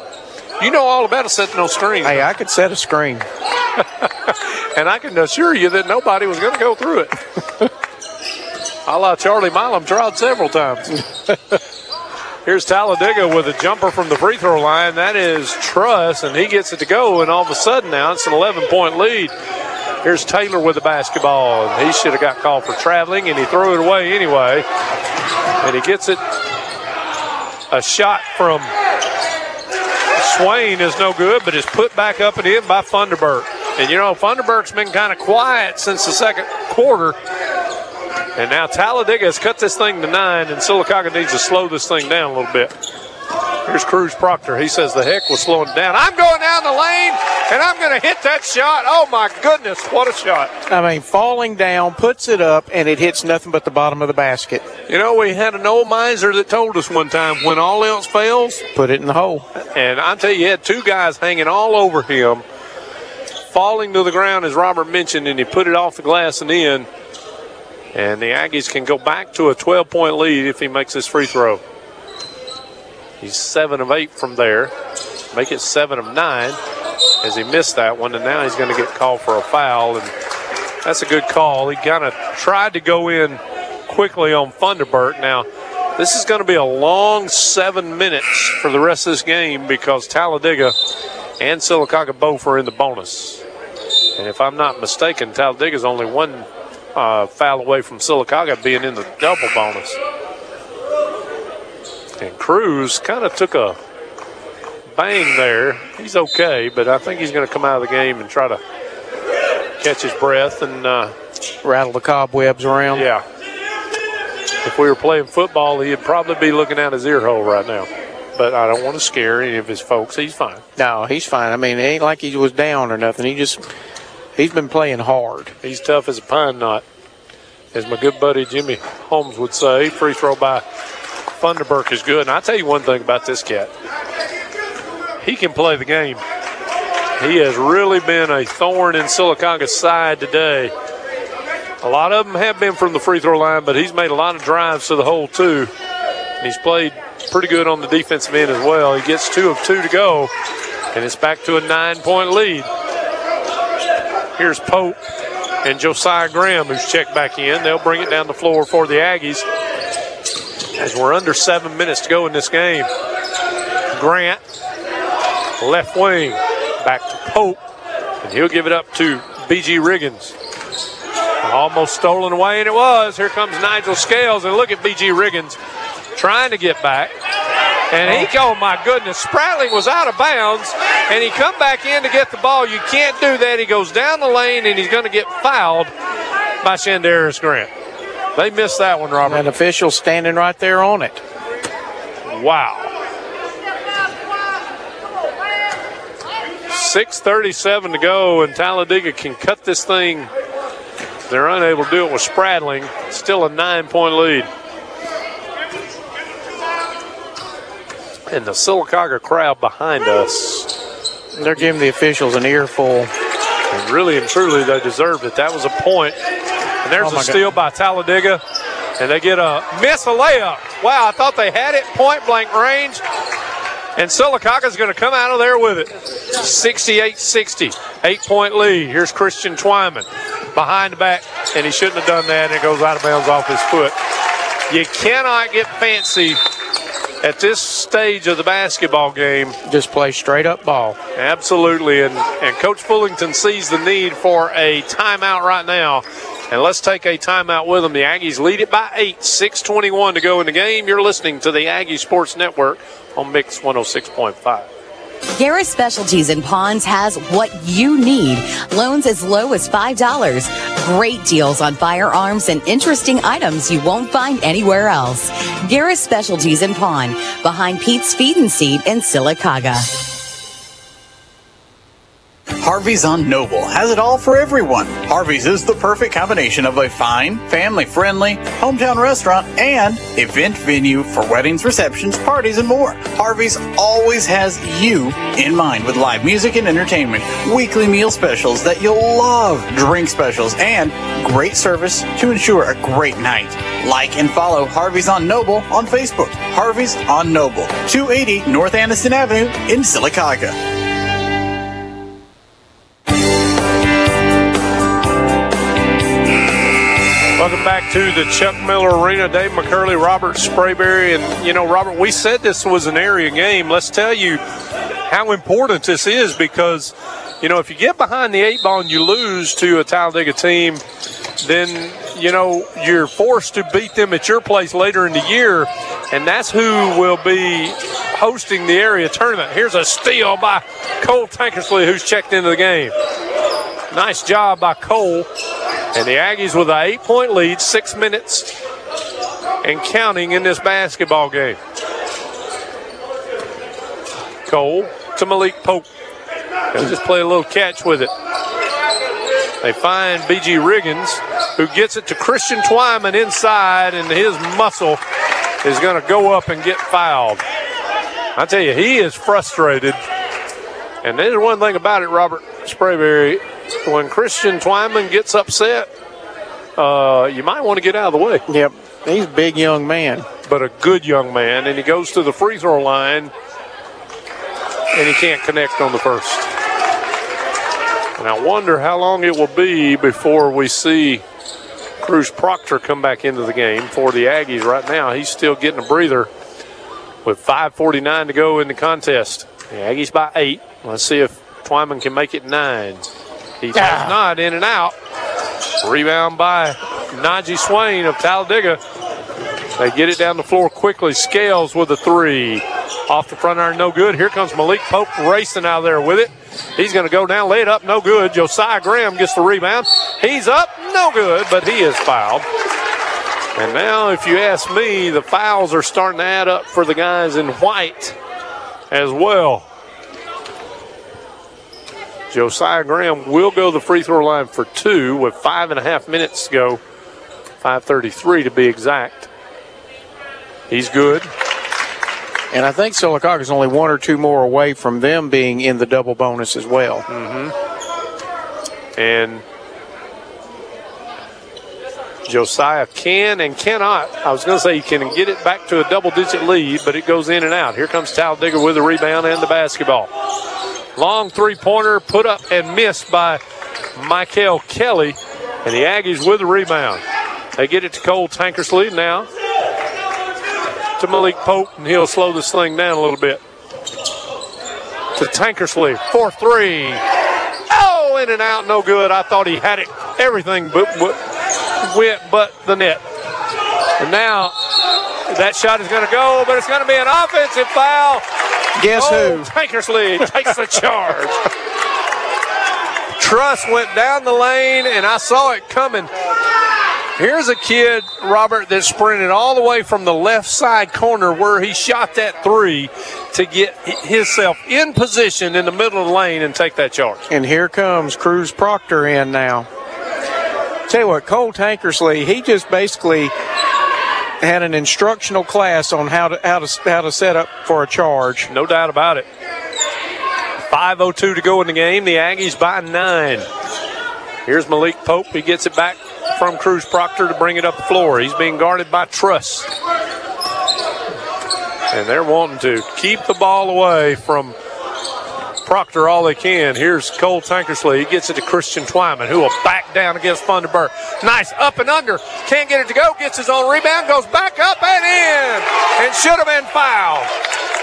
You know all about setting those screens. Hey, I could set a screen. (laughs) and I can assure you that nobody was going to go through it. (laughs) I la Charlie Milam tried several times. (laughs) Here's Talladega with a jumper from the free throw line. That is Truss, and he gets it to go, and all of a sudden now it's an 11 point lead. Here's Taylor with the basketball, he should have got called for traveling, and he threw it away anyway. And he gets it. A shot from Swain is no good, but is put back up and in by Funderburk. And you know, Funderburk's been kind of quiet since the second quarter. And now Talladega has cut this thing to nine, and Sylacauga needs to slow this thing down a little bit. Here's Cruz Proctor. He says the heck was slowing down. I'm going down the lane, and I'm going to hit that shot. Oh my goodness, what a shot! I mean, falling down, puts it up, and it hits nothing but the bottom of the basket. You know, we had an old miser that told us one time when all else fails, Put it in the hole. And I tell you, he had two guys hanging all over him, falling to the ground, as Robert mentioned, and he put it off the glass and in. And the Aggies can go back to a 12 point lead if he makes this free throw. He's seven of eight from there. Make it seven of nine as he missed that one, and now he's going to get called for a foul. And that's a good call. He kind of tried to go in quickly on Funderburk. Now, this is going to be a long seven minutes for the rest of this game because Talladega and Sylacauga both are in the bonus. And if I'm not mistaken, Talladega's only one uh, foul away from Sylacauga being in the double bonus. And Cruz kind of took a bang there. He's okay, but I think he's going to come out of the game and try to catch his breath and uh, rattle the cobwebs around. Yeah. If we were playing football, he'd probably be looking out his ear hole right now. But I don't want to scare any of his folks. He's fine. No, he's fine. I mean, it ain't like he was down or nothing. He just, he's been playing hard. He's tough as a pine knot, as my good buddy Jimmy Holmes would say. Free throw by Funderburk is good. And I'll tell you one thing about this cat. He can play the game. He has really been a thorn in Sylacauga's side today. A lot of them have been from the free throw line, but he's made a lot of drives to the hole, too. And he's played pretty good on the defensive end as well. He gets two of two to go, and it's back to a nine point lead. Here's Pope and Josiah Graham, who's checked back in. They'll bring it down the floor for the Aggies as we're under seven minutes to go in this game. Grant, left wing, back to Pope, and he'll give it up to BG Riggins. Almost stolen away, and it was. Here comes Nigel Scales, and look at BG Riggins trying to get back. And he, oh my goodness, Spratling was out of bounds, and he come back in to get the ball. You can't do that. He goes down the lane, and he's going to get fouled by Shandarius Grant. They missed that one, Robert. An official standing right there on it. Wow. 6.37 to go, and Talladega can cut this thing. They're unable to do it with Spratling. Still a nine point lead. And the Sylacauga crowd behind us. They're giving the officials an earful. And really and truly, they deserved it. That was a point. And there's Oh, a steal by Talladega. And they get a miss a layup. Wow, I thought they had it point blank range. And Sylacauga's going to come out of there with it. 68 60. Eight point lead. Here's Christian Twyman behind the back. And he shouldn't have done that. And it goes out of bounds off his foot. You cannot get fancy at this stage of the basketball game. Just play straight up ball. Absolutely. And, and Coach Fullington sees the need for a timeout right now. And let's take a timeout with them. The Aggies lead it by eight, 6.21 to go in the game. You're listening to the Aggie Sports Network on Mix 106.5. Garris Specialties in Ponds has what you need. Loans as low as $5. Great deals on firearms and interesting items you won't find anywhere else. Garris Specialties in Pond, behind Pete's Feed and Seed in Sylacauga. Harvey's on Noble has it all for everyone. Harvey's is the perfect combination of a fine, family friendly, hometown restaurant and event venue for weddings, receptions, parties, and more. Harvey's always has you in mind with live music and entertainment, weekly meal specials that you'll love, drink specials, and great service to ensure a great night. Like and follow Harvey's on Noble on Facebook. Harvey's on Noble, 280 North Anniston Avenue in Sylacauga. Welcome back to the Chuck Miller Arena. Dave McCurley, Robert Sprayberry, and you know, Robert, we said this was an area game. Let's tell you how important this is because you know if you get behind the eight ball and you lose to a Talladega team, then you know you're forced to beat them at your place later in the year, and that's who will be hosting the area tournament. Here's a steal by Cole Tankersley, who's checked into the game. Nice job by Cole. And the Aggies with an eight point lead, six minutes and counting in this basketball game. Cole to Malik Pope. They'll just play a little catch with it. They find BG Riggins, who gets it to Christian Twyman inside, and his muscle is going to go up and get fouled. I tell you, he is frustrated. And there's one thing about it, Robert Sprayberry when Christian Twyman gets upset, uh, you might want to get out of the way. Yep, he's a big young man. But a good young man, and he goes to the free throw line, and he can't connect on the first. And I wonder how long it will be before we see Cruz Proctor come back into the game for the Aggies. Right now, he's still getting a breather with 5:49 to go in the contest. The Aggies by eight. Let's see if Twyman can make it nine. He does not. In and out. Rebound by Najee Swain of Talladega. They get it down the floor quickly. Scales with a three. Off the front iron, no good. Here comes Malik Pope racing out there with it. He's going to go down, lay it up, no good. Josiah Graham gets the rebound. He's up, no good, but he is fouled. And now, if you ask me, the fouls are starting to add up for the guys in white as well. Josiah Graham will go the free throw line for two with five and a half minutes to go. 5.33 to be exact. He's good. And I think Sylacauga is only one or two more away from them being in the double bonus as well. Mm-hmm. And Josiah can and cannot. I was going to say he can get it back to a double digit lead, but it goes in and out. Here comes Talladega with the rebound and the basketball. Long three pointer put up and missed by Michael Kelly. And the Aggies with the rebound. They get it to Cole Tankersley now. To Malik Pope, and he'll slow this thing down a little bit. To Tankersley, 4 3. Oh, in and out, no good. I thought he had it, everything but, but went but the net. And now that shot is going to go, but it's going to be an offensive foul. Guess oh, who? Tankersley takes the charge. Truss went down the lane, and I saw it coming. Here's a kid, Robert, that sprinted all the way from the left side corner where he shot that three to get himself in position in the middle of the lane and take that charge. And here comes Cruz Proctor in now. Tell you what, Cole Tankersley, he just basically had an instructional class on how to how to how to set up for a charge. No doubt about it. 5:02 to go in the game. The Aggies by nine. Here's Malik Pope. He gets it back from Cruz Proctor to bring it up the floor. He's being guarded by Truss. And they're wanting to keep the ball away from Proctor all they can. Here's Cole Tankersley. He gets it to Christian Twyman, who will back down against Funderburk. Nice up and under. Can't get it to go. Gets his own rebound. Goes back up and in. And should have been fouled.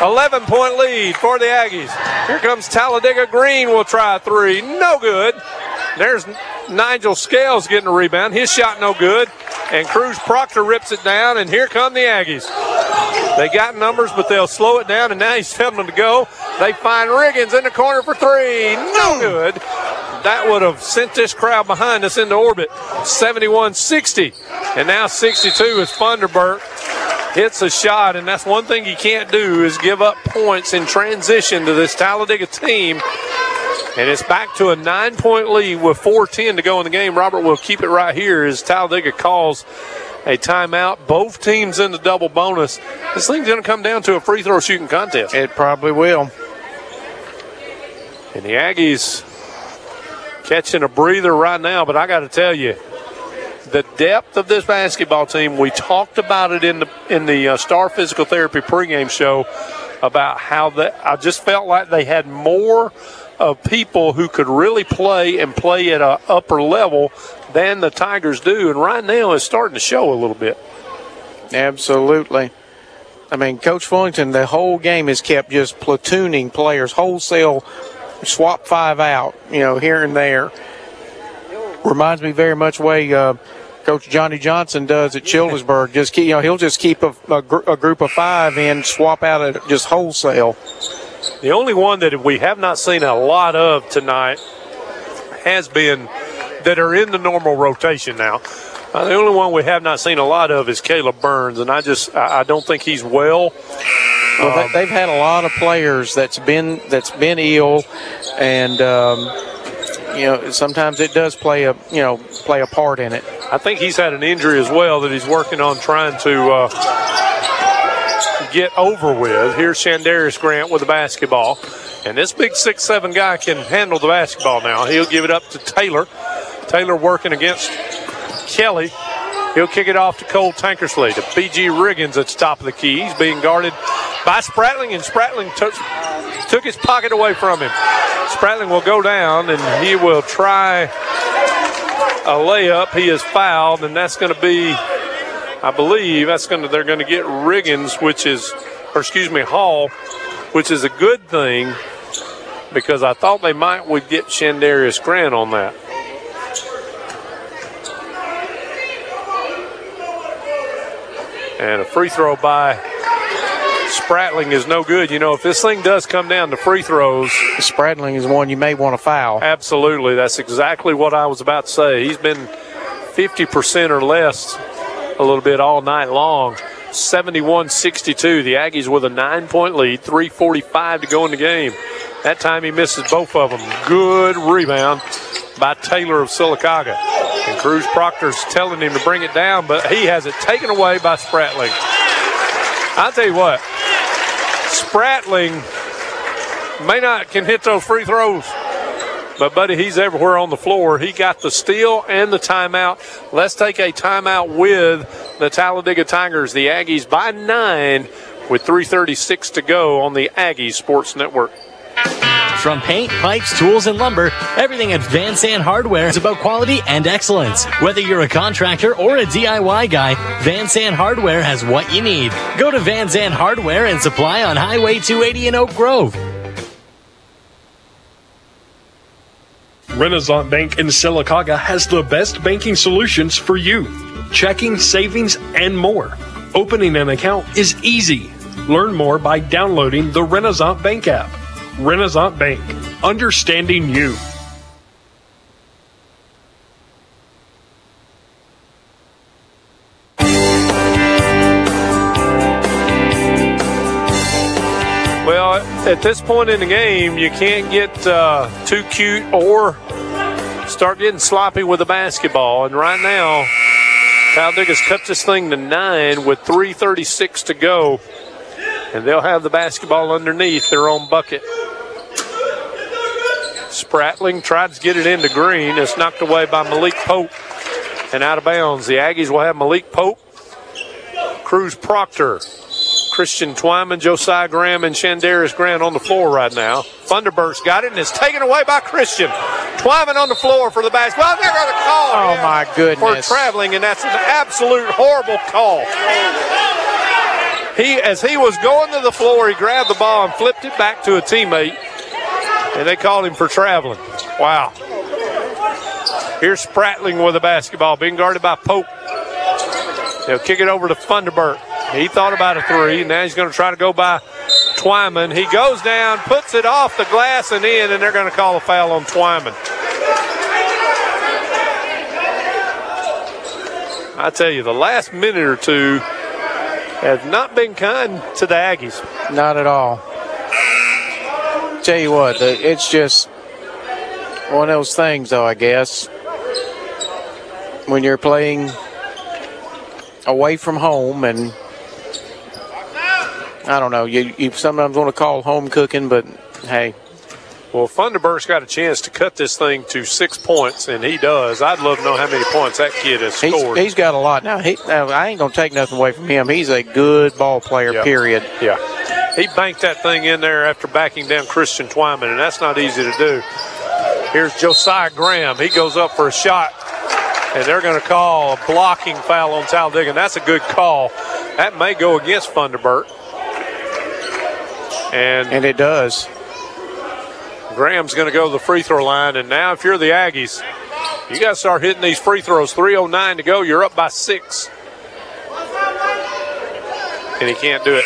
11 point lead for the Aggies. Here comes Talladega Green. Will try three. No good. There's Nigel Scales getting a rebound. His shot no good. And Cruz Proctor rips it down. And here come the Aggies. They got numbers, but they'll slow it down, and now he's telling them to go. They find Riggins in the corner for three. No good. That would have sent this crowd behind us into orbit. 71 60. And now 62 is Funderburk. Hits a shot, and that's one thing you can't do is give up points in transition to this Talladega team. And it's back to a nine point lead with 4.10 to go in the game. Robert will keep it right here as Talladega calls a timeout. Both teams in the double bonus. This thing's going to come down to a free throw shooting contest. It probably will. And the Aggies catching a breather right now, but I got to tell you, the depth of this basketball team. We talked about it in the in the uh, Star Physical Therapy pregame show about how that I just felt like they had more of people who could really play and play at an upper level than the Tigers do, and right now it's starting to show a little bit. Absolutely. I mean, Coach Fullington, the whole game has kept just platooning players, wholesale, swap five out, you know, here and there. Reminds me very much way uh, Coach Johnny Johnson does at Childersburg. Just keep, you know, he'll just keep a, a, gr- a group of five in, swap out at just wholesale. The only one that we have not seen a lot of tonight has been that are in the normal rotation now. Uh, the only one we have not seen a lot of is Caleb Burns, and I just I, I don't think he's well. Well, Um, they, they've had a lot of players that's been that's been ill, and um, you know sometimes it does play a you know play a part in it. I think he's had an injury as well that he's working on trying to uh, get over with. Here's Shandarius Grant with the basketball. And this big six-seven guy can handle the basketball now. He'll give it up to Taylor. Taylor working against Kelly. He'll kick it off to Cole Tankersley. To BG Riggins at the top of the key. He's being guarded by Spratling, and Spratling took, took his pocket away from him. Spratling will go down, and he will try a layup. He is fouled, and that's going to be, I believe, that's going to they're going to get Riggins, which is, or excuse me, Hall, which is a good thing because I thought they might would get Shandarius Grant on that. And a free throw by Spratling is no good. You know, if this thing does come down to free throws, Spratling is one you may want to foul. Absolutely. That's exactly what I was about to say. He's been 50% or less a little bit all night long. 71 62. The Aggies with a nine point lead, 3.45 to go in the game. That time he misses both of them. Good rebound by Taylor of Sylacauga. And Cruz Proctor's telling him to bring it down, but he has it taken away by Spratling. I'll tell you what, Spratling may not can hit those free throws, but buddy, he's everywhere on the floor. He got the steal and the timeout. Let's take a timeout with the Talladega Tigers, the Aggies by nine with 3:36 to go on the Aggies Sports Network. From paint, pipes, tools, and lumber, everything at Van Zandt Hardware is about quality and excellence. Whether you're a contractor or a DIY guy, Van Zandt Hardware has what you need. Go to Van Zandt Hardware and Supply on Highway 280 in Oak Grove. Renaissance Bank in Sylacauga has the best banking solutions for you checking, savings, and more. Opening an account is easy. Learn more by downloading the Renaissance Bank app. Renaissance Bank, understanding you. Well, at this point in the game, you can't get uh, too cute or start getting sloppy with the basketball. And right now, Talladega's cut this thing to nine with 3:36 to go, and they'll have the basketball underneath their own bucket. Spratling tried to get it into Green. It's knocked away by Malik Pope and out of bounds. The Aggies will have Malik Pope, Cruz Proctor, Christian Twyman, Josiah Graham, and Shandarius Grant on the floor right now. Funderburk got it and it's taken away by Christian. Twyman on the floor for the basketball. They're going to call Oh my for goodness! traveling, and that's an absolute horrible call. He, as he was going to the floor, he grabbed the ball and flipped it back to a teammate, and they called him for traveling. Wow. Here's Spratling with the basketball, being guarded by Pope. They'll kick it over to Funderburk. He thought about a three. and Now he's going to try to go by Twyman. He goes down, puts it off the glass and in, and they're going to call a foul on Twyman. I tell you, the last minute or two have not been kind to the Aggies. Not at all. Tell you what, it's just one of those things, though, I guess. When you're playing away from home, and I don't know, you, you sometimes want to call home cooking, but hey. Well, Funderburk's got a chance to cut this thing to six points, and he does. I'd love to know how many points that kid has scored. he's, he's got a lot now. He, now, I ain't gonna take nothing away from him. He's a good ball player. Yeah. Period. Yeah. He banked that thing in there after backing down Christian Twyman, and that's not easy to do. Here's Josiah Graham. He goes up for a shot, and they're going to call a blocking foul on Talladega, and that's a good call. That may go against Funderburk. And, and it does. Graham's going to go to the free throw line, and now if you're the Aggies, you got to start hitting these free throws. 3.09 to go. You're up by six. And he can't do it.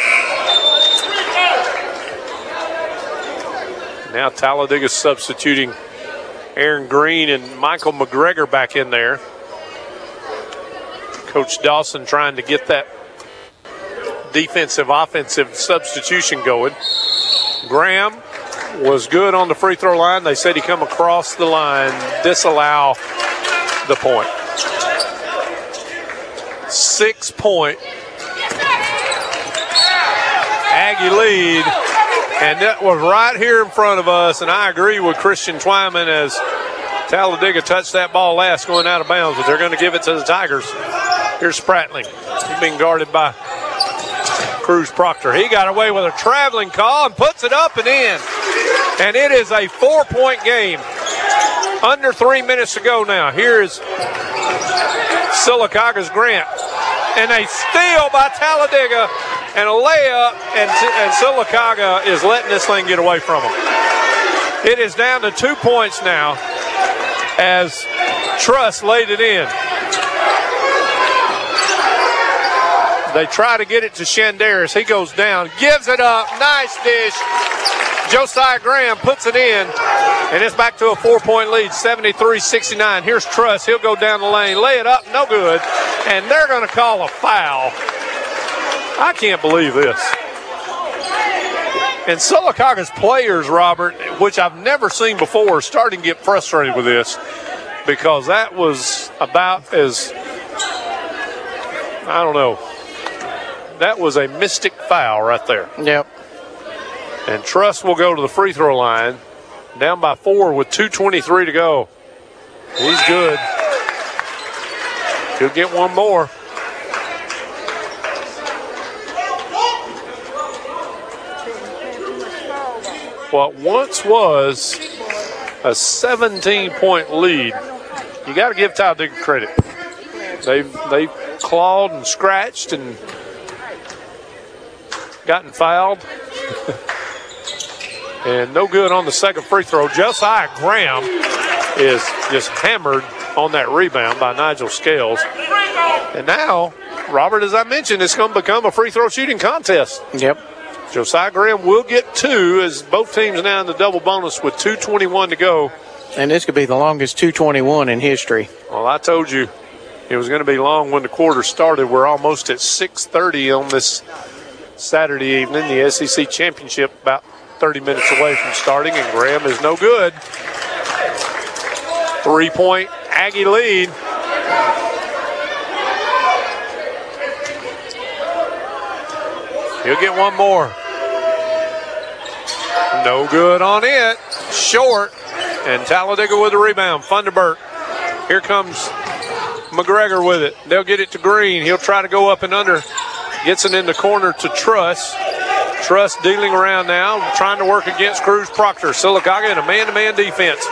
Now Talladega substituting Aaron Green and Michael McGregor back in there. Coach Dawson trying to get that defensive offensive substitution going. Graham was good on the free throw line. They said he come across the line, disallow the point. Six point Aggie lead. And that was right here in front of us. And I agree with Christian Twyman as Talladega touched that ball last going out of bounds, but they're going to give it to the Tigers. Here's Spratling. He's being guarded by Cruz Proctor. He got away with a traveling call and puts it up and in. And it is a four point game. Under three minutes to go now. Here's Sylacauga's Grant. And a steal by Talladega and a layup, and, and Sylacauga is letting this thing get away from them. It is down to two points now as Truss laid it in. They try to get it to Shandarius. He goes down, gives it up. Nice dish. Josiah Graham puts it in, and it's back to a four point lead, 73 69. Here's Truss. He'll go down the lane, lay it up, no good, and they're going to call a foul. I can't believe this. And Sylacauga's players, Robert, which I've never seen before, starting to get frustrated with this because that was about as, I don't know, that was a mystic foul right there. Yep. And Truss will go to the free throw line, down by four with 2.23 to go. He's good. He'll get one more. What once was a 17 point lead, you got to give Talladega credit. They've, they've clawed and scratched and gotten fouled. (laughs) and no good on the second free throw. Josiah Graham is just hammered on that rebound by Nigel Scales. And now, Robert, as I mentioned, it's going to become a free throw shooting contest. Yep. Josiah Graham will get two as both teams now in the double bonus with 2.21 to go. And this could be the longest 221 in history. Well, I told you it was going to be long when the quarter started. We're almost at 6:30 on this Saturday evening. The SEC championship about 30 minutes away from starting, and Graham is no good. Three-point Aggie lead. He'll get one more. No good on it. Short. And Talladega with the rebound. Funderburk. Here comes McGregor with it. They'll get it to Green. He'll try to go up and under. Gets it in the corner to Truss. Truss dealing around now, trying to work against Cruz Proctor. Sylacauga in a man-to-man defense.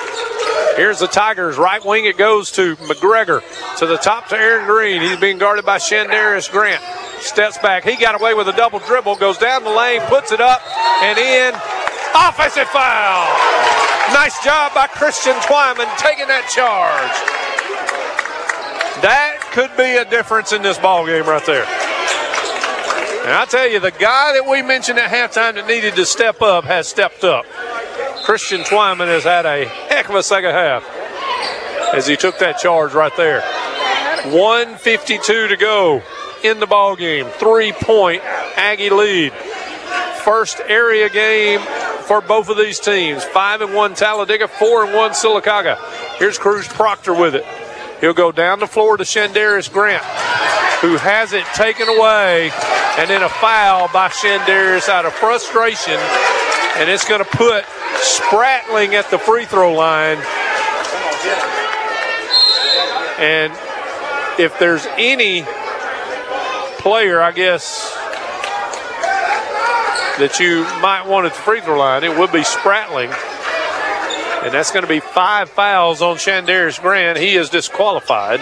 Here's the Tigers. Right wing it goes to McGregor. To the top to Aaron Green. He's being guarded by Shandarius Grant. Steps back. He got away with a double dribble. Goes down the lane, puts it up and in. Offensive foul. Nice job by Christian Twyman taking that charge. That could be a difference in this ball game right there. And I tell you, the guy that we mentioned at halftime that needed to step up has stepped up. Christian Twyman has had a heck of a second half as he took that charge right there. 152 to go in the ball game. Three point Aggie lead. First area game for both of these teams. Five and one Talladega, four and one Sylacauga. Here's Cruz Proctor with it. He'll go down the floor to Shandarius Grant, who has it taken away, and then a foul by Shandarius out of frustration, and it's going to put Spratling at the free throw line. And if there's any player, I guess, that you might want at the free throw line, it would be Spratling. And that's going to be five fouls on Shandarius Grant. He is disqualified.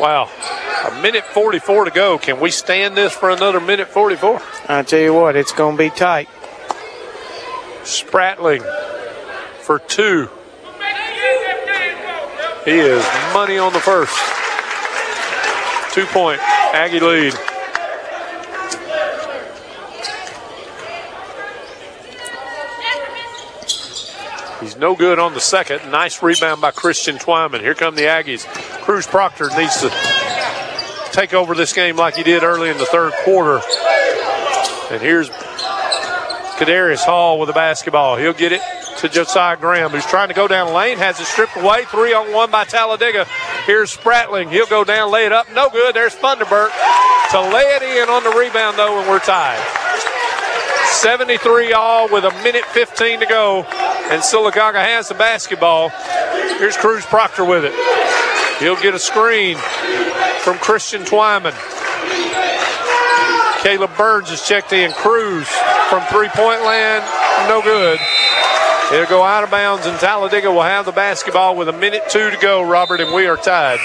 Wow. A minute 44 to go. Can we stand this for another minute 44? I tell you what, it's going to be tight. Spratling for two. He is money on the first. Two point Aggie lead. He's no good on the second. Nice rebound by Christian Twyman. Here come the Aggies. Cruz Proctor needs to take over this game like he did early in the third quarter. And here's Kadarius Hall with the basketball. He'll get it to Josiah Graham, who's trying to go down lane, has it stripped away. Three on one by Talladega. Here's Spratling. He'll go down, lay it up. No good. There's Funderburk to lay it in on the rebound, though, and we're tied. 73 all with a minute 15 to go, and Sylacauga has the basketball. Here's Cruz Proctor with it. He'll get a screen from Christian Twyman. Caleb Burns is checked in. Cruz from three point land, no good. It'll go out of bounds, and Talladega will have the basketball with a minute two to go, Robert, and we are tied.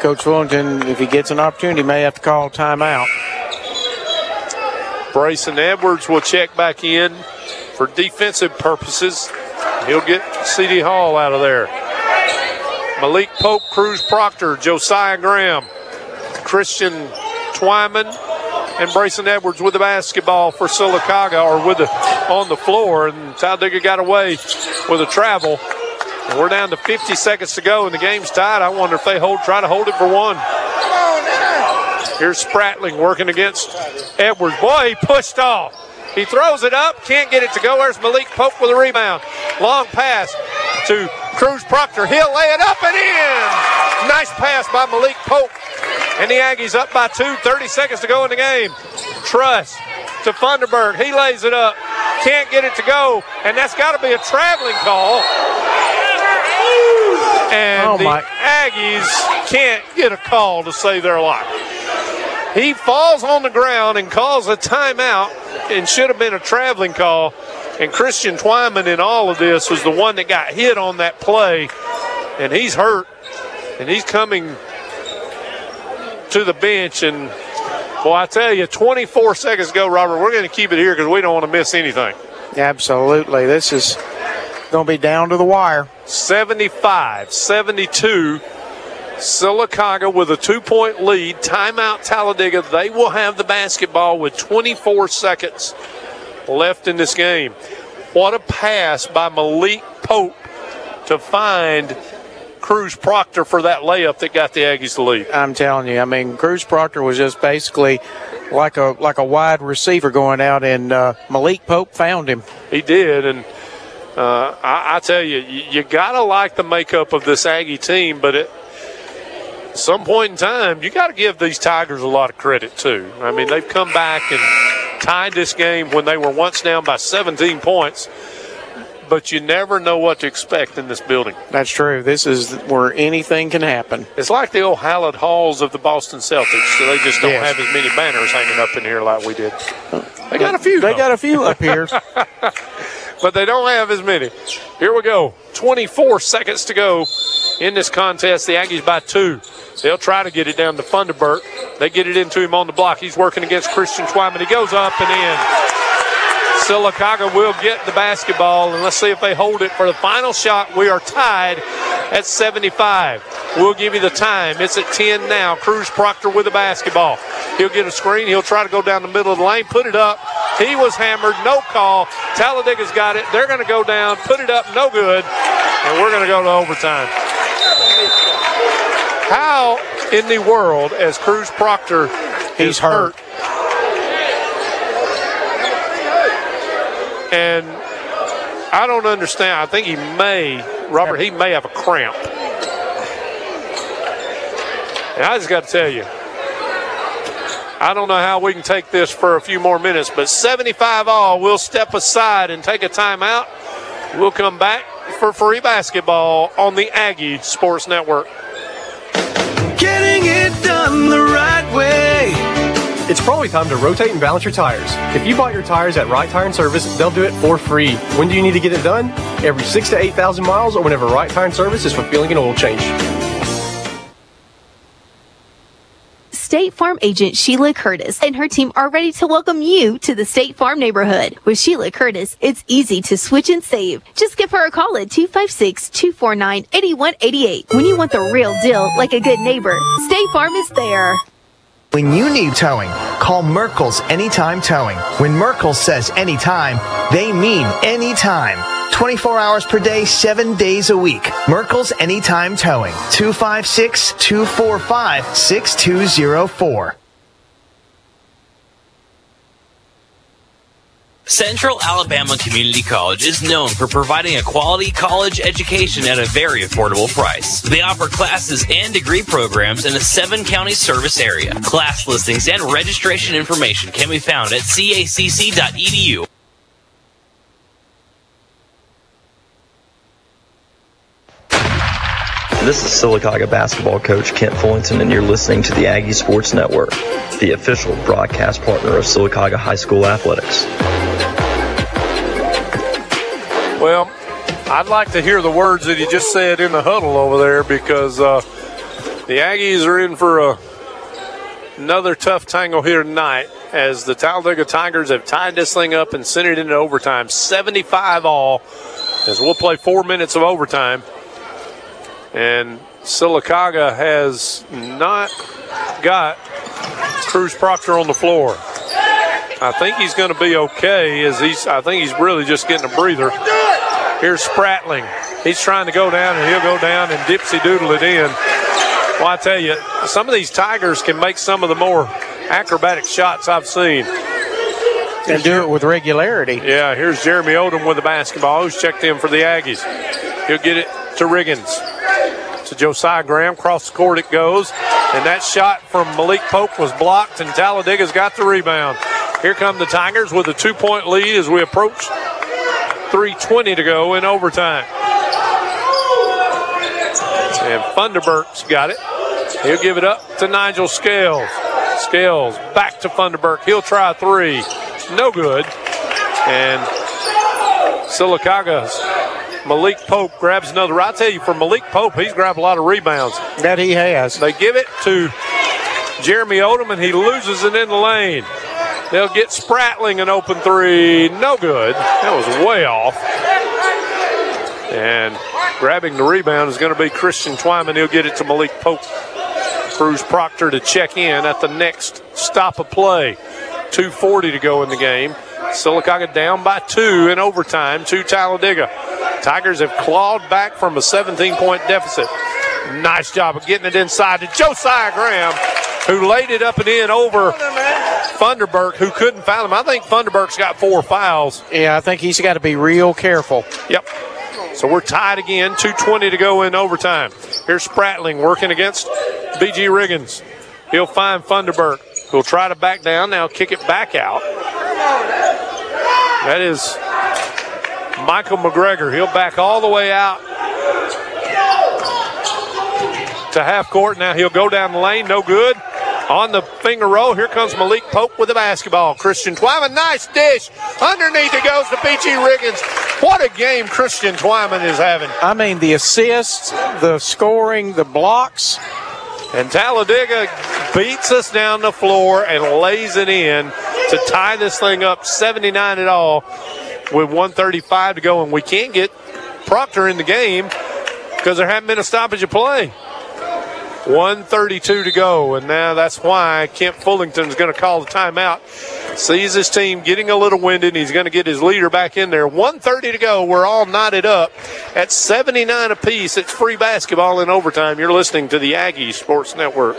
Coach Fullington, if he gets an opportunity, may have to call timeout. Brayson Edwards will check back in for defensive purposes. He'll get C.D. Hall out of there. Malik Pope, Cruz Proctor, Josiah Graham, Christian Twyman, and Brayson Edwards with the basketball for Sylacauga or with the on the floor. And Talladega got away with a travel. And we're down to 50 seconds to go, and the game's tied. I wonder if they hold, try to hold it for one. Here's Spratling working against Edwards. Boy, he pushed off. He throws it up, can't get it to go. There's Malik Pope with a rebound. Long pass to Cruz Proctor. He'll lay it up and in. Nice pass by Malik Pope. And the Aggies up by two, 30 seconds to go in the game. Truss to Funderburk. He lays it up. Can't get it to go. And that's got to be a traveling call. And Oh, the my. Aggies can't get a call to save their life. He falls on the ground and calls a timeout and should have been a traveling call. And Christian Twyman in all of this was the one that got hit on that play. And he's hurt. And he's coming to the bench. And, well, I tell you, 24 seconds ago, Robert, we're going to keep it here because we don't want to miss anything. Absolutely. This is going to be down to the wire. 75 72. Sylacauga with a two point lead. Timeout Talladega. They will have the basketball with 24 seconds left in this game. What a pass by Malik Pope to find Cruz Proctor for that layup that got the Aggies the lead. I'm telling you. I mean, Cruz Proctor was just basically like a like a wide receiver going out, and uh, Malik Pope found him. He did, and uh, I, I tell you, you, you gotta like the makeup of this Aggie team, but at some point in time, you got to give these Tigers a lot of credit too. I mean, they've come back and tied this game when they were once down by 17 points. But you never know what to expect in this building. That's true. This is where anything can happen. It's like the old hallowed halls of the Boston Celtics. So they just don't Yes. have as many banners hanging up in here like we did. They got a few. They though. got a few up here. (laughs) but they don't have as many. Here we go. 24 seconds to go in this contest. The Aggies by two. They'll try to get it down to Funderburk. They get it into him on the block. He's working against Christian Twyman. He goes up and in. Sylacauga will get the basketball, and let's see if they hold it for the final shot. We are tied at 75. We'll give you the time. It's at 10 now. Cruz Proctor with the basketball. He'll get a screen. He'll try to go down the middle of the lane, put it up. He was hammered, no call. Talladega's got it. They're going to go down, put it up, no good, and we're going to go to overtime. How in the world, as Cruz Proctor He's is hurt, and I don't understand. I think he may, Robert, he may have a cramp. And I just got to tell you, I don't know how we can take this for a few more minutes, but 75 all, we'll step aside and take a timeout. We'll come back for free basketball on the Aggie Sports Network. Getting it done the right way. It's probably time to rotate and balance your tires. If you bought your tires at Right Tire and Service, they'll do it for free. When do you need to get it done? Every six to 8,000 miles or whenever Right Tire and Service is fulfilling an oil change. State Farm agent Sheila Curtis and her team are ready to welcome you to the State Farm neighborhood. With Sheila Curtis, it's easy to switch and save. Just give her a call at 256-249-8188. When you want the real deal like a good neighbor, State Farm is there. When you need towing, call Merkel's Anytime Towing. When Merkel says anytime, they mean anytime. 24 hours per day, 7 days a week. Merkel's Anytime Towing. 256 245 6204. Central Alabama Community College is known for providing a quality college education at a very affordable price. They offer classes and degree programs in a seven county service area. Class listings and registration information can be found at cacc.edu. This is Sylacauga basketball coach Kemp Fullington, and you're listening to the Aggie Sports Network, the official broadcast partner of Sylacauga High School Athletics. Well, I'd like to hear the words that he just said in the huddle over there because uh, the Aggies are in for a, another tough tangle here tonight as the Talladega Tigers have tied this thing up and sent it into overtime. 75 all as we'll play four minutes of overtime. And Sylacauga has not got Cruz Proctor on the floor. I think he's going to be okay. As he's, I think he's really just getting a breather. Here's Spratling. He's trying to go down, and he'll go down and dipsy doodle it in. Well, I tell you, some of these Tigers can make some of the more acrobatic shots I've seen. And do it with regularity. Yeah, here's Jeremy Odom with the basketball, who's checked in for the Aggies. He'll get it to Riggins. To Josiah Graham. Cross the court it goes. And that shot from Malik Pope was blocked, and Talladega's got the rebound. Here come the Tigers with a two point lead as we approach 3.20 to go in overtime. And Funderburk's got it. He'll give it up to Nigel Scales. Scales back to Funderburk. He'll try three. No good. And Sylacauga's Malik Pope grabs another. I tell you, for Malik Pope, he's grabbed a lot of rebounds. That he has. They give it to Jeremy Odom, and he loses it in the lane. They'll get Spratling an open three. No good. That was way off. And grabbing the rebound is going to be Christian Twyman. He'll get it to Malik Pope. Cruz Proctor to check in at the next stop of play. 2.40 to go in the game. Sylacauga down by two in overtime to Talladega. Tigers have clawed back from a 17 point deficit. Nice job of getting it inside to Josiah Graham, who laid it up and in over Funderburk, who couldn't foul him. I think Funderburk's got four fouls. Yeah, I think he's got to be real careful. Yep. So we're tied again, 2.20 to go in overtime. Here's Spratling working against BG Riggins. He'll find Funderburk, who'll try to back down, now kick it back out. That is Michael McGregor. He'll back all the way out to half court. Now he'll go down the lane, no good. On the finger roll, here comes Malik Pope with the basketball. Christian Twyman, nice dish. Underneath it goes to BG Riggins. What a game Christian Twyman is having. I mean, the assists, the scoring, the blocks. And Talladega beats us down the floor and lays it in to tie this thing up 79 at all with 135 to go. And we can't get Proctor in the game because there hasn't been a stoppage of play. 132 to go, and now that's why Kemp Fullington is going to call the timeout. Sees his team getting a little winded, he's going to get his leader back in there. 130 to go. We're all knotted up at 79 apiece. It's free basketball in overtime. You're listening to the Aggie Sports Network.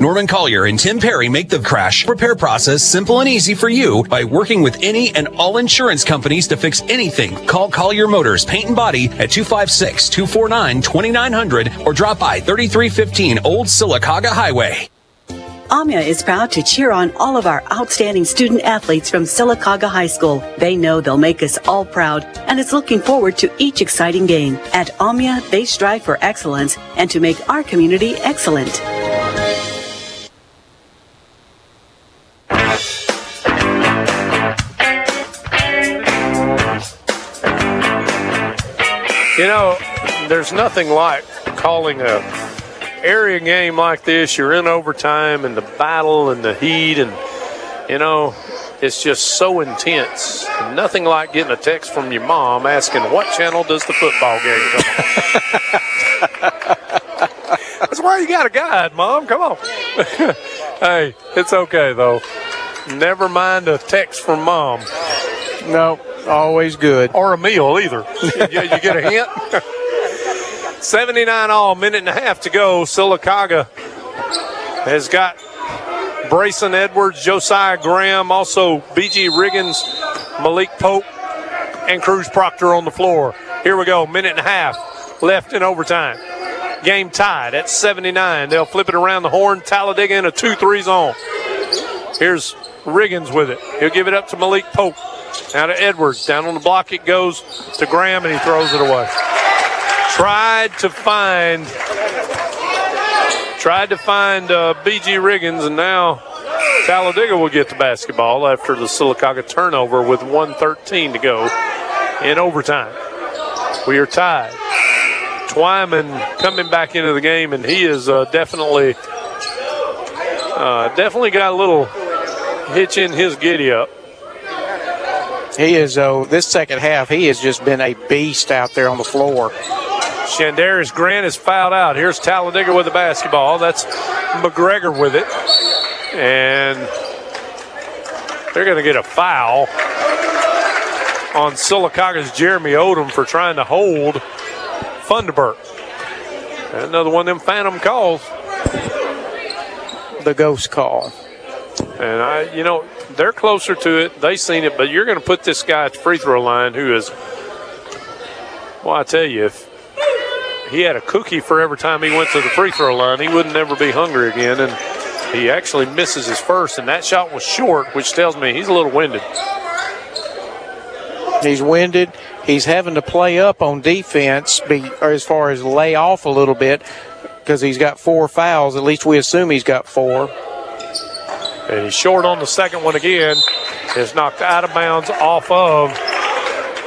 Norman Collier and Tim Perry make the crash repair process simple and easy for you by working with any and all insurance companies to fix anything. Call Collier Motors Paint and Body at 256 249 2900 or drop by 3315 Old Sylacauga Highway. AMIA is proud to cheer on all of our outstanding student athletes from Sylacauga High School. They know they'll make us all proud and is looking forward to each exciting game. At AMIA, they strive for excellence and to make our community excellent. You know, there's nothing like calling a area game like this. You're in overtime and the battle and the heat and you know, it's just so intense. Nothing like getting a text from your mom asking what channel does the football game come on. (laughs) That's why you got a guide, mom. Come on. (laughs) hey, it's okay though. Never mind a text from mom. No, always good. Or a meal either. (laughs) you, you get a hint? (laughs) 79 all, minute and a half to go. Sylacauga has got Brayson Edwards, Josiah Graham, also BG Riggins, Malik Pope, and Cruz Proctor on the floor. Here we go, minute and a half left in overtime. Game tied at 79. They'll flip it around the horn. Talladega in a 2 3 zone. Here's Riggins with it. He'll give it up to Malik Pope. Now to Edwards. Down on the block it goes to Graham and he throws it away. Tried to find tried to find uh, BG Riggins and now Talladega will get the basketball after the Sylacauga turnover with 113 to go in overtime. We are tied. Twyman coming back into the game and he is uh, definitely uh, definitely got a little hitch in his giddy up. He is, though, this second half, he has just been a beast out there on the floor. Shandarius Grant is fouled out. Here's Talladega with the basketball. That's McGregor with it. And they're going to get a foul on Sylacauga's Jeremy Odom for trying to hold Funderburk. Another one of them phantom calls. The ghost call. And I, you know, they're closer to it. They've seen it, but you're going to put this guy at the free throw line who is. Well, I tell you, if he had a cookie for every time he went to the free throw line, he wouldn't ever be hungry again. And he actually misses his first, and that shot was short, which tells me he's a little winded. He's winded. He's having to play up on defense, be, as far as lay off a little bit, because he's got four fouls. At least we assume he's got four. And he's short on the second one again. Is knocked out of bounds off of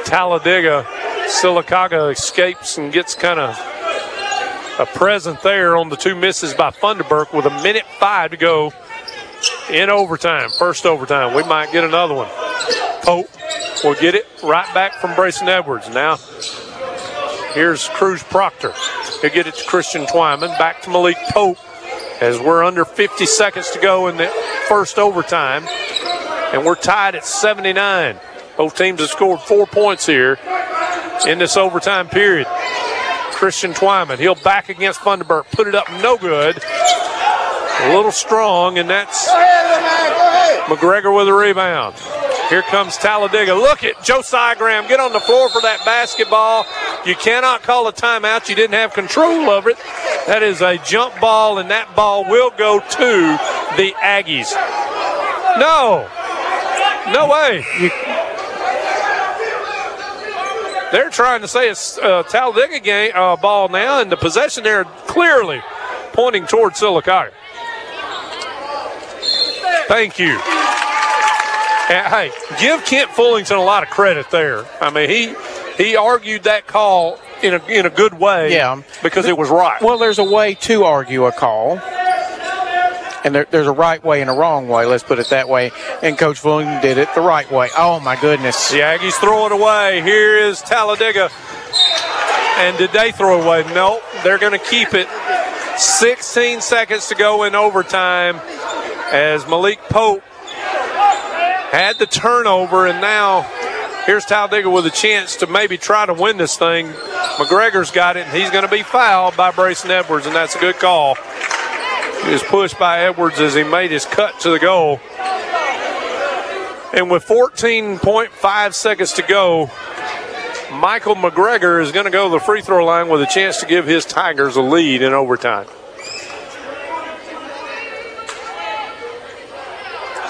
Talladega. Sylacauga escapes and gets kind of a present there on the two misses by Funderburk with a minute five to go in overtime. First overtime. We might get another one. Pope will get it right back from Brayson Edwards. Now here's Cruz Proctor. He'll get it to Christian Twyman. Back to Malik Pope as we're under 50 seconds to go in the first overtime. And we're tied at 79. Both teams have scored four points here in this overtime period. Christian Twyman, he'll back against Funderburk, put it up no good. A little strong, and that's McGregor with a rebound. Here comes Talladega. Look at Josiah Graham. Get on the floor for that basketball. You cannot call a timeout. You didn't have control of it. That is a jump ball, and that ball will go to the Aggies. No. No way. They're trying to say it's a Talladega game, uh, ball now, and the possession there clearly pointing towards Sylacauga. Thank you. (laughs) Hey, give Kemp Fullington a lot of credit there. I mean, he he argued that call in a in a good way. Yeah, because it was right. Well, there's a way to argue a call, and there, there's a right way and a wrong way. Let's put it that way. And Coach Fullington did it the right way. Oh my goodness! The Aggies throw it away. Here is Talladega. And did they throw away? No, they're going to keep it. 16 seconds to go in overtime as Malik Pope had the turnover, and now here's Talladega with a chance to maybe try to win this thing. McGregor's got it, and he's going to be fouled by Brayson Edwards, and that's a good call. He was pushed by Edwards as he made his cut to the goal. And with 14.5 seconds to go, Michael McGregor is going to go to the free throw line with a chance to give his Tigers a lead in overtime.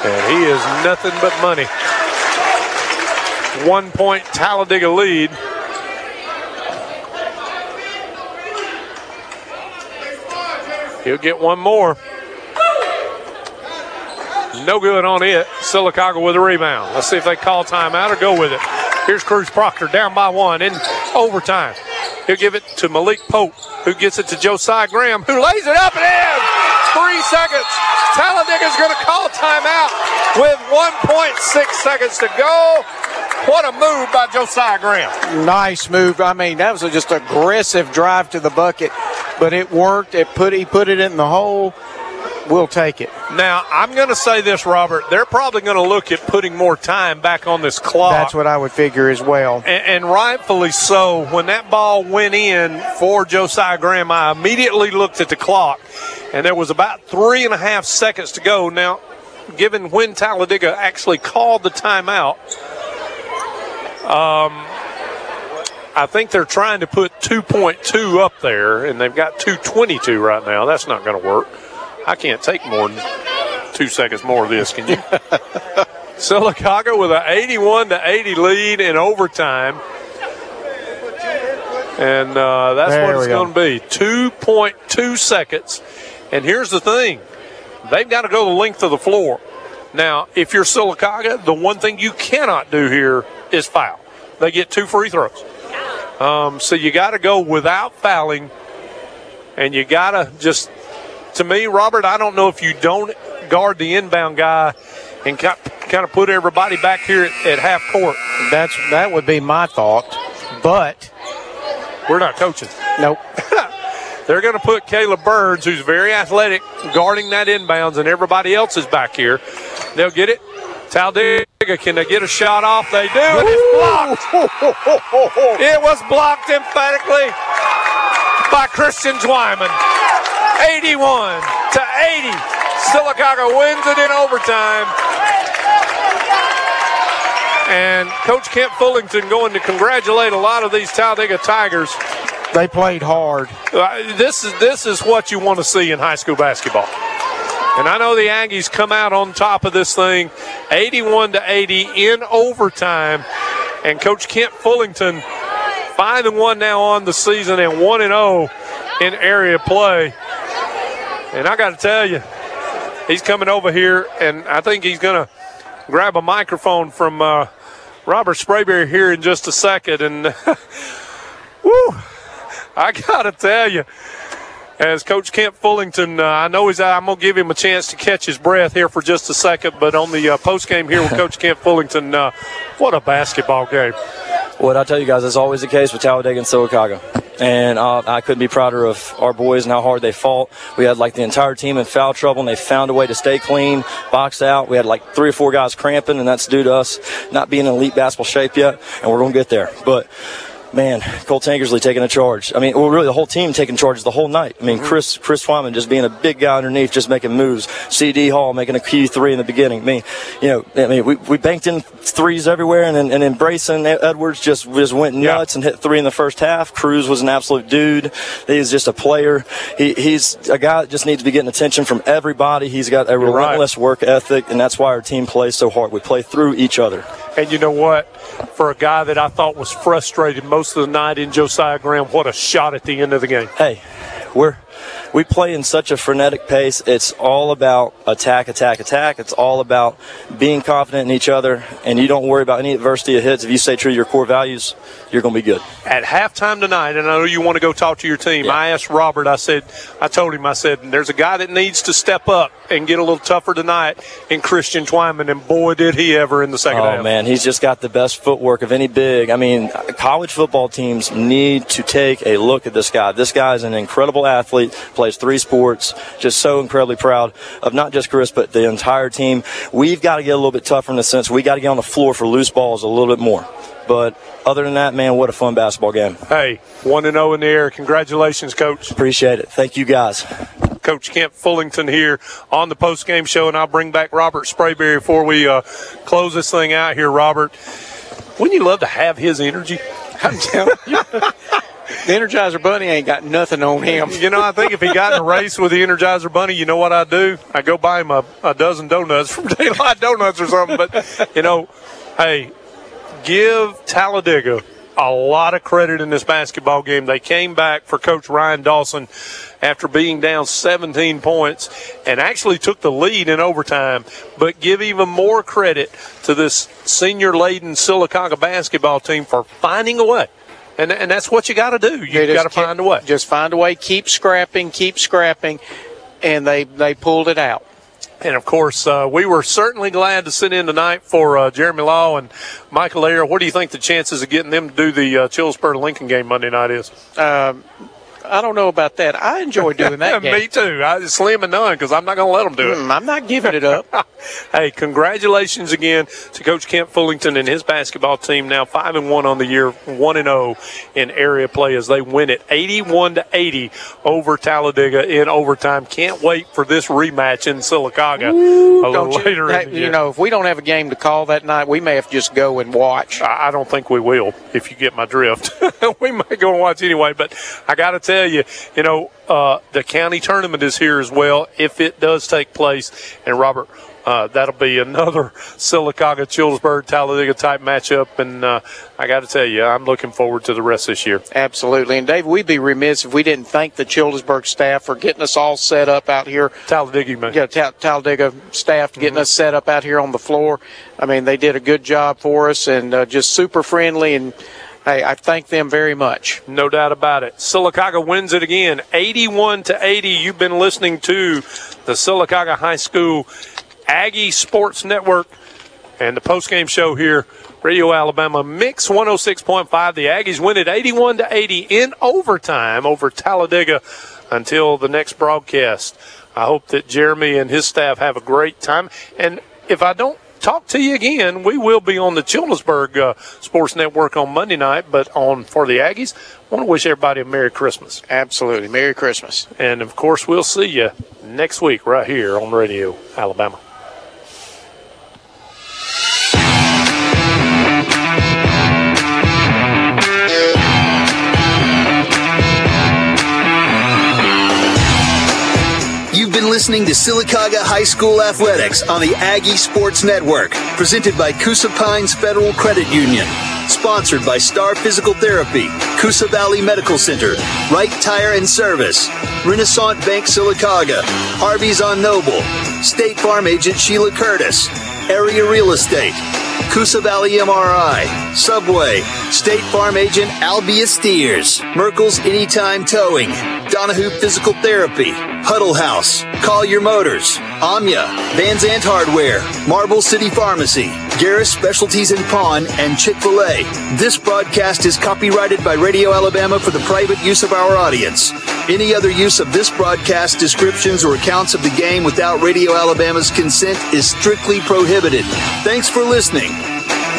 And he is nothing but money. One point Talladega lead. He'll get one more. No good on it. Sylacauga with a rebound. Let's see if they call timeout or go with it. Here's Cruz Proctor down by one in overtime. He'll give it to Malik Pope, who gets it to Josiah Graham, who lays it up and in. Three seconds. Talladega's going to call timeout with 1.6 seconds to go. What a move by Josiah Graham. Nice move. I mean, that was just aggressive drive to the bucket, but it worked. It put he put it in the hole. We'll take it. Now, I'm going to say this, Robert. They're probably going to look at putting more time back on this clock. That's what I would figure as well. And, and, rightfully so. When that ball went in for Josiah Graham, I immediately looked at the clock, and there was about three and a half seconds to go. Now, given when Talladega actually called the timeout, um, I think they're trying to put 2.2 up there, and they've got 222 right now. That's not going to work. I can't take more than two seconds more of this, can you? (laughs) Sylacauga with an 81 to 80 lead in overtime. And uh, that's There what it's going to be 2.2 seconds. And here's the thing they've got to go the length of the floor. Now, if you're Sylacauga, the one thing you cannot do here is foul. They get two free throws. Um, so you got to go without fouling, and you got to just, to me, Robert, I don't know if you don't guard the inbound guy and kind of put everybody back here at, at half court. That's that would be my thought, but we're not coaching. Nope. (laughs) They're going to put Caleb Burns, who's very athletic, guarding that inbounds, and everybody else is back here. They'll get it. Talladega, can they get a shot off? They do, and it's blocked. (laughs) it was blocked emphatically by Christian Twyman. 81 to 80. Sylacauga wins it in overtime. And Coach Kemp Fullington going to congratulate a lot of these Talladega Tigers. They played hard. Uh, this is this is what you want to see in high school basketball. And I know the Aggies come out on top of this thing, 81 to 80 in overtime. And Coach Kemp Fullington, five and one now on the season, and one and zero in area play. And I got to tell you, he's coming over here, and I think he's going to grab a microphone from uh, Robert Sprayberry here in just a second. And (laughs) woo, I got to tell you, as Coach Kemp Fullington, uh, I know he's. I'm gonna give him a chance to catch his breath here for just a second. But on the uh, post game here with Coach Kemp Fullington, uh, what a basketball game! What I tell you guys is always the case with Talladega and Sylacauga. And uh, I couldn't be prouder of our boys and how hard they fought. We had like the entire team in foul trouble, and they found a way to stay clean, box out. We had like three or four guys cramping, and that's due to us not being in elite basketball shape yet, and we're going to get there. But man, Cole Tankersley taking a charge. I mean, well, really the whole team taking charges the whole night. I mean, mm-hmm. Chris Chris Twyman just being a big guy underneath, just making moves. CD Hall making a key three in the beginning. I mean, you know, I mean, we, we banked in threes everywhere, and then and then Brayson Edwards just just went nuts and hit three in the first half. Cruz was an absolute dude. He's just a player. He, he's a guy that just needs to be getting attention from everybody. He's got a You're right. relentless work ethic, and that's why our team plays so hard. We play through each other. And you know what? For a guy that I thought was frustrated most of the night in Josiah Graham, what a shot at the end of the game. Hey, we're we play in such a frenetic pace. It's all about attack, attack, attack. It's all about being confident in each other, and you don't worry about any adversity it hits. If you stay true to your core values, you're going to be good. At halftime tonight, and I know you want to go talk to your team. I asked Robert. I said, I told him, I said, there's a guy that needs to step up and get a little tougher tonight in Christian Twyman, and boy, did he ever in the second oh half. Oh, man, he's just got the best footwork of any big. I mean, college football teams need to take a look at this guy. This guy is an incredible athlete. Athlete, plays three sports. Just so incredibly proud of not just Chris, but the entire team. We've got to get a little bit tougher in the sense we got to get on the floor for loose balls a little bit more. But other than that, man, what a fun basketball game. Hey, 1 and 0 in the air. Congratulations, coach. Appreciate it. Thank you guys. Coach Kemp Fullington here on the post game show, and I'll bring back Robert Sprayberry before we uh, close this thing out here, Robert. Wouldn't you love to have his energy? I'm telling you. The Energizer Bunny ain't got nothing on him. You know, I think if he got in a race with the Energizer Bunny, you know what I'd do? I'd go buy him a, a dozen donuts from (laughs) Daylight Donuts or something. But, you know, hey, give Talladega a lot of credit in this basketball game. They came back for Coach Ryan Dawson after being down 17 points and actually took the lead in overtime. But give even more credit to this senior laden Sylacauga basketball team for finding a way. And, and that's what you got to do. You got to find a way. Just find a way. Keep scrapping. Keep scrapping, and they they pulled it out. And of course, uh, we were certainly glad to sit in tonight for uh, Jeremy Law and Michael Ayer. What do you think the chances of getting them to do the uh, Childersburg Lincoln game Monday night is? Um, I don't know about that. I enjoy doing that. (laughs) Me too. I, slim and none because I'm not going to let them do it. Mm, I'm not giving it up. (laughs) hey, congratulations again to Coach Kemp Fullington and his basketball team. Now five and one on the year, one and zero in area play as they win it 81 to 80 over Talladega in overtime. Can't wait for this rematch in Sylacauga Ooh, a little you, later. That, in the you know, if we don't have a game to call that night, we may have to just go and watch. I I don't think we will, if you get my drift. (laughs) we might go and watch anyway, but I got to tell you, you know, uh, the county tournament is here as well, if it does take place. And Robert, uh, that'll be another (laughs) Sylacauga, Childersburg, Talladega type matchup. And uh, I got to tell you, I'm looking forward to the rest this year. Absolutely. And Dave, we'd be remiss if we didn't thank the Childersburg staff for getting us all set up out here. Talladega, man. Yeah, Ta- Talladega staff getting us set up out here on the floor. I mean, they did a good job for us and uh, just super friendly. And hey, I thank them very much. No doubt about it. Sylacauga wins it again, 81 to 80. You've been listening to the Sylacauga High School Aggie Sports Network and the postgame show here, Radio Alabama Mix 106.5. The Aggies win it 81 to 80 in overtime over Talladega until the next broadcast. I hope that Jeremy and his staff have a great time. And if I don't talk to you again, we will be on the Childersburg uh, Sports Network on Monday night. But on for the Aggies, I want to wish everybody a Merry Christmas. Absolutely. Merry Christmas. And of course, we'll see you next week right here on Radio Alabama. Listening to Sylacauga High School Athletics on the Aggie Sports Network, presented by Coosa Pines Federal Credit Union. Sponsored by Star Physical Therapy, Coosa Valley Medical Center, Wright Tire and Service, Renaissance Bank Sylacauga, Harvey's on Noble, State Farm Agent Sheila Curtis, Area Real Estate, Coosa Valley MRI, Subway, State Farm Agent Albia Steers, Merkel's Anytime Towing, Donahue Physical Therapy, Huddle House, Collier Motors, Amya, Van Zant Hardware, Marble City Pharmacy, Garris Specialties and Pawn, and Chick-fil-A. This broadcast is copyrighted by Radio Alabama for the private use of our audience. Any other use of this broadcast, descriptions, or accounts of the game without Radio Alabama's consent is strictly prohibited. Thanks for listening. Música